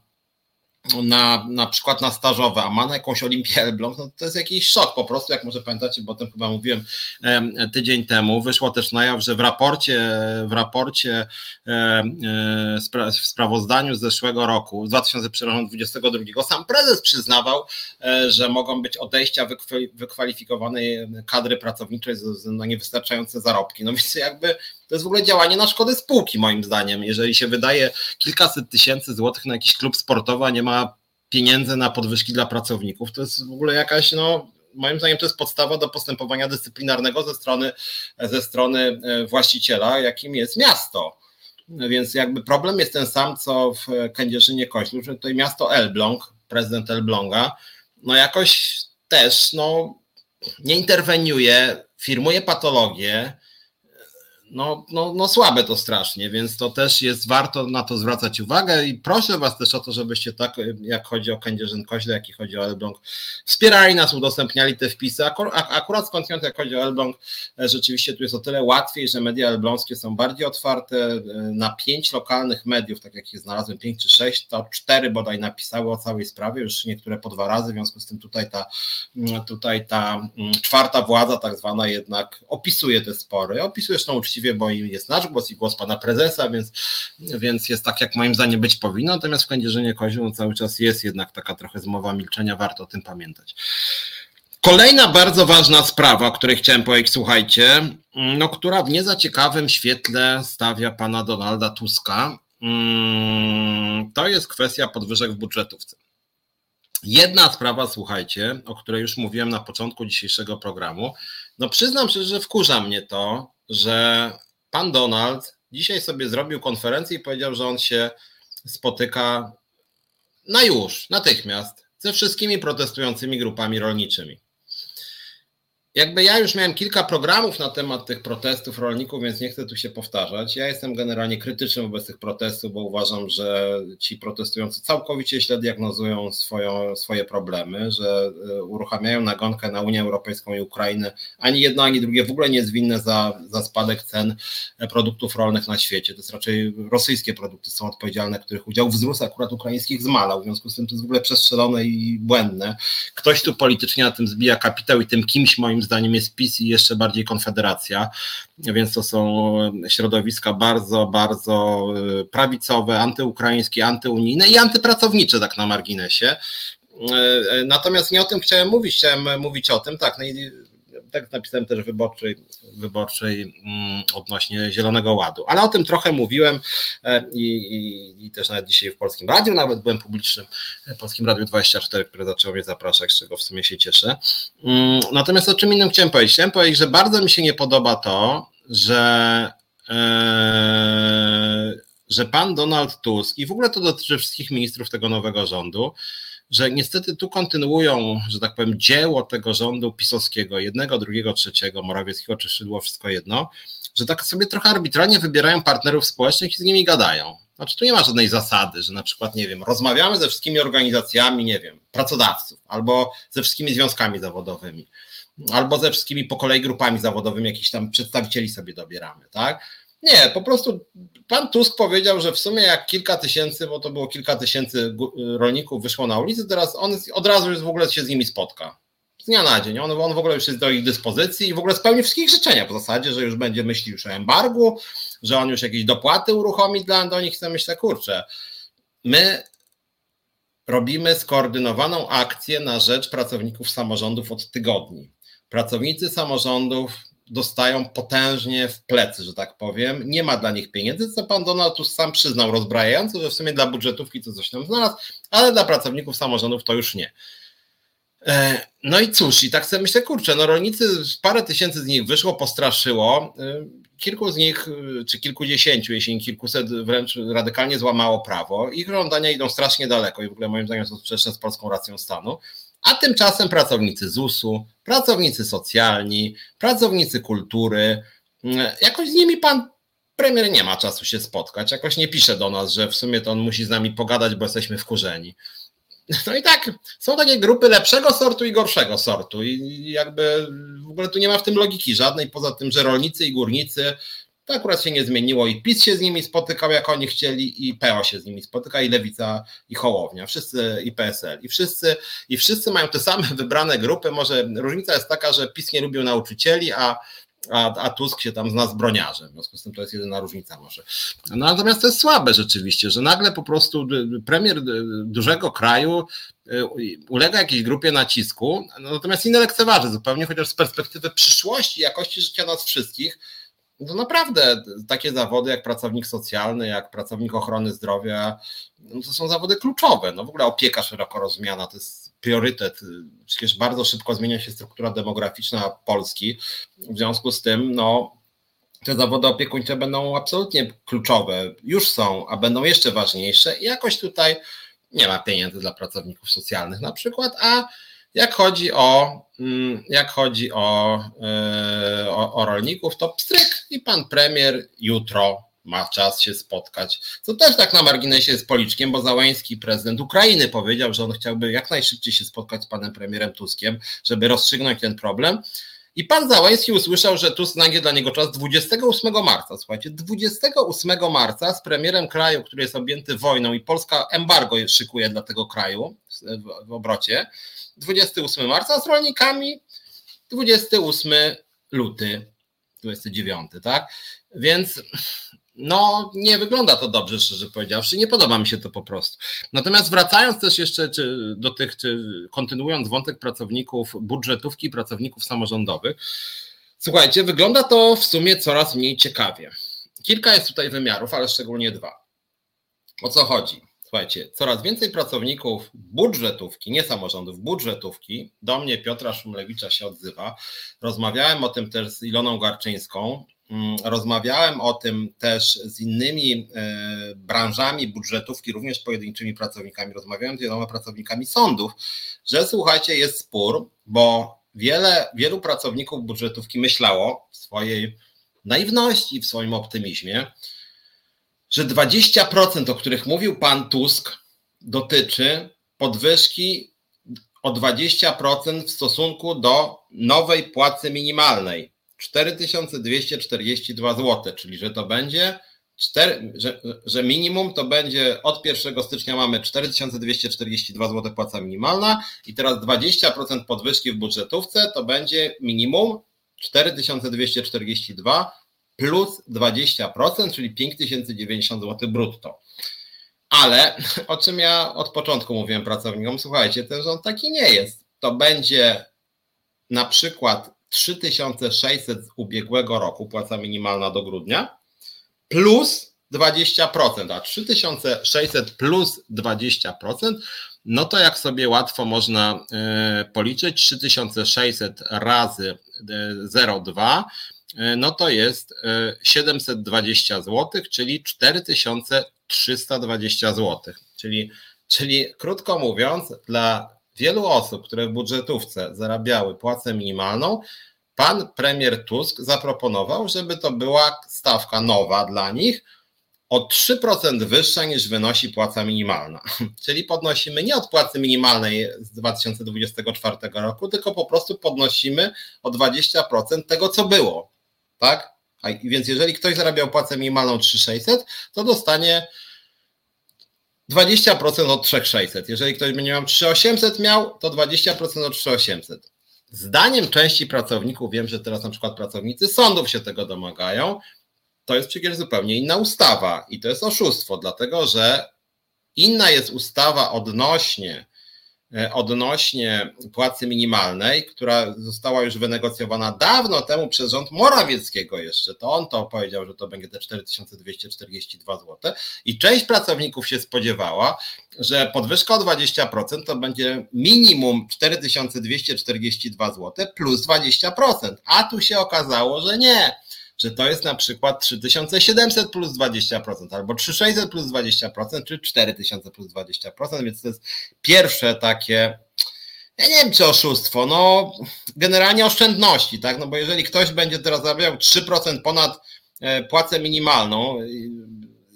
na, na przykład na stażowe, a ma na jakąś Olimpię Elbląg, no to jest jakiś szok po prostu, jak może pamiętacie, bo o tym chyba mówiłem tydzień temu, wyszło też na jaw, że w raporcie, w raporcie w sprawozdaniu z zeszłego roku, z 2022, sam prezes przyznawał, e, że mogą być odejścia wykwalifikowanej kadry pracowniczej na niewystarczające zarobki. No więc jakby to jest w ogóle działanie na szkodę spółki, moim zdaniem. Jeżeli się wydaje kilkaset tysięcy złotych na jakiś klub sportowy, a nie ma pieniędzy na podwyżki dla pracowników, to jest w ogóle jakaś, no, moim zdaniem to jest podstawa do postępowania dyscyplinarnego ze strony, ze strony e, właściciela, jakim jest miasto. Więc jakby problem jest ten sam, co w Kędzierzynie Koślu, że tutaj miasto Elbląg, prezydent Elbląga, no jakoś też no, nie interweniuje, firmuje patologię, no, no, no słabe to strasznie, więc to też jest warto na to zwracać uwagę i proszę Was też o to, żebyście tak, jak chodzi o Kędzierzyn Koźle, jak i chodzi o Elbląg, wspierali nas, udostępniali te wpisy. Akurat skądinąd, jak chodzi o Elbląg, e, rzeczywiście tu jest o tyle łatwiej, że media elbląskie są bardziej otwarte. E, na pięć lokalnych mediów, tak jak je znalazłem, pięć czy sześć, to cztery bodaj napisały o całej sprawie, już niektóre po dwa razy, w związku z tym tutaj ta, tutaj ta czwarta władza, tak zwana, jednak opisuje te spory, opisuje zresztą uczciwie właściwie, bo jest nasz głos i głos pana prezesa, więc, więc jest tak, jak moim zdaniem być powinno. Natomiast w Kędzierzynie Kozioł cały czas jest jednak taka trochę zmowa milczenia, warto o tym pamiętać. Kolejna bardzo ważna sprawa, o której chciałem powiedzieć, słuchajcie, no, która w nie za ciekawym świetle stawia pana Donalda Tuska, mm, to jest kwestia podwyżek w budżetówce. Jedna sprawa, słuchajcie, o której już mówiłem na początku dzisiejszego programu. No przyznam się, że wkurza mnie to, że pan Donald dzisiaj sobie zrobił konferencję i powiedział, że on się spotyka na już, natychmiast, ze wszystkimi protestującymi grupami rolniczymi. Jakby ja już miałem kilka programów na temat tych protestów rolników, więc nie chcę tu się powtarzać. Ja jestem generalnie krytyczny wobec tych protestów, bo uważam, że ci protestujący całkowicie źle diagnozują swoją, swoje problemy, że e, uruchamiają nagonkę na Unię Europejską i Ukrainę. Ani jedno, ani drugie w ogóle nie jest winne za, za spadek cen produktów rolnych na świecie. To jest raczej rosyjskie produkty są odpowiedzialne, których udział wzrósł akurat ukraińskich zmalał. W związku z tym to jest w ogóle przestrzelone i błędne. Ktoś tu politycznie na tym zbija kapitał i tym kimś moim moim zdaniem jest PiS i jeszcze bardziej Konfederacja, więc to są środowiska bardzo, bardzo y, prawicowe, antyukraińskie, antyunijne i antypracownicze tak na marginesie. Y, y, natomiast nie o tym chciałem mówić, chciałem mówić o tym, tak, no tak napisałem też wyborczej, wyborczej mm, odnośnie Zielonego Ładu. Ale o tym trochę mówiłem e, i, i, i, też nawet dzisiaj w Polskim Radiu, nawet byłem publicznym w Polskim Radiu 24, które zaczęło mnie zapraszać, z czego w sumie się cieszę. Mm, natomiast o czym innym chciałem powiedzieć? Chciałem powiedzieć, że bardzo mi się nie podoba to, że e, że pan Donald Tusk, i w ogóle to dotyczy wszystkich ministrów tego nowego rządu, że niestety tu kontynuują, że tak powiem, dzieło tego rządu pisowskiego, jednego, drugiego, trzeciego, Morawieckiego czy Szydło, wszystko jedno, że tak sobie trochę arbitralnie wybierają partnerów społecznych i z nimi gadają. Znaczy tu nie ma żadnej zasady, że na przykład, nie wiem, rozmawiamy ze wszystkimi organizacjami, nie wiem, pracodawców, albo ze wszystkimi związkami zawodowymi, albo ze wszystkimi po kolei grupami zawodowymi, jakichś tam przedstawicieli sobie dobieramy, tak? Nie, po prostu pan Tusk powiedział, że w sumie jak kilka tysięcy, bo to było kilka tysięcy rolników wyszło na ulicę, teraz on od razu już w ogóle się z nimi spotka. Z dnia na dzień. On, on w ogóle już jest do ich dyspozycji i w ogóle spełni wszystkich życzenia w zasadzie, że już będzie myśli już o embargu, że on już jakieś dopłaty uruchomi dla do nich. Chcę myślę, kurczę, my robimy skoordynowaną akcję na rzecz pracowników samorządów od tygodni. Pracownicy samorządów dostają potężnie w plecy, że tak powiem. Nie ma dla nich pieniędzy, co pan Donald Tusk sam przyznał rozbrajająco, że w sumie dla budżetówki to coś tam znalazł, ale dla pracowników samorządów to już nie. E, no i cóż, i tak sobie myślę, kurczę, no rolnicy, parę tysięcy z nich wyszło, postraszyło, e, kilku z nich, e, czy kilkudziesięciu, jeśli nie kilkuset, wręcz radykalnie złamało prawo. Ich żądania idą strasznie daleko i w ogóle moim zdaniem są sprzeczne z polską racją stanu. A tymczasem pracownicy ZUS-u, pracownicy socjalni, pracownicy kultury, mm, jakoś z nimi pan premier nie ma czasu się spotkać, jakoś nie pisze do nas, że w sumie to on musi z nami pogadać, bo jesteśmy wkurzeni. No i tak, są takie grupy lepszego sortu i gorszego sortu i jakby w ogóle tu nie ma w tym logiki żadnej, poza tym, że rolnicy i górnicy to akurat się nie zmieniło i PiS się z nimi spotykał, jak oni chcieli, i PO się z nimi spotyka, i Lewica, i Hołownia, wszyscy, i PSL, i wszyscy, i wszyscy mają te same wybrane grupy. Może różnica jest taka, że PiS nie lubią nauczycieli, a a, a Tusk się tam zna z broniarzem. W związku z tym to jest jedyna różnica może. No, natomiast to jest słabe rzeczywiście, że nagle po prostu premier dużego kraju y, ulega jakiejś grupie nacisku, natomiast inne lekceważy zupełnie, chociaż z perspektywy przyszłości, jakości życia nas wszystkich, no naprawdę takie zawody jak pracownik socjalny, jak pracownik ochrony zdrowia, no to są zawody kluczowe. No w ogóle opieka szeroko rozumiana to jest priorytet. Przecież bardzo szybko zmienia się struktura demograficzna Polski. W związku z tym, no, te zawody opiekuńcze będą absolutnie kluczowe. Już są, a będą jeszcze ważniejsze. I jakoś tutaj nie ma pieniędzy dla pracowników socjalnych na przykład, a jak chodzi o, mm, jak chodzi o, e, o, o rolników, to pstryk i pan premier jutro ma czas się spotkać. Co też tak na marginesie jest policzkiem, bo Załański, prezydent Ukrainy, powiedział, że on chciałby jak najszybciej się spotkać z panem premierem Tuskiem, żeby rozstrzygnąć ten problem. I pan Załański usłyszał, że Tusk znajdzie dla niego czas 28 marca. Słuchajcie, 28 marca z premierem kraju, który jest objęty wojną i Polska embargo szykuje dla tego kraju w obrocie. 28 marca z rolnikami 28 luty, 29, tak? Więc no, nie wygląda to dobrze, szczerze powiedziawszy. Nie podoba mi się to po prostu. Natomiast wracając też jeszcze czy do tych, czy kontynuując wątek pracowników budżetówki, pracowników samorządowych, słuchajcie, wygląda to w sumie coraz mniej ciekawie. Kilka jest tutaj wymiarów, ale szczególnie dwa. O co chodzi? Słuchajcie, coraz więcej pracowników budżetówki, nie samorządów, budżetówki, do mnie Piotra Szumlewicza się odzywa. Rozmawiałem o tym też z Iloną Garczyńską, mm, rozmawiałem o tym też z innymi e, branżami budżetówki, również pojedynczymi pracownikami, rozmawiałem z wieloma pracownikami sądów, że słuchajcie, jest spór, bo wiele, wielu pracowników budżetówki myślało w swojej naiwności, w swoim optymizmie, że 20%, o których mówił pan Tusk, dotyczy podwyżki o 20% w stosunku do nowej płacy minimalnej. 4242 zł, czyli że to będzie 4, że, że minimum to będzie od 1 stycznia mamy 4242 zł płaca minimalna i teraz 20% podwyżki w budżetówce to będzie minimum 4242 plus 20%, czyli 5090 zł brutto. Ale o czym ja od początku mówiłem pracownikom, słuchajcie, ten rząd taki nie jest. To będzie na przykład 3600 z ubiegłego roku, płaca minimalna do grudnia, plus 20%, a 3600 plus 20%, no to jak sobie łatwo można e, policzyć, 3600 razy 0,2, e, no to jest 720 e, zł, czyli 4320 zł. Czyli, czyli krótko mówiąc, dla wielu osób, które w budżetówce zarabiały płacę minimalną, pan premier Tusk zaproponował, żeby to była stawka nowa dla nich, o 3% wyższa niż wynosi płaca minimalna. Czyli podnosimy nie od płacy minimalnej z 2024 roku, tylko po prostu podnosimy o 20% tego, co było. Tak? A więc jeżeli ktoś zarabiał płacę minimalną 3600, to dostanie 20% od 3600. Jeżeli ktoś będzie miał 3800 miał, to 20% od 3800. Zdaniem części pracowników, wiem, że teraz na przykład pracownicy sądów się tego domagają, to jest przecież zupełnie inna ustawa i to jest oszustwo, dlatego że inna jest ustawa odnośnie odnośnie płacy minimalnej, która została już wynegocjowana dawno temu przez rząd Morawieckiego jeszcze. To on to powiedział, że to będzie te 4242 zł. I część pracowników się spodziewała, że podwyżka o 20% to będzie minimum 4242 zł plus 20%. A tu się okazało, że nie że to jest na przykład 3700 plus 20%, albo 3600 plus 20%, czy 4000 plus 20%, więc to jest pierwsze takie, ja nie wiem czy oszustwo, no generalnie oszczędności, tak, no bo jeżeli ktoś będzie teraz zarabiał 3% ponad e, płacę minimalną,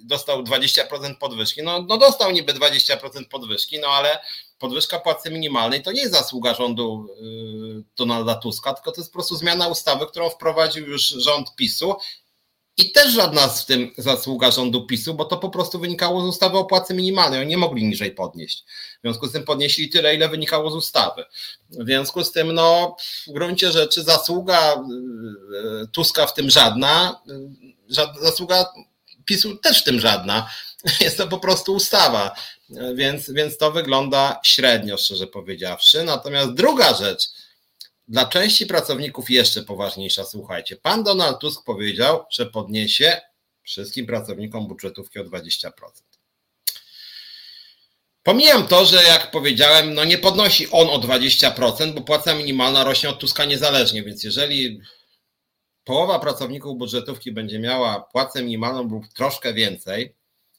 dostał 20% podwyżki, no, no dostał niby 20% podwyżki, no ale podwyżka płacy minimalnej to nie jest zasługa rządu y, Donalda Tuska, tylko to jest po prostu zmiana ustawy, którą wprowadził już rząd PiSu. I też żadna z tym zasługa rządu PiSu, bo to po prostu wynikało z ustawy o płacy minimalnej. Oni nie mogli niżej podnieść. W związku z tym podnieśli tyle, ile wynikało z ustawy. W związku z tym, no, w gruncie rzeczy zasługa y, Tuska w tym żadna, y, zasługa PiSu też w tym żadna. Jest to po prostu ustawa, więc, więc to wygląda średnio, szczerze powiedziawszy. Natomiast druga rzecz, dla części pracowników jeszcze poważniejsza, słuchajcie. Pan Donald Tusk powiedział, że podniesie wszystkim pracownikom budżetówki o 20%. Pomijam to, że jak powiedziałem, no nie podnosi on o 20%, bo płaca minimalna rośnie od Tuska niezależnie, więc jeżeli połowa pracowników budżetówki będzie miała płacę minimalną lub troszkę więcej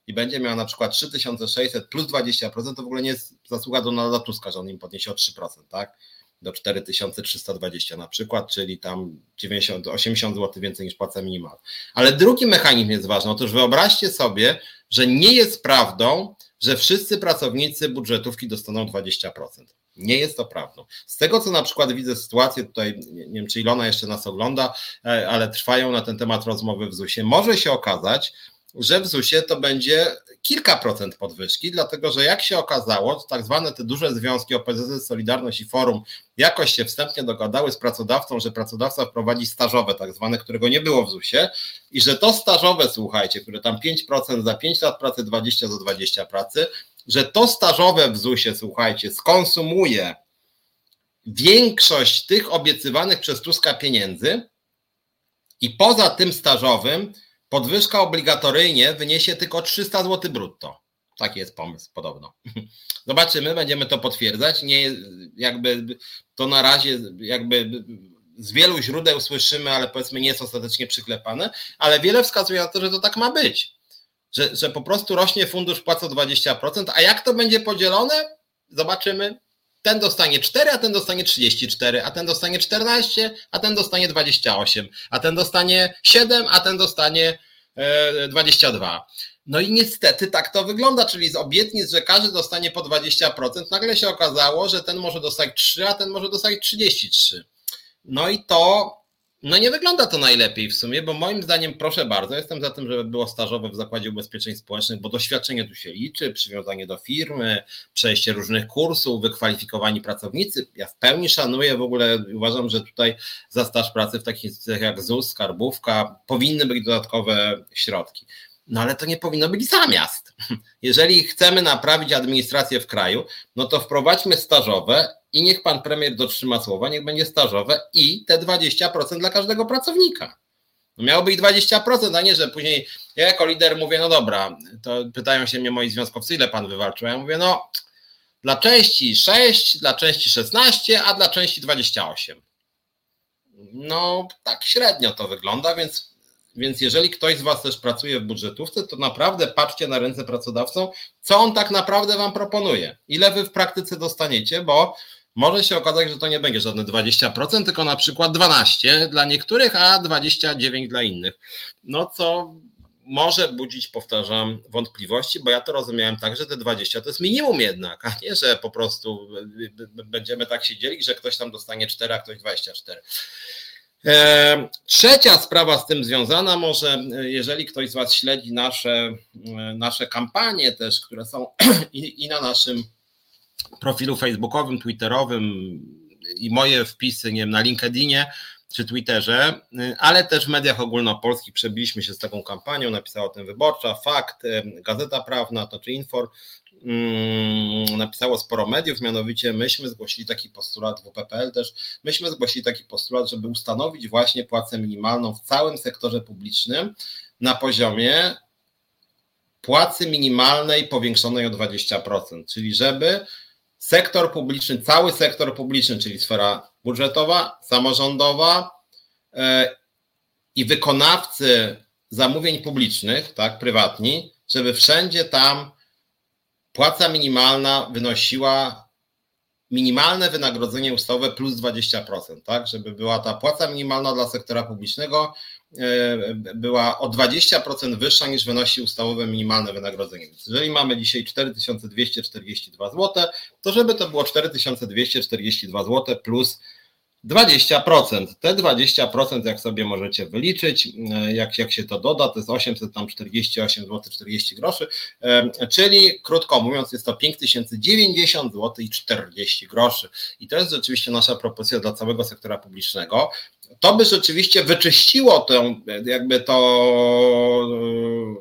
i będzie miała na przykład 3600 plus 20%, to w ogóle nie jest zasługa Donalda Tuska, że on im podniesie o 3%, tak? Do 4320 na przykład, czyli tam 90, 80 zł więcej niż płaca minimalna. Ale drugi mechanizm jest ważny. Otóż wyobraźcie sobie, że nie jest prawdą, że wszyscy pracownicy budżetówki dostaną 20%. Nie jest to prawdą. Z tego, co na przykład widzę sytuację, tutaj nie wiem, czy Ilona jeszcze nas ogląda, e, ale trwają na ten temat rozmowy w ZUS-ie, może się okazać, że w ZUS-ie to będzie kilka procent podwyżki, dlatego że jak się okazało, tak zwane te duże związki OPZZ, Solidarność i Forum jakoś się wstępnie dogadały z pracodawcą, że pracodawca wprowadzi stażowe, tak zwane, którego nie było w ZUS-ie i że to stażowe, słuchajcie, które tam 5% za 5 lat pracy, 20 za 20 pracy, że to stażowe w ZUS-ie, słuchajcie, skonsumuje większość tych obiecywanych przez Tuska pieniędzy i poza tym stażowym podwyżka obligatoryjnie wyniesie tylko 300 zł brutto. Taki jest pomysł, podobno. Zobaczymy, będziemy to potwierdzać. Nie, jakby to na razie jakby z wielu źródeł słyszymy, ale powiedzmy nie jest ostatecznie przyklepane, ale wiele wskazuje na to, że to tak ma być. Że, że po prostu rośnie fundusz płac o 20%, a jak to będzie podzielone? Zobaczymy. Ten dostanie 4, a ten dostanie 34, a ten dostanie 14, a ten dostanie 28, a ten dostanie 7, a ten dostanie 22. E, no i niestety tak to wygląda, czyli z obietnic, że każdy dostanie po 20%, nagle się okazało, że ten może dostać 3, a ten może dostać 33. No i to no nie wygląda to najlepiej w sumie, bo moim zdaniem, proszę bardzo, jestem za tym, żeby było stażowe w Zakładzie Ubezpieczeń Społecznych, bo doświadczenie tu się liczy, przywiązanie do firmy, przejście różnych kursów, wykwalifikowani pracownicy. Ja w pełni szanuję w ogóle, uważam, że tutaj za staż pracy w takich instytucjach jak ZUS, Skarbówka powinny być dodatkowe środki. No ale to nie powinno być zamiast. Jeżeli chcemy naprawić administrację w kraju, no to wprowadźmy stażowe i niech pan premier dotrzyma słowa, niech będzie stażowe i te 20% dla każdego pracownika. Miało być 20%, a nie, że później ja jako lider mówię, no dobra, to pytają się mnie moi związkowcy, ile pan wywalczył? Ja mówię, no dla części 6, dla części 16, a dla części 28. No tak średnio to wygląda, więc więc jeżeli ktoś z Was też pracuje w budżetówce, to naprawdę patrzcie na ręce pracodawcą, co on tak naprawdę Wam proponuje. Ile Wy w praktyce dostaniecie, bo może się okazać, że to nie będzie żadne 20%, tylko na przykład 12 dla niektórych, a 29 dla innych. No co może budzić, powtarzam, wątpliwości, bo ja to rozumiałem tak, że te 20 to jest minimum jednak, a nie, że po prostu będziemy tak się dzielić, że ktoś tam dostanie 4, a ktoś 24. E, trzecia sprawa z tym związana, może e, jeżeli ktoś z Was śledzi nasze, e, nasze kampanie też, które są i, i na naszym profilu facebookowym, twitterowym i moje wpisy nie wiem, na LinkedInie czy Twitterze, ale też w mediach ogólnopolskich przebiliśmy się z taką kampanią, napisała o tym Wyborcza, Fakt, Gazeta Prawna, to czy Infor, Mm, napisało sporo mediów, mianowicie myśmy zgłosili taki postulat, WPPL też, myśmy zgłosili taki postulat, żeby ustanowić właśnie płacę minimalną w całym sektorze publicznym na poziomie płacy minimalnej powiększonej o 20%, czyli żeby sektor publiczny, cały sektor publiczny, czyli sfera budżetowa, samorządowa e, i wykonawcy zamówień publicznych, tak, prywatni, żeby wszędzie tam płaca minimalna wynosiła minimalne wynagrodzenie ustawowe plus 20%, tak, żeby była ta płaca minimalna dla sektora publicznego była o 20% wyższa niż wynosi ustawowe minimalne wynagrodzenie. Więc jeżeli mamy dzisiaj 4242 zł, to żeby to było 4242 zł plus 20%. Te 20%, jak sobie możecie wyliczyć, e, jak, jak się to doda, to jest 848 zł 40 groszy, e, czyli krótko mówiąc, jest to 5090 zł i 40 groszy. I to jest rzeczywiście nasza propozycja dla całego sektora publicznego to by rzeczywiście wyczyściło tę, jakby to,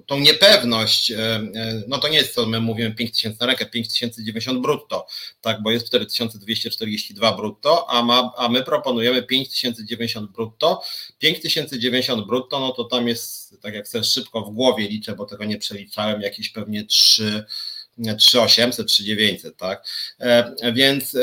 tą niepewność, e, e, no to nie jest co my mówimy 5000 na rękę, 5090 brutto, tak, bo jest 4242 brutto, a, ma, a my proponujemy 5090 brutto, 5090 brutto, no to tam jest, tak jak sobie szybko w głowie liczę, bo tego nie przeliczałem, jakieś pewnie 3 3800, 3900, tak? E, więc,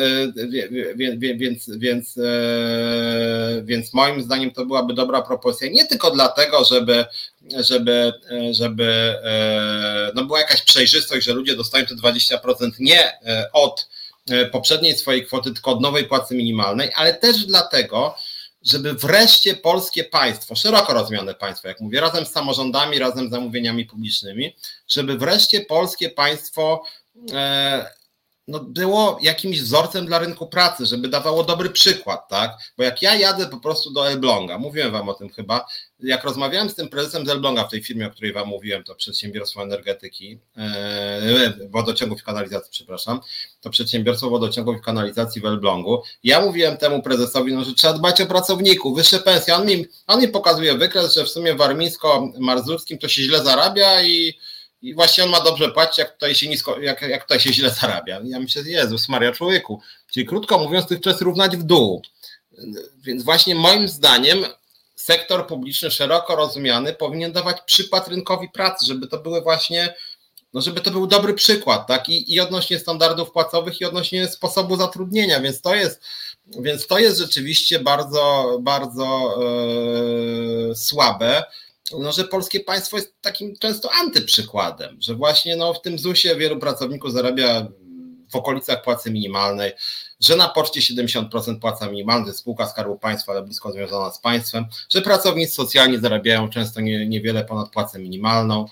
więc, więc, e, więc moim zdaniem to byłaby dobra propozycja, nie tylko dlatego, żeby, żeby, żeby e, no była jakaś przejrzystość, że ludzie dostają te 20% nie od poprzedniej swojej kwoty, tylko od nowej płacy minimalnej, ale też dlatego, żeby wreszcie polskie państwo, szeroko rozumiane państwo, jak mówię, razem z samorządami, razem z zamówieniami publicznymi, żeby wreszcie polskie państwo e, no, było jakimś wzorcem dla rynku pracy, żeby dawało dobry przykład, tak? Bo jak ja jadę po prostu do Elbląga, mówiłem wam o tym chyba, jak rozmawiałem z tym prezesem z Elbląga w tej firmie, o której wam mówiłem, to przedsiębiorstwo energetyki, e, wodociągów i kanalizacji, przepraszam, to przedsiębiorstwo wodociągów i kanalizacji w Elblągu. Ja mówiłem temu prezesowi, no, że trzeba dbać o pracowników, wyższe pensje. On mi, on mi pokazuje wykres, że w sumie w Warmińsko-Mazurskim to się źle zarabia i i właśnie on ma dobrze płacić, jak tutaj się nisko, jak, jak tutaj się źle zarabia. Ja myślę, Jezus Maria człowieku. Czyli krótko mówiąc, tych czas równać w dół. Więc właśnie moim zdaniem sektor publiczny szeroko rozumiany powinien dawać przykład rynkowi pracy, żeby to były właśnie, no żeby to był dobry przykład, tak? I, i odnośnie standardów płacowych, i odnośnie sposobu zatrudnienia, więc to jest, więc to jest rzeczywiście bardzo, bardzo e, słabe no, że polskie państwo jest takim często antyprzykładem, że właśnie no, w tym ZUS-ie wielu pracowników zarabia w okolicach płacy minimalnej, że na poczcie 70% płaca minimalna, jest spółka Skarbu Państwa, ale blisko związana z państwem, że pracownicy socjalni zarabiają często nie, niewiele ponad płacę minimalną,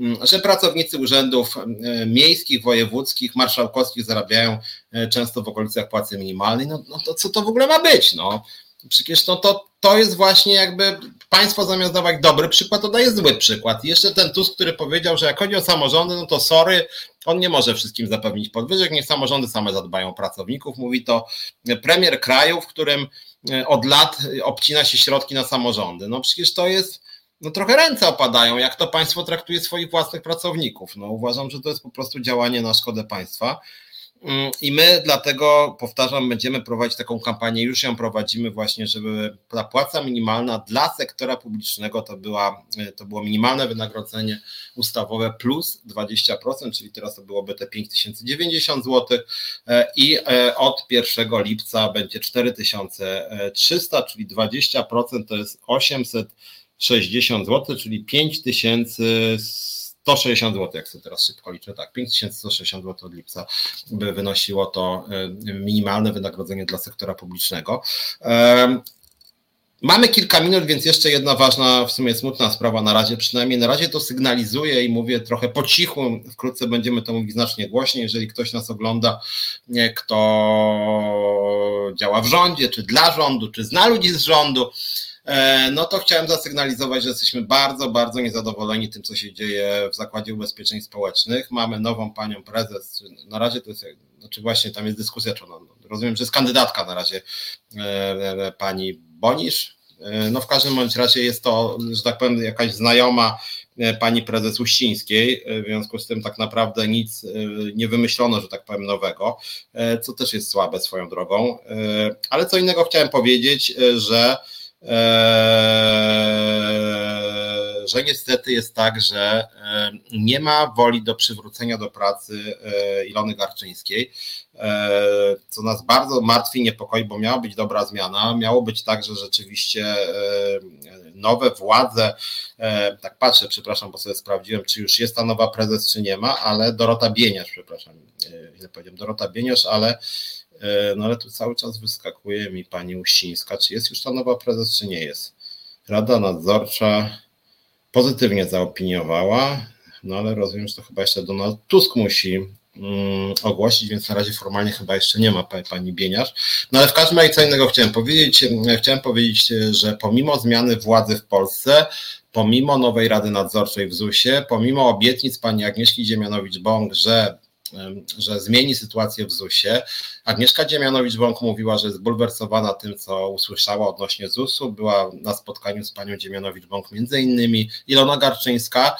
mm, że pracownicy urzędów e, miejskich, wojewódzkich, marszałkowskich zarabiają e, często w okolicach płacy minimalnej, no, no to co to w ogóle ma być? No? Przecież no to, to jest właśnie jakby państwo zamiast dawać dobry przykład, to daje zły przykład. Jeszcze ten Tusk, który powiedział, że jak chodzi o samorządy, no to sorry, on nie może wszystkim zapewnić podwyżek, niech samorządy same zadbają o pracowników. Mówi to premier kraju, w którym e, od lat obcina się środki na samorządy. No przecież to jest, no trochę ręce opadają, jak to państwo traktuje swoich własnych pracowników. No uważam, że to jest po prostu działanie na szkodę państwa. Mm, I my dlatego, powtarzam, będziemy prowadzić taką kampanię, już ją prowadzimy właśnie, żeby ta płaca minimalna dla sektora publicznego to, była, to było minimalne wynagrodzenie ustawowe plus 20%, czyli teraz to byłoby te 5090 zł e, i e, od 1 lipca będzie 4300, czyli 20% to jest 860 zł, czyli 5100 160 zł, jak sobie teraz szybko liczę, tak, 5160 zł od lipca by wynosiło to e, minimalne wynagrodzenie dla sektora publicznego. Mamy kilka minut, więc jeszcze jedna ważna, w sumie smutna sprawa na razie, przynajmniej na razie to sygnalizuję i mówię trochę po cichu, wkrótce będziemy to mówić znacznie głośniej, jeżeli ktoś nas ogląda, kto działa w rządzie, czy dla rządu, czy zna ludzi z rządu, no to chciałem zasygnalizować, że jesteśmy bardzo, bardzo niezadowoleni tym, co się dzieje w Zakładzie Ubezpieczeń Społecznych. Mamy nową panią prezes, na razie to jest, znaczy właśnie tam jest dyskusja, czy ona, rozumiem, że jest kandydatka na razie e, pani Bonisz. E, no w każdym bądź razie jest to, że tak powiem, jakaś znajoma pani prezes Uścińskiej, w związku z tym tak naprawdę nic nie wymyślono, że tak powiem, nowego, co też jest słabe swoją drogą. Ale co innego chciałem powiedzieć, że że niestety jest tak, że eee, nie ma woli do przywrócenia do pracy eee, Ilony Garczyńskiej, co nas bardzo martwi, niepokoi, bo miała być dobra zmiana. Miało być tak, że rzeczywiście nowe władze, tak patrzę, przepraszam, bo sobie sprawdziłem, czy już jest ta nowa prezes, czy nie ma, ale Dorota Bieniasz, przepraszam, źle powiedziałem, Dorota Bieniasz, ale no ale tu cały czas wyskakuje mi pani Uścińska, czy jest już ta nowa prezes, czy nie jest. Rada nadzorcza pozytywnie zaopiniowała, no ale rozumiem, że to chyba jeszcze Donald Tusk musi mm, ogłosić, więc na razie formalnie chyba jeszcze nie ma pani Bieniarz. No ale w każdym razie co innego chciałem powiedzieć. Chciałem powiedzieć, że pomimo zmiany władzy w Polsce, pomimo nowej Rady Nadzorczej w ZUS-ie, pomimo obietnic pani Agnieszki Dziemianowicz-Bąk, że że zmieni sytuację w ZUS-ie. Agnieszka Dziemianowicz-Bąk mówiła, że jest zbulwersowana tym, co usłyszała odnośnie ZUS-u. Była na spotkaniu z panią Dziemianowicz-Bąk między innymi Ilona Garczyńska.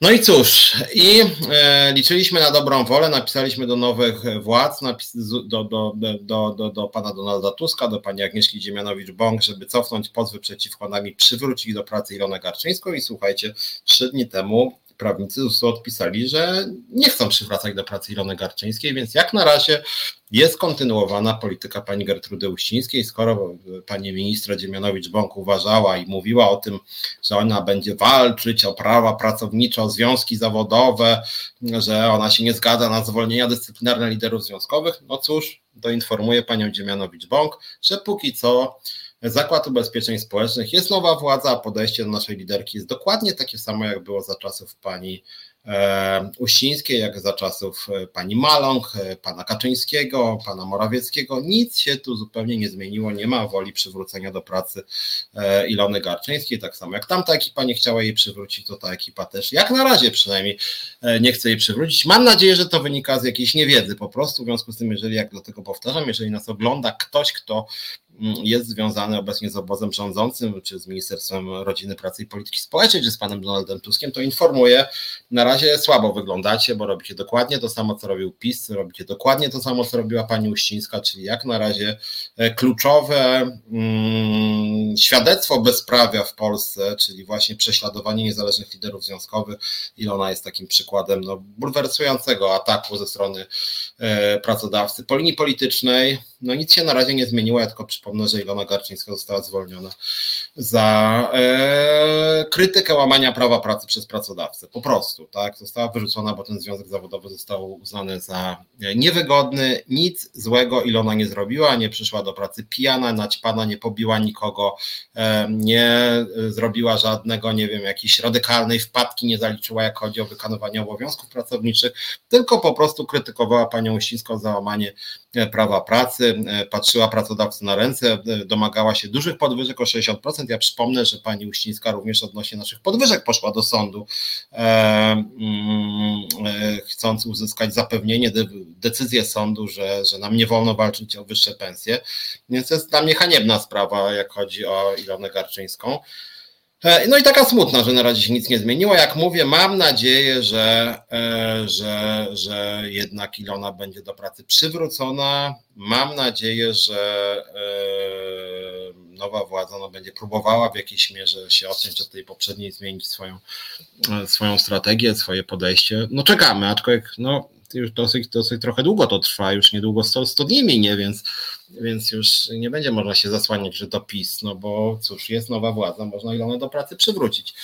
No i cóż, i e, liczyliśmy na dobrą wolę, napisaliśmy do nowych władz, napis, do, do, do, do, do pana Donalda Tuska, do pani Agnieszki Dziemianowicz-Bąk, żeby cofnąć pozwy przeciwko nami, przywrócić do pracy Ilonę Garczyńską i słuchajcie, trzy dni temu prawnicy ZUS-u odpisali, że nie chcą przywracać do pracy Ilony Garczyńskiej, więc jak na razie jest kontynuowana polityka pani Gertrudy Uścińskiej. Skoro pani ministra Dziemianowicz-Bąk uważała i mówiła o tym, że ona będzie walczyć o prawa pracownicze, o związki zawodowe, że ona się nie zgadza na zwolnienia dyscyplinarne liderów związkowych, no cóż, doinformuję panią Dziemianowicz-Bąk, że póki co Zakład Ubezpieczeń Społecznych, jest nowa władza, a podejście do naszej liderki jest dokładnie takie samo, jak było za czasów pani e, Uścińskiej, jak za czasów e, pani Maląg, e, pana Kaczyńskiego, pana Morawieckiego. Nic się tu zupełnie nie zmieniło, nie ma woli przywrócenia do pracy Ilony Garczyńskiej, tak samo jak tamta ekipa nie chciała jej przywrócić, to ta ekipa też, jak na razie przynajmniej, nie chce jej przywrócić. Mam nadzieję, że to wynika z jakiejś niewiedzy po prostu, w związku z tym, jeżeli, jak do tego powtarzam, jeżeli nas ogląda ktoś, kto jest związany obecnie z obozem rządzącym, czy z Ministerstwem Rodziny, Pracy i Polityki Społecznej, czy z panem Donaldem Tuskiem, to informuję, na razie słabo wyglądacie, bo robicie dokładnie to samo, co robił PiS, robicie dokładnie to samo, co robiła pani Uścińska, czyli jak na razie e, kluczowe mm, świadectwo bezprawia w Polsce, czyli właśnie prześladowanie niezależnych liderów związkowych. Ilona jest takim przykładem no, bulwersującego ataku ze strony e, pracodawcy po linii politycznej no nic się na razie nie zmieniło. Ja tylko przypomnę, że Ilona Garczyńska została zwolniona za e, krytykę łamania prawa pracy przez pracodawcę. Po prostu, tak? Została wyrzucona, bo ten związek zawodowy został uznany za niewygodny. Nic złego Ilona nie zrobiła, nie przyszła do pracy pijana, naćpana, nie pobiła nikogo, e, nie zrobiła żadnego, nie wiem, jakiejś radykalnej wpadki, nie zaliczyła, jak chodzi o wykonywanie obowiązków pracowniczych, tylko po prostu krytykowała panią Uścińską za łamanie e, prawa pracy, e, patrzyła pracodawcy na ręce, domagała się dużych podwyżek o 60%. Ja przypomnę, że pani Uścińska również odnośnie naszych podwyżek poszła do sądu, mm, chcąc uzyskać zapewnienie, decyzję sądu, że, że nam nie wolno walczyć o wyższe pensje. Więc to jest dla mnie haniebna sprawa, jak chodzi o Ilonę Garczyńską. E, no i taka smutna, że na razie się nic nie zmieniło. Jak mówię, mam nadzieję, że, e, że, że jednak Ilona będzie do pracy przywrócona. Mam nadzieję, że e, nowa władza no, będzie próbowała w jakiejś mierze się odciąć od tej poprzedniej, zmienić swoją, swoją strategię, swoje podejście. No czekamy, aczkolwiek no, już dosyć, dosyć trochę długo to trwa, już niedługo 100, 100 dni minie, więc, więc już nie będzie można się zasłaniać, że to PiS, no bo cóż, jest nowa władza, można Ilonę do pracy przywrócić.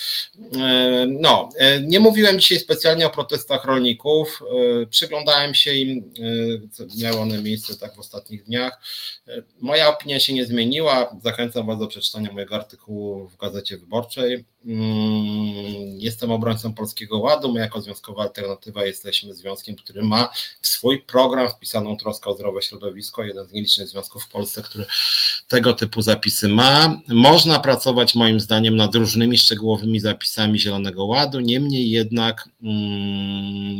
E, no, e, nie mówiłem dzisiaj specjalnie o protestach rolników, e, przyglądałem się im, miały one miejsce tak w ostatnich dniach. Moja opinia się nie zmieniła, zachęcam Was do przeczytania mojego artykułu w Gazecie Wyborczej. Mm, jestem obrońcą Polskiego Ładu. My, jako Związkowa Alternatywa, jesteśmy związkiem, który ma w swój program wpisaną troskę o zdrowe środowisko. Jeden z nielicznych związków w Polsce, który tego typu zapisy ma. Można pracować, moim zdaniem, nad różnymi szczegółowymi zapisami Zielonego Ładu. Niemniej jednak mm,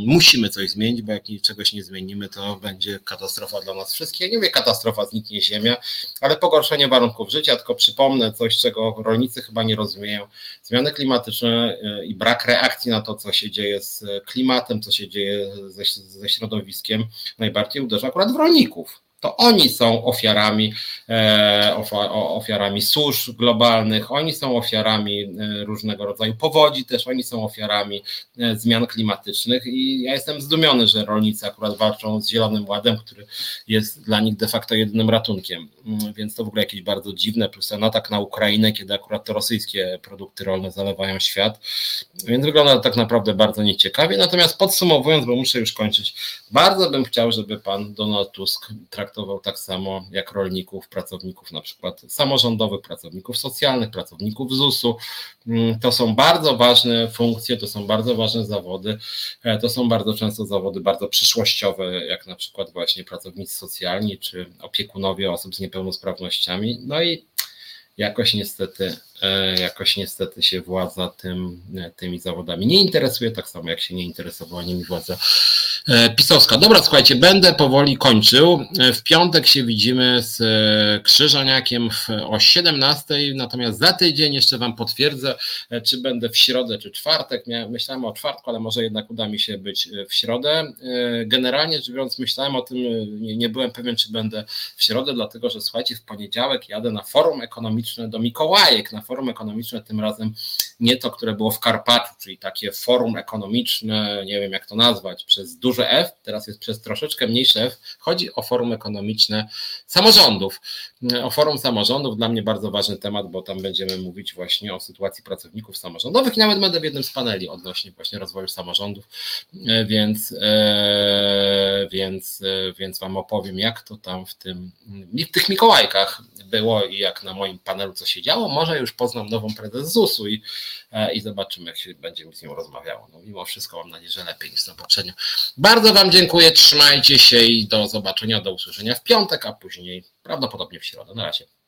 musimy coś zmienić, bo jak czegoś nie zmienimy, to będzie katastrofa dla nas wszystkich. Ja nie mówię katastrofa, zniknie ziemia, ale pogorszenie warunków życia. Tylko przypomnę coś, czego rolnicy chyba nie rozumieją zmiany klimatyczne e, i brak reakcji na to, co się dzieje z klimatem, co się dzieje ze, ze środowiskiem, najbardziej uderza akurat w rolników to oni są ofiarami, e, ofiarami susz globalnych, oni są ofiarami e, różnego rodzaju powodzi, też oni są ofiarami e, zmian klimatycznych i ja jestem zdumiony, że rolnicy akurat walczą z Zielonym Ładem, który jest dla nich de facto jedynym ratunkiem, mm, więc to w ogóle jakieś bardzo dziwne, plus ten atak na Ukrainę, kiedy akurat to rosyjskie produkty rolne zalewają świat, więc wygląda to tak naprawdę bardzo nieciekawie, natomiast podsumowując, bo muszę już kończyć, bardzo bym chciał, żeby pan Donald Tusk traktował traktował tak samo jak rolników, pracowników na przykład samorządowych, pracowników socjalnych, pracowników ZUS-u. Mm, to są bardzo ważne funkcje, to są bardzo ważne zawody. E, to są bardzo często zawody bardzo przyszłościowe, jak na przykład właśnie pracownicy socjalni czy opiekunowie osób z niepełnosprawnościami. No i jakoś niestety jakoś niestety się władza tym, e, tymi zawodami nie interesuje, tak samo jak się nie interesowała nimi władza e, pisowska. Dobra, słuchajcie, będę powoli kończył. W piątek się widzimy z Krzyżaniakiem o 17, natomiast za tydzień jeszcze Wam potwierdzę, czy będę w środę, czy czwartek. Myślałem o czwartku, ale może jednak uda mi się być w środę. Generalnie rzecz biorąc, myślałem o tym, nie, nie byłem pewien, czy będę w środę, dlatego że słuchajcie, w poniedziałek jadę na forum ekonomiczne do Mikołajek, na forum ekonomiczne, tym razem nie to, które było w Karpaczu, czyli takie forum ekonomiczne, nie wiem jak to nazwać, przez duże F, teraz jest przez troszeczkę mniejsze F. Chodzi o forum ekonomiczne samorządów. O forum samorządów dla mnie bardzo ważny temat, bo tam będziemy mówić właśnie o sytuacji pracowników samorządowych nawet będę w jednym z paneli odnośnie właśnie rozwoju samorządów, więc, e, więc, e, więc Wam opowiem, jak to tam w tym, w tych Mikołajkach było i jak na moim panelu co się działo. Może już poznam nową prezes ZUS-u i, e, i zobaczymy, jak się będzie z nią rozmawiało. No, mimo wszystko mam nadzieję, że lepiej niż na poprzednio. Bardzo Wam dziękuję, trzymajcie się i do zobaczenia, do usłyszenia w piątek, a później prawdopodobnie w środę. Na razie.